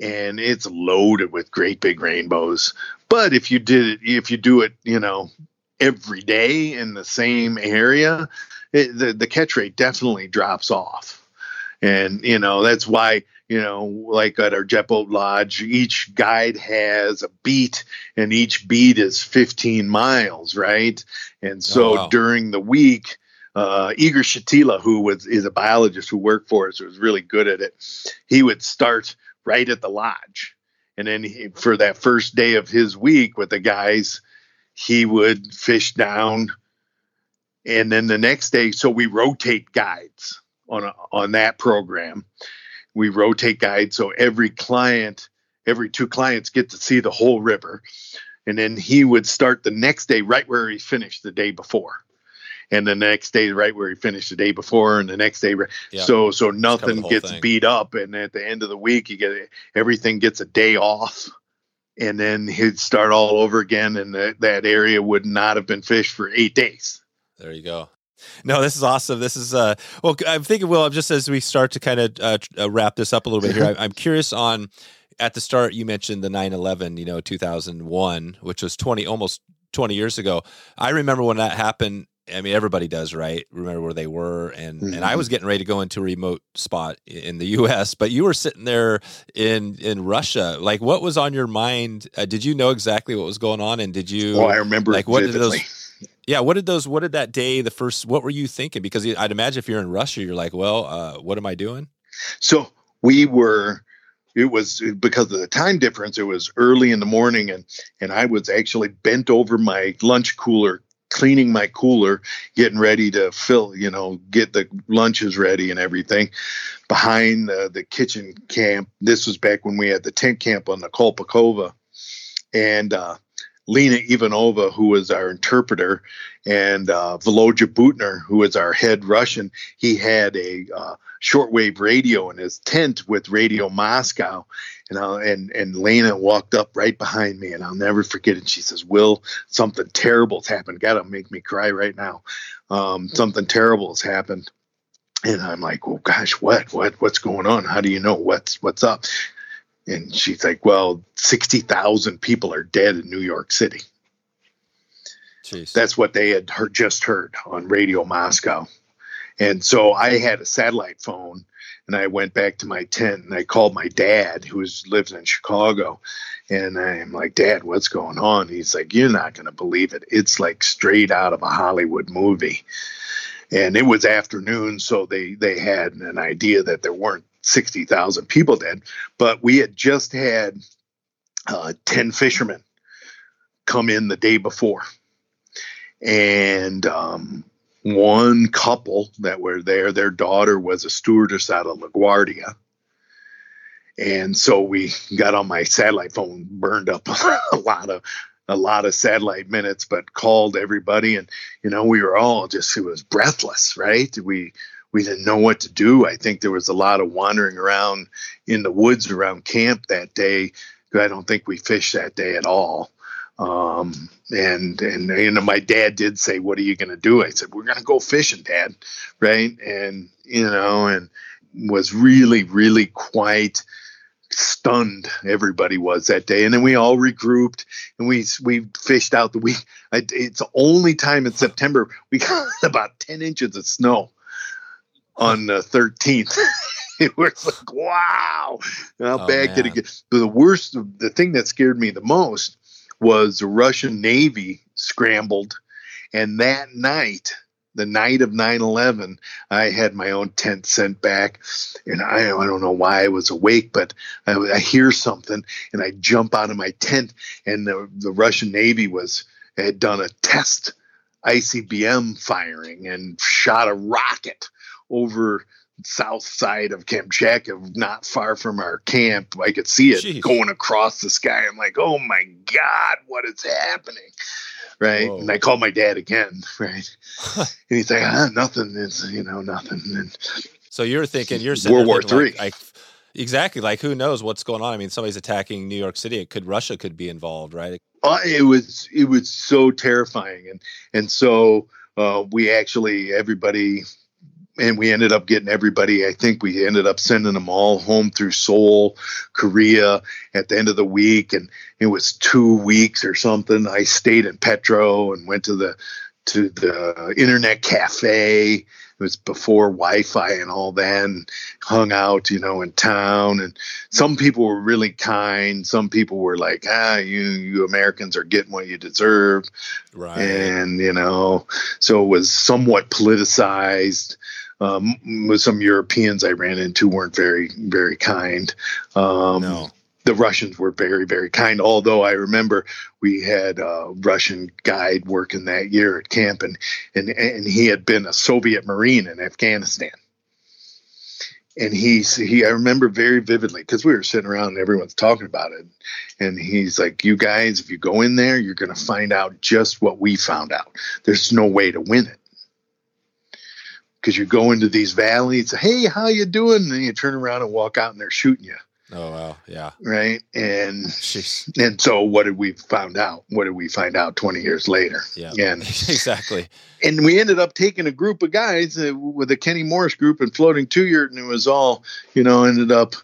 and it's loaded with great big rainbows. But if you did it if you do it you know every day in the same area, it, the the catch rate definitely drops off. And you know that's why you know like at our jet boat lodge, each guide has a beat, and each beat is 15 miles, right? And so wow. during the week. Uh, Igor Shatila, who was is a biologist who worked for us, was really good at it. He would start right at the lodge, and then he, for that first day of his week with the guys, he would fish down. And then the next day so we rotate guides on a, on that program. We rotate guides so every client every two clients get to see the whole river. And then he would start the next day right where he finished the day before. And the next day right where he finished the day before and the next day Yeah. so so nothing gets thing. beat up. And at the end of the week you get everything gets a day off and then he'd start all over again and that that area would not have been fished for eight days There you go. No, this is awesome. This is uh well I'm thinking Will, just as we start to kind of uh, uh, wrap this up a little bit here, I, I'm curious on at the start you mentioned the 9/11, you know, 2001, which was 20 almost 20 years ago. I remember when that happened. I mean, everybody does, right? Remember where they were, and and I was getting ready to go into a remote spot in the U.S., but you were sitting there in in Russia. Like, what was on your mind? Uh, did you know exactly what was going on, and did you? oh i remember like, what did those- Yeah, what did those? What did that day? The first. What were you thinking? Because I'd imagine if you're in Russia, you're like, well, uh, what am I doing? so we were it was because of the time difference it was early in the morning and and i was actually bent over my lunch cooler cleaning my cooler getting ready to fill you know get the lunches ready and everything behind the, the kitchen camp. This was back when we had the tent camp on the kolpakova. And uh Lena Ivanova, who was our interpreter, and uh, Volodya Butner, who was our head Russian, he had a uh, shortwave radio in his tent with Radio Moscow, and uh, and and Lena walked up right behind me, and I'll never forget it. She says, "Will, something terrible's happened. Gotta make me cry right now. Um, something terrible has happened." And I'm like, "Well, gosh, what, what, what's going on? How do you know what's what's up?" And she's like, "Well, sixty thousand people are dead in New York City." Jeez. That's what they had heard, just heard on Radio Moscow. And so I had a satellite phone and I went back to my tent and I called my dad, who was lives in Chicago, and I'm like, Dad, what's going on? He's like, You're not going to believe it. It's like straight out of a Hollywood movie. And it was afternoon, so they they had an idea that there weren't sixty thousand people dead, but we had just had uh, ten fishermen come in the day before, and um, one couple that were there, their daughter was a stewardess out of LaGuardia. And so we got on my satellite phone, burned up a lot of a lot of satellite minutes, but called everybody, and you know we were all just it was breathless, right? We we didn't know what to do. I think there was a lot of wandering around in the woods around camp that day. I don't think we fished that day at all. Um, and and you know, my dad did say, "What are you going to do?" I said, "We're going to go fishing, Dad." Right? And you know, and was really, really quite stunned. Everybody was that day, and then we all regrouped and we we fished out the week. It's the only time in September we got about ten inches of snow on the thirteenth. it was like, wow, how oh, bad man. could it get? But the worst, the thing that scared me the most was the Russian Navy scrambled. And that night, the night of 9-11 i had my own tent sent back and i, I don't know why i was awake but I, I, hear something and i jump out of my tent and the, the russian navy was had done a test icbm firing and shot a rocket over south side of Kamchatka, not far from our camp. I could see it Jeez. going across the sky. I'm like, oh my God, what is happening? Right. Whoa. And I called my dad again. Right. and he's like, ah, nothing is, you know, nothing. And so you're thinking, you're World War Three. Like, like, exactly. Like, who knows what's going on? I mean, somebody's attacking New York City. It could, Russia could be involved, right? Uh, it was, it was so terrifying. And, and so, uh, we actually, everybody and we ended up getting everybody. I think we ended up sending them all home through Seoul, Korea at the end of the week, and it was two weeks or something. I stayed in Petro and went to the to the internet cafe. It was before Wi-Fi and all that, and hung out, you know, in town. And some people were really kind. Some people were like, "Ah, you you Americans are getting what you deserve," right? And you know, so it was somewhat politicized um, some Europeans I ran into weren't very very kind. Um, no. The Russians were very very kind. Although I remember we had a Russian guide working that year at camp, and and and he had been a Soviet Marine in Afghanistan. And he's he I remember very vividly because we were sitting around and everyone's talking about it, and he's like, "You guys, if you go in there, you're going to find out just what we found out. There's no way to win it." Because you go into these valleys, hey, how you doing? And you turn around and walk out and they're shooting you. Oh wow, yeah. Right. And Jeez. and so what did we found out? What did we find out 20 years later? Yeah. And exactly. And we ended up taking a group of guys uh, with the Kenny Morrish group and floating Two Yurt and it was all, you know, ended up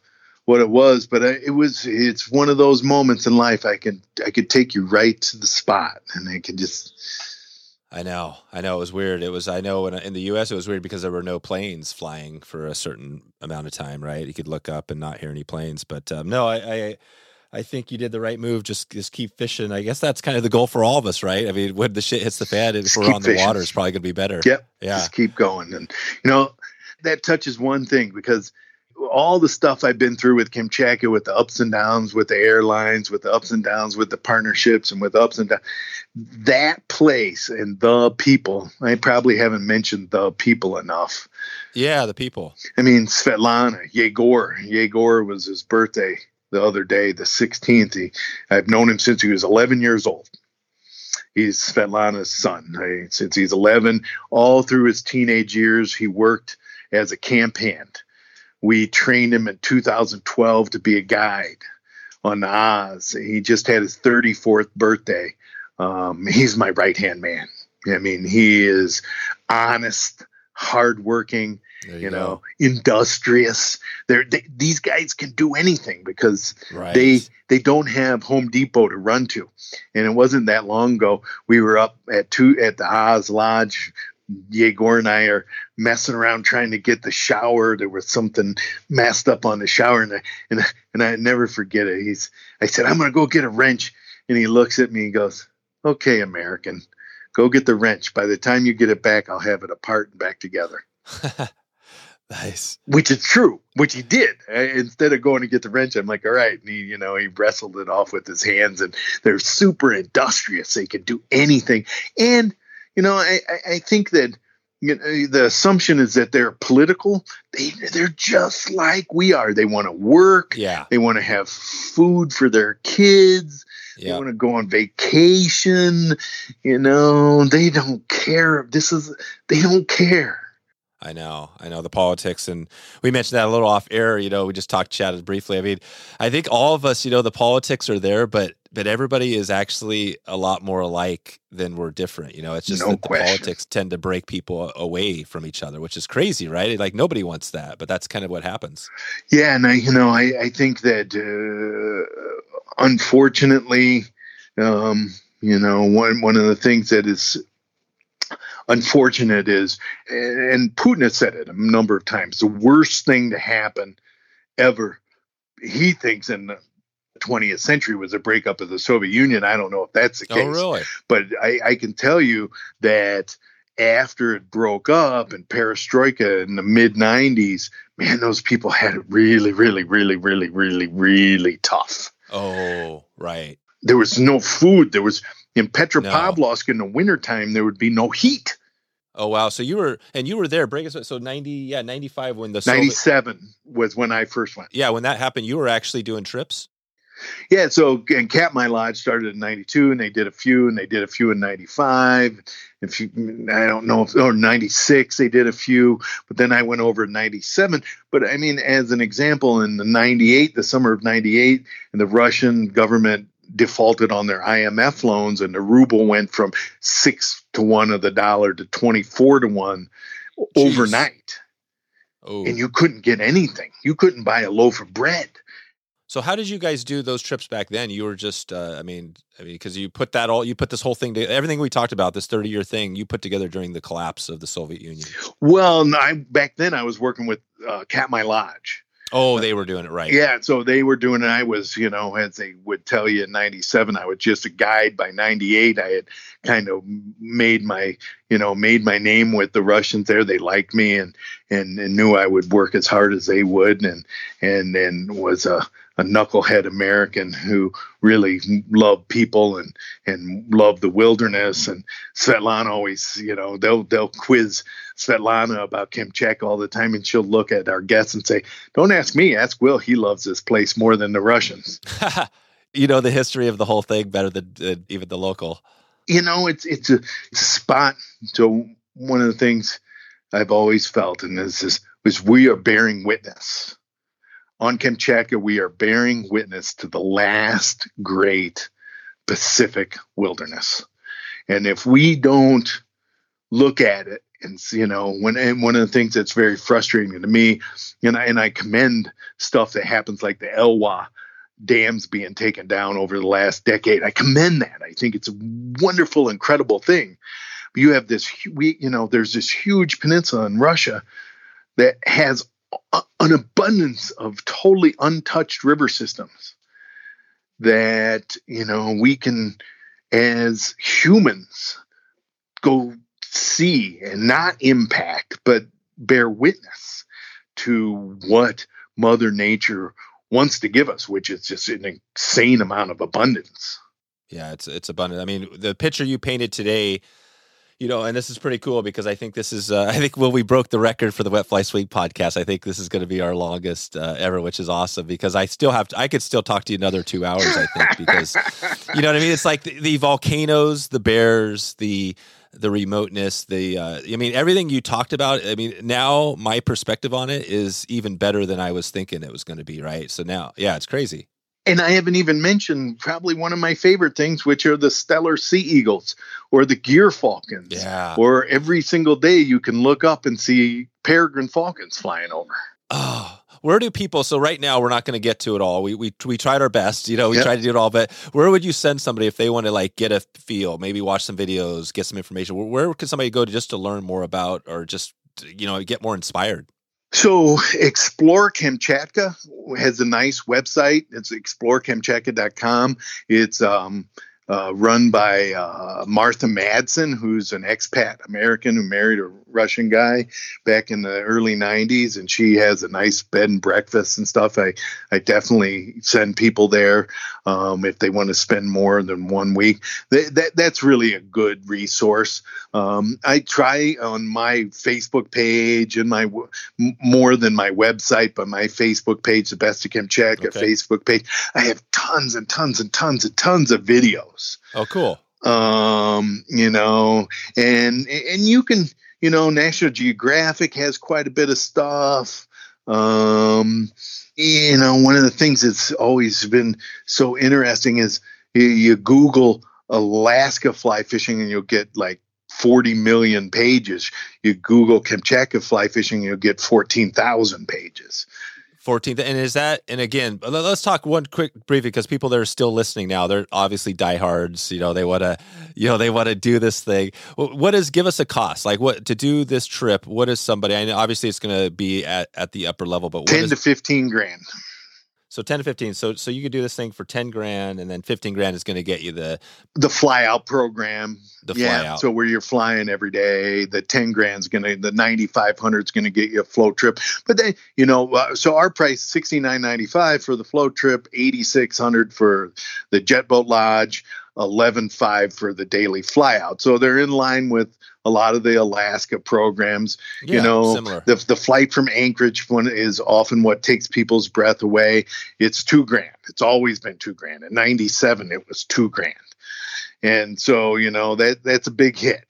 what it was, but it was it's one of those moments in life I can I could take you right to the spot and I can just I know, I know. It was weird. It was. I know in, in the U.S. it was weird because there were no planes flying for a certain amount of time. Right, you could look up and not hear any planes. But um, no, I, I, I think you did the right move. Just just keep fishing. I guess that's kind of the goal for all of us, right? I mean, when the shit hits the fan, if we're on the water, it's probably going to be better. Yep. Yeah. Just keep going, and you know that touches one thing because all the stuff I've been through with Kamchatka, with the ups and downs, with the airlines, with the ups and downs, with the partnerships, and with ups and downs, that place and the people. I probably haven't mentioned the people enough. Yeah, the people. I mean, Svetlana, Yegor. Yegor was his birthday the other day, the 16th. He, I've known him since he was 11 years old. He's Svetlana's son. I, since he's 11, all through his teenage years, he worked as a camp hand we trained him in 2012 to be a guide on Oz. He just had his 34th birthday. Um, he's my right hand man. I mean, he is honest, hardworking, you, you know, industrious. They're, they, these guys can do anything because right. they they don't have Home Depot to run to. And it wasn't that long ago we were up at two at the Oz Lodge Yegor and I are messing around trying to get the shower. There was something messed up on the shower, and I, and and I never forget it. He's I said I'm gonna go get a wrench, and he looks at me and goes, "Okay, American, go get the wrench. By the time you get it back, I'll have it apart and back together." nice. Which is true, which he did. Instead of going to get the wrench, I'm like, all right. And he, you know, he wrestled it off with his hands, and they're super industrious. They can do anything, and you know, I, I think that you know, the assumption is that they're political. They they're just like we are. They want to work. Yeah. They want to have food for their kids. Yeah. They want to go on vacation. You know, they don't care. This is they don't care. I know, I know the politics, and we mentioned that a little off air. You know, we just talked, chatted briefly. I mean, I think all of us, you know, the politics are there, but but everybody is actually a lot more alike than we're different. You know, it's just No that the question. politics tend to break people away from each other, which is crazy, right? Like nobody wants that, but that's kind of what happens. Yeah, and I, you know, I, I think that uh, unfortunately, um, you know, one one of the things that is unfortunate is, and Putin has said it a number of times, the worst thing to happen ever. He thinks in the 20th century was a breakup of the Soviet Union. I don't know if that's the oh, case Oh, really? but I, I can tell you that after it broke up and perestroika in the mid 90s man those people had it really really really really really really tough Oh, right. there was no food there was in petropavlovsk in the wintertime there would be no heat Oh, wow. So you were, and you were there. Break us. So ninety, yeah, ninety-five when the 97 was when i first went yeah, when that happened, you were actually doing trips. Yeah, so and Katmai Lodge started in '92, and they did a few, and they did a few in '95. If you, I don't know if or '96 they did a few, but then I went over in '97. But I mean, as an example, in the '98, the summer of '98, and the Russian government defaulted on their IMF loans, and the ruble went from six to one of the dollar to 24 to one overnight, Oh, and you couldn't get anything. You couldn't buy a loaf of bread. So how did you guys do those trips back then? You were just, uh, I mean, I mean, because you put that all, you put this whole thing, to, everything we talked about, this thirty-year thing, you put together during the collapse of the Soviet Union. Well, I back then I was working with uh, Katmai Lodge. Oh, they were doing it right. Yeah, so they were doing it. I was, you know, as they would tell you in '97, I was just a guide. By '98, I had kind of made my, you know, made my name with the Russians there. They liked me and and, and knew I would work as hard as they would, and and and was a a knucklehead American who really loved people and and loved the wilderness. And Svetlana always, you know, they'll they'll quiz Svetlana about Kamchatka all the time, and she'll look at our guests and say, "Don't ask me, ask Will. He loves this place more than the Russians." you know the history of the whole thing better than uh, even the local. You know, it's it's a, it's a spot. So one of the things I've always felt, and this is, is we are bearing witness on Kamchatka. We are bearing witness to the last great Pacific wilderness, and if we don't look at it and you know when and one of the things that's very frustrating to me and I, and I commend stuff that happens like the Elwha dams being taken down over the last decade I commend that I think it's a wonderful incredible thing but you have this we you know there's this huge peninsula in Russia that has an abundance of totally untouched river systems that you know we can as humans go see and not impact but bear witness to what mother nature wants to give us which is just an insane amount of abundance Yeah, it's it's abundant. I mean, the picture you painted today, you know, and this is pretty cool because I think this is uh, I think when we broke the record for the Wet Fly Swing podcast, I think this is going to be our longest uh, ever, which is awesome because I still have to, I could still talk to you another two hours. I think because you know what I mean. It's like the, the volcanoes, the bears, the the remoteness, the uh, I mean everything you talked about. I mean now my perspective on it is even better than I was thinking it was going to be. Right. So now, yeah, it's crazy. And I haven't even mentioned probably one of my favorite things, which are the Steller sea eagles or the gyrfalcons. Yeah. Or every single day you can look up and see peregrine falcons flying over. Oh, where do people? So right now we're not going to get to it all. We we we tried our best. You know, we Yep. tried to do it all. But where would you send somebody if they want to like get a feel, maybe watch some videos, get some information? Where, where could somebody go to just to learn more about, or just you know get more inspired? So Explore Kamchatka has a nice website. It's explorekamchatka.com. It's um, uh, run by uh, Martha Madsen, who's an expat American who married a Russian guy back in the early 90s, and she has a nice bed and breakfast and stuff. I, I definitely send people there um, if they want to spend more than one week. That, that, that's really a good resource. Um, I try on my Facebook page and my more than my website, but my Facebook page, the Best of Kamchatka Okay. Facebook page. I have tons and tons and tons and tons of videos. Oh, cool. Um, you know, and and you can, you know, National Geographic has quite a bit of stuff. Um, you know, one of the things that's always been so interesting is you, you Google Alaska fly fishing and you'll get like 40 million pages. You Google Kamchatka fly fishing, you'll get 14,000 pages. 14th and is that and again let- let's talk one quick briefly because people that are still listening now they're obviously diehards you know they want to you know they want to do this thing what is give us a cost like what to do this trip what is somebody i know obviously it's going to be at, at the upper level but what 10 is, to 15 grand. So 10 to 15 so so you could do this thing for 10 grand and then 15 grand is going to get you the The fly out program. the fly yeah, out so where you're flying every day, the 10 grand's going to, the 9,500 is going to get you a float trip. But then, you know, uh, so our price, 69.95 for the float trip, 8,600 for the jet boat lodge, 11.5 for the daily fly out. So they're in line with a lot of the Alaska programs. Yeah, you know, similar the, the flight from Anchorage one is often what takes people's breath away. It's two grand. It's always been two grand. In 97, it was two grand. And so, you know, that that's a big hit.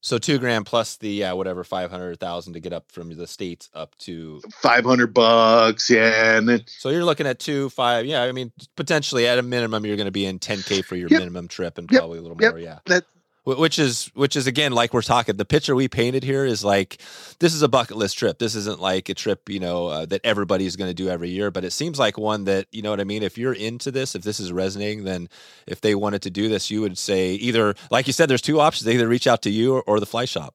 so two grand plus the uh, whatever 500000 to get up from the states up to 500 bucks. Yeah. And then, So you're looking at two, five. Yeah, I mean, potentially at a minimum, you're going to be in 10k for your Yep. minimum trip, and Yep. probably a little Yep. more. Yeah, that, which is which is again like we're talking. The picture we painted here is like this is a bucket list trip. This isn't like a trip you know uh, that everybody's going to do every year, but it seems like one that you know what I mean. If you're into this, if this is resonating, then if they wanted to do this, you would say either like you said, there's two options: they either reach out to you or, or the fly shop.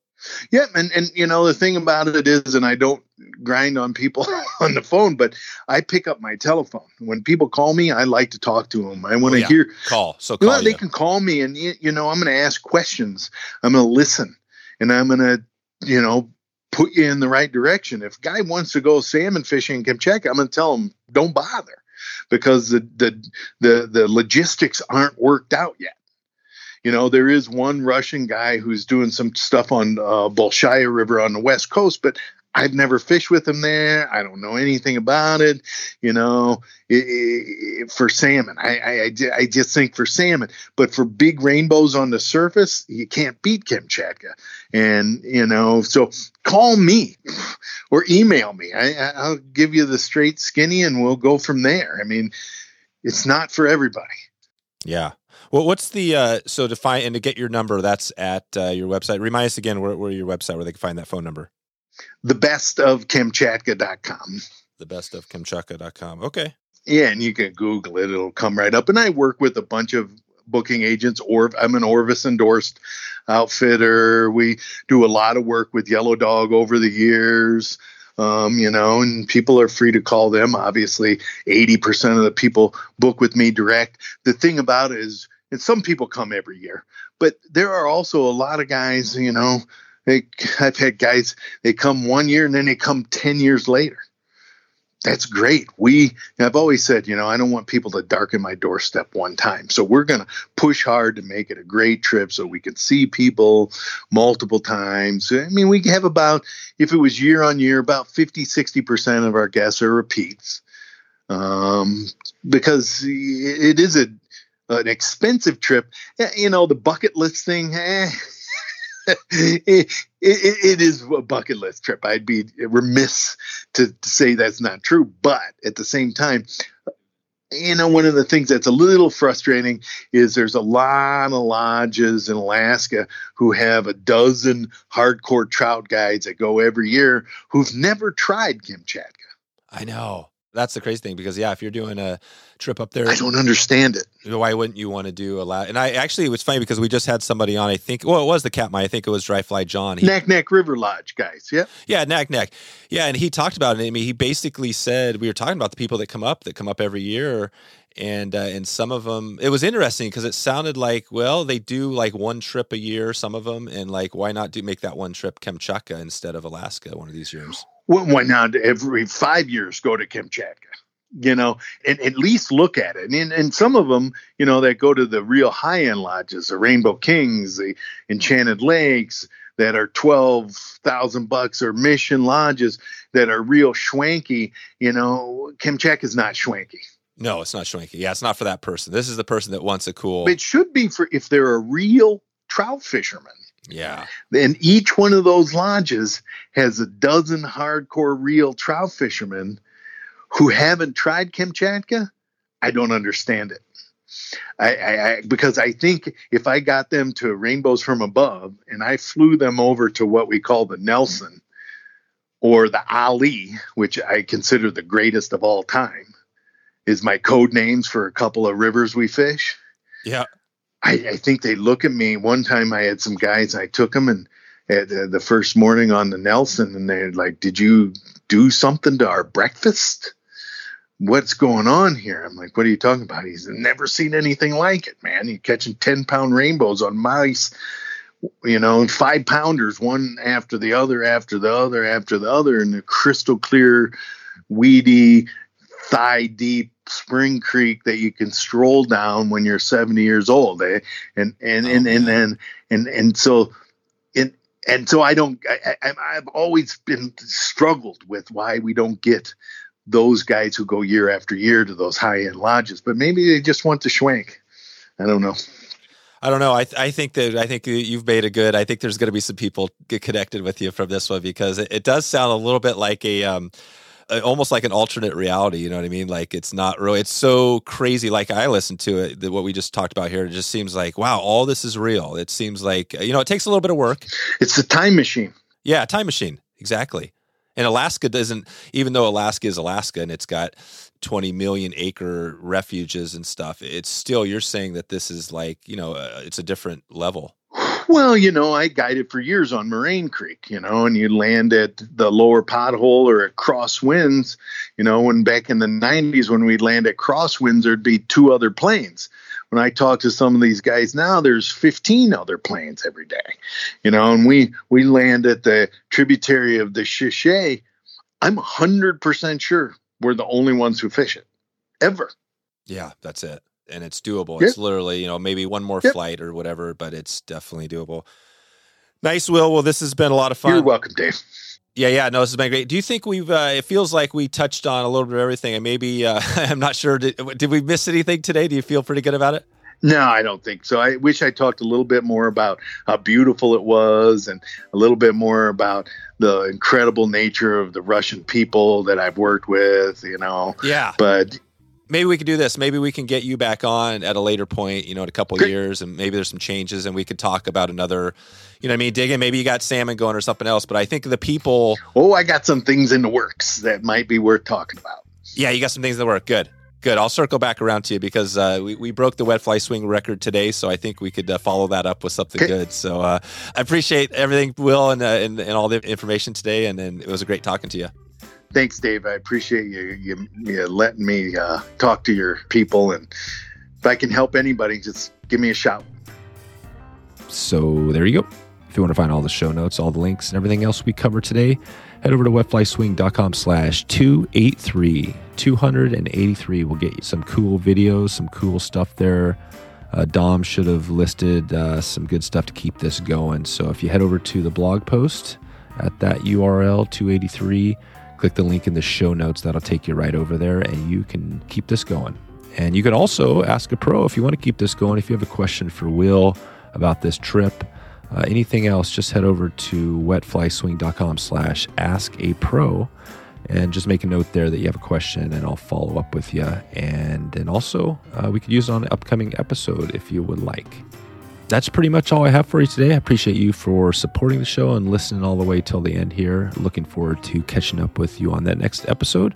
Yeah. And, and, you know, the thing about it is, and I don't grind on people on the phone, but I pick up my telephone. When people call me, I like to talk to them. I want Oh, to yeah. hear, Call so call well, they can call me and you know i'm going to ask questions i'm going to listen and i'm going to you know put you in the right direction if a guy wants to go salmon fishing in kamchatka i'm going to tell him don't bother because the the the, the logistics aren't worked out yet you know there is one russian guy who's doing some stuff on uh, bolshaya river on the west coast but I've never fished with him there. I don't know anything about it. You know, i i for salmon, I, I, I just think for salmon, but for big rainbows on the surface, you can't beat Kamchatka. And, you know, so call me or email me. I- I'll give you the straight skinny and we'll go from there. I mean, it's not for everybody. Yeah. Well, what's the uh, so to find and to get your number? That's at uh, your website. Remind us again where, where your website where they can find that phone number. The best of Kamchatka.com. The best of Kamchatka.com. Okay. Yeah, and you can Google it; it'll come right up. And I work with a bunch of booking agents. Or I'm an Orvis endorsed outfitter. We do a lot of work with Yellow Dog over the years. Um, you know, and people are free to call them. Obviously, 80% of the people book with me direct. The thing about it is, and some people come every year, but there are also a lot of guys, you know, they, I've had guys, they come one year and then they come 10 years later that's great. We, I've always said, you know, I don't want people to darken my doorstep one time. So we're going to push hard to make it a great trip so we can see people multiple times. I mean, we have about, if it was year on year, about 50, 60% of our guests are repeats. Um, because it is a, an expensive trip. Eh, You know, the bucket list thing, eh, it, it, it is a bucket list trip. I'd be remiss to, to say that's not true. But at the same time, you know, one of the things that's a little frustrating is there's a lot of lodges in Alaska who have a dozen hardcore trout guides that go every year who've never tried Kamchatka. I know. That's the crazy thing because yeah, if you're doing a trip up there, I don't understand it. why wouldn't you want to do a lot? And I actually, it was funny because we just had somebody on. I think, well, it was the Katmai. I think it was Dry Fly John. He, Naknek River Lodge guys. Yeah. yeah, Naknek. Yeah, and he talked about it. I mean, he basically said we were talking about the people that come up that come up every year, and uh, and some of them. It was interesting because it sounded like well, they do like one trip a year, some of them, and like why not do make that one trip Kamchatka instead of Alaska one of these years? Well, why not every five years go to Kamchatka? You know, and at least look at it. And and some of them, you know, that go to the real high end lodges, the Rainbow Kings, the Enchanted Lakes, that are twelve thousand bucks, or Mission lodges that are real schwanky. You know, Kamchatka is not schwanky. No, it's not Schwenke. Yeah, it's not for that person. This is the person that wants a cool. It should be for if they're a real trout fisherman. Yeah, And each one of those lodges has a dozen hardcore real trout fishermen who haven't tried Kamchatka. I don't understand it. I, I, I because I think if I got them to Rainbows from Above and I flew them over to what we call the Nelson or the Ali, which I consider the greatest of all time, is my code names for a couple of rivers we fish. yeah. I, I think they look at me. One time I had some guys, I took them and uh, the first morning on the Nelson, and they're like, Did you do something to our breakfast? What's going on here? I'm like, What are you talking about? He's never seen anything like it, man. You're catching 10 pound rainbows on mice, you know, and five pounders, one after the other, after the other, after the other, and the crystal clear, weedy, thigh deep spring creek that you can stroll down when you're 70 years old eh? and and and and and and, and so and and so i don't I, I i've always been struggled with why we don't get those guys who go year after year to those high-end lodges but maybe they just want to schwank i don't know I don't know. I I think that I think you've made a good. I think there's going to be some people get connected with you from this one because it, it does sound a little bit like a. Um, almost like an alternate reality you know what i mean? Like it's not really it's so crazy like i listened to it that what we just talked about here it just seems like wow all this is real. It seems like you know it takes a little bit of work. It's a time machine. Yeah time machine exactly. And alaska doesn't even though alaska is alaska and it's got 20 million acre refuges and stuff it's still you're saying that this is like you know uh, it's a different level Well, you know, I guided for years on Moraine Creek, you know, and you land at the lower pothole or at crosswinds, you know, when back in the 90s, when we'd land at crosswinds, there'd be two other planes. When I talk to some of these guys now, there's 15 other planes every day, you know, and we, we land at the tributary of the Shishay. I'm 100% sure we're the only ones who fish it ever. Yeah, that's it. And it's doable. Yep. It's literally, you know, maybe one more Yep. flight or whatever, but it's definitely doable. Nice, Will. Well, this has been a lot of fun. You're welcome, Dave. Yeah, yeah. No, this has been great. Do you think we've? Uh, it feels like we touched on a little bit of everything, and maybe uh, I'm not sure. Did, did we miss anything today? Do you feel pretty good about it? No, I don't think so. I wish I talked a little bit more about how beautiful it was and a little bit more about the incredible nature of the Russian people that I've worked with, you know. Yeah. But Maybe we could do this. Maybe we can get you back on at a later point, you know, in a couple Great. years, and maybe there's some changes, and we could talk about another, you know, what I mean, digging. Maybe you got salmon going or something else. But I think the people, oh, I got some things in the works that might be worth talking about. yeah, you got some things that work. Good. Good. I'll circle back around to you because uh, we, we broke the wet fly swing record today. So I think we could uh, follow that up with something Okay. good. So uh, I appreciate everything, Will, and, uh, and, and all the information today. And, and it was a great talking to you. Thanks, Dave. I appreciate you you, you letting me uh, talk to your people, and if I can help anybody, just give me a shout. So there you go. If you want to find all the show notes, all the links, and everything else we cover today, head over to wetflyswing.com slash 283. 283 will get you some cool videos, some cool stuff there. Uh, Dom should have listed uh, some good stuff to keep this going. So if you head over to the blog post at that URL 283, click the link in the show notes. That'll take you right over there, and you can keep this going. And you can also ask a pro if you want to keep this going. If you have a question for Will about this trip, uh, anything else, just head over to wetflyswing.com slash ask a pro and just make a note there that you have a question and I'll follow up with you. And and also, uh, we could use it on an upcoming episode if you would like. That's pretty much all I have for you today. I appreciate you for supporting the show and listening all the way till the end here. Looking forward to catching up with you on that next episode.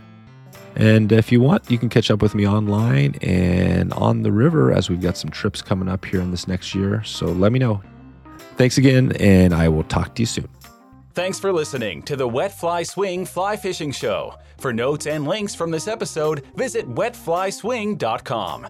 And if you want, you can catch up with me online and on the river as we've got some trips coming up here in this next year. So let me know. Thanks again, and I will talk to you soon. Thanks for listening to the Wet Fly Swing Fly Fishing Show. For notes and links from this episode, visit wetflyswing.com.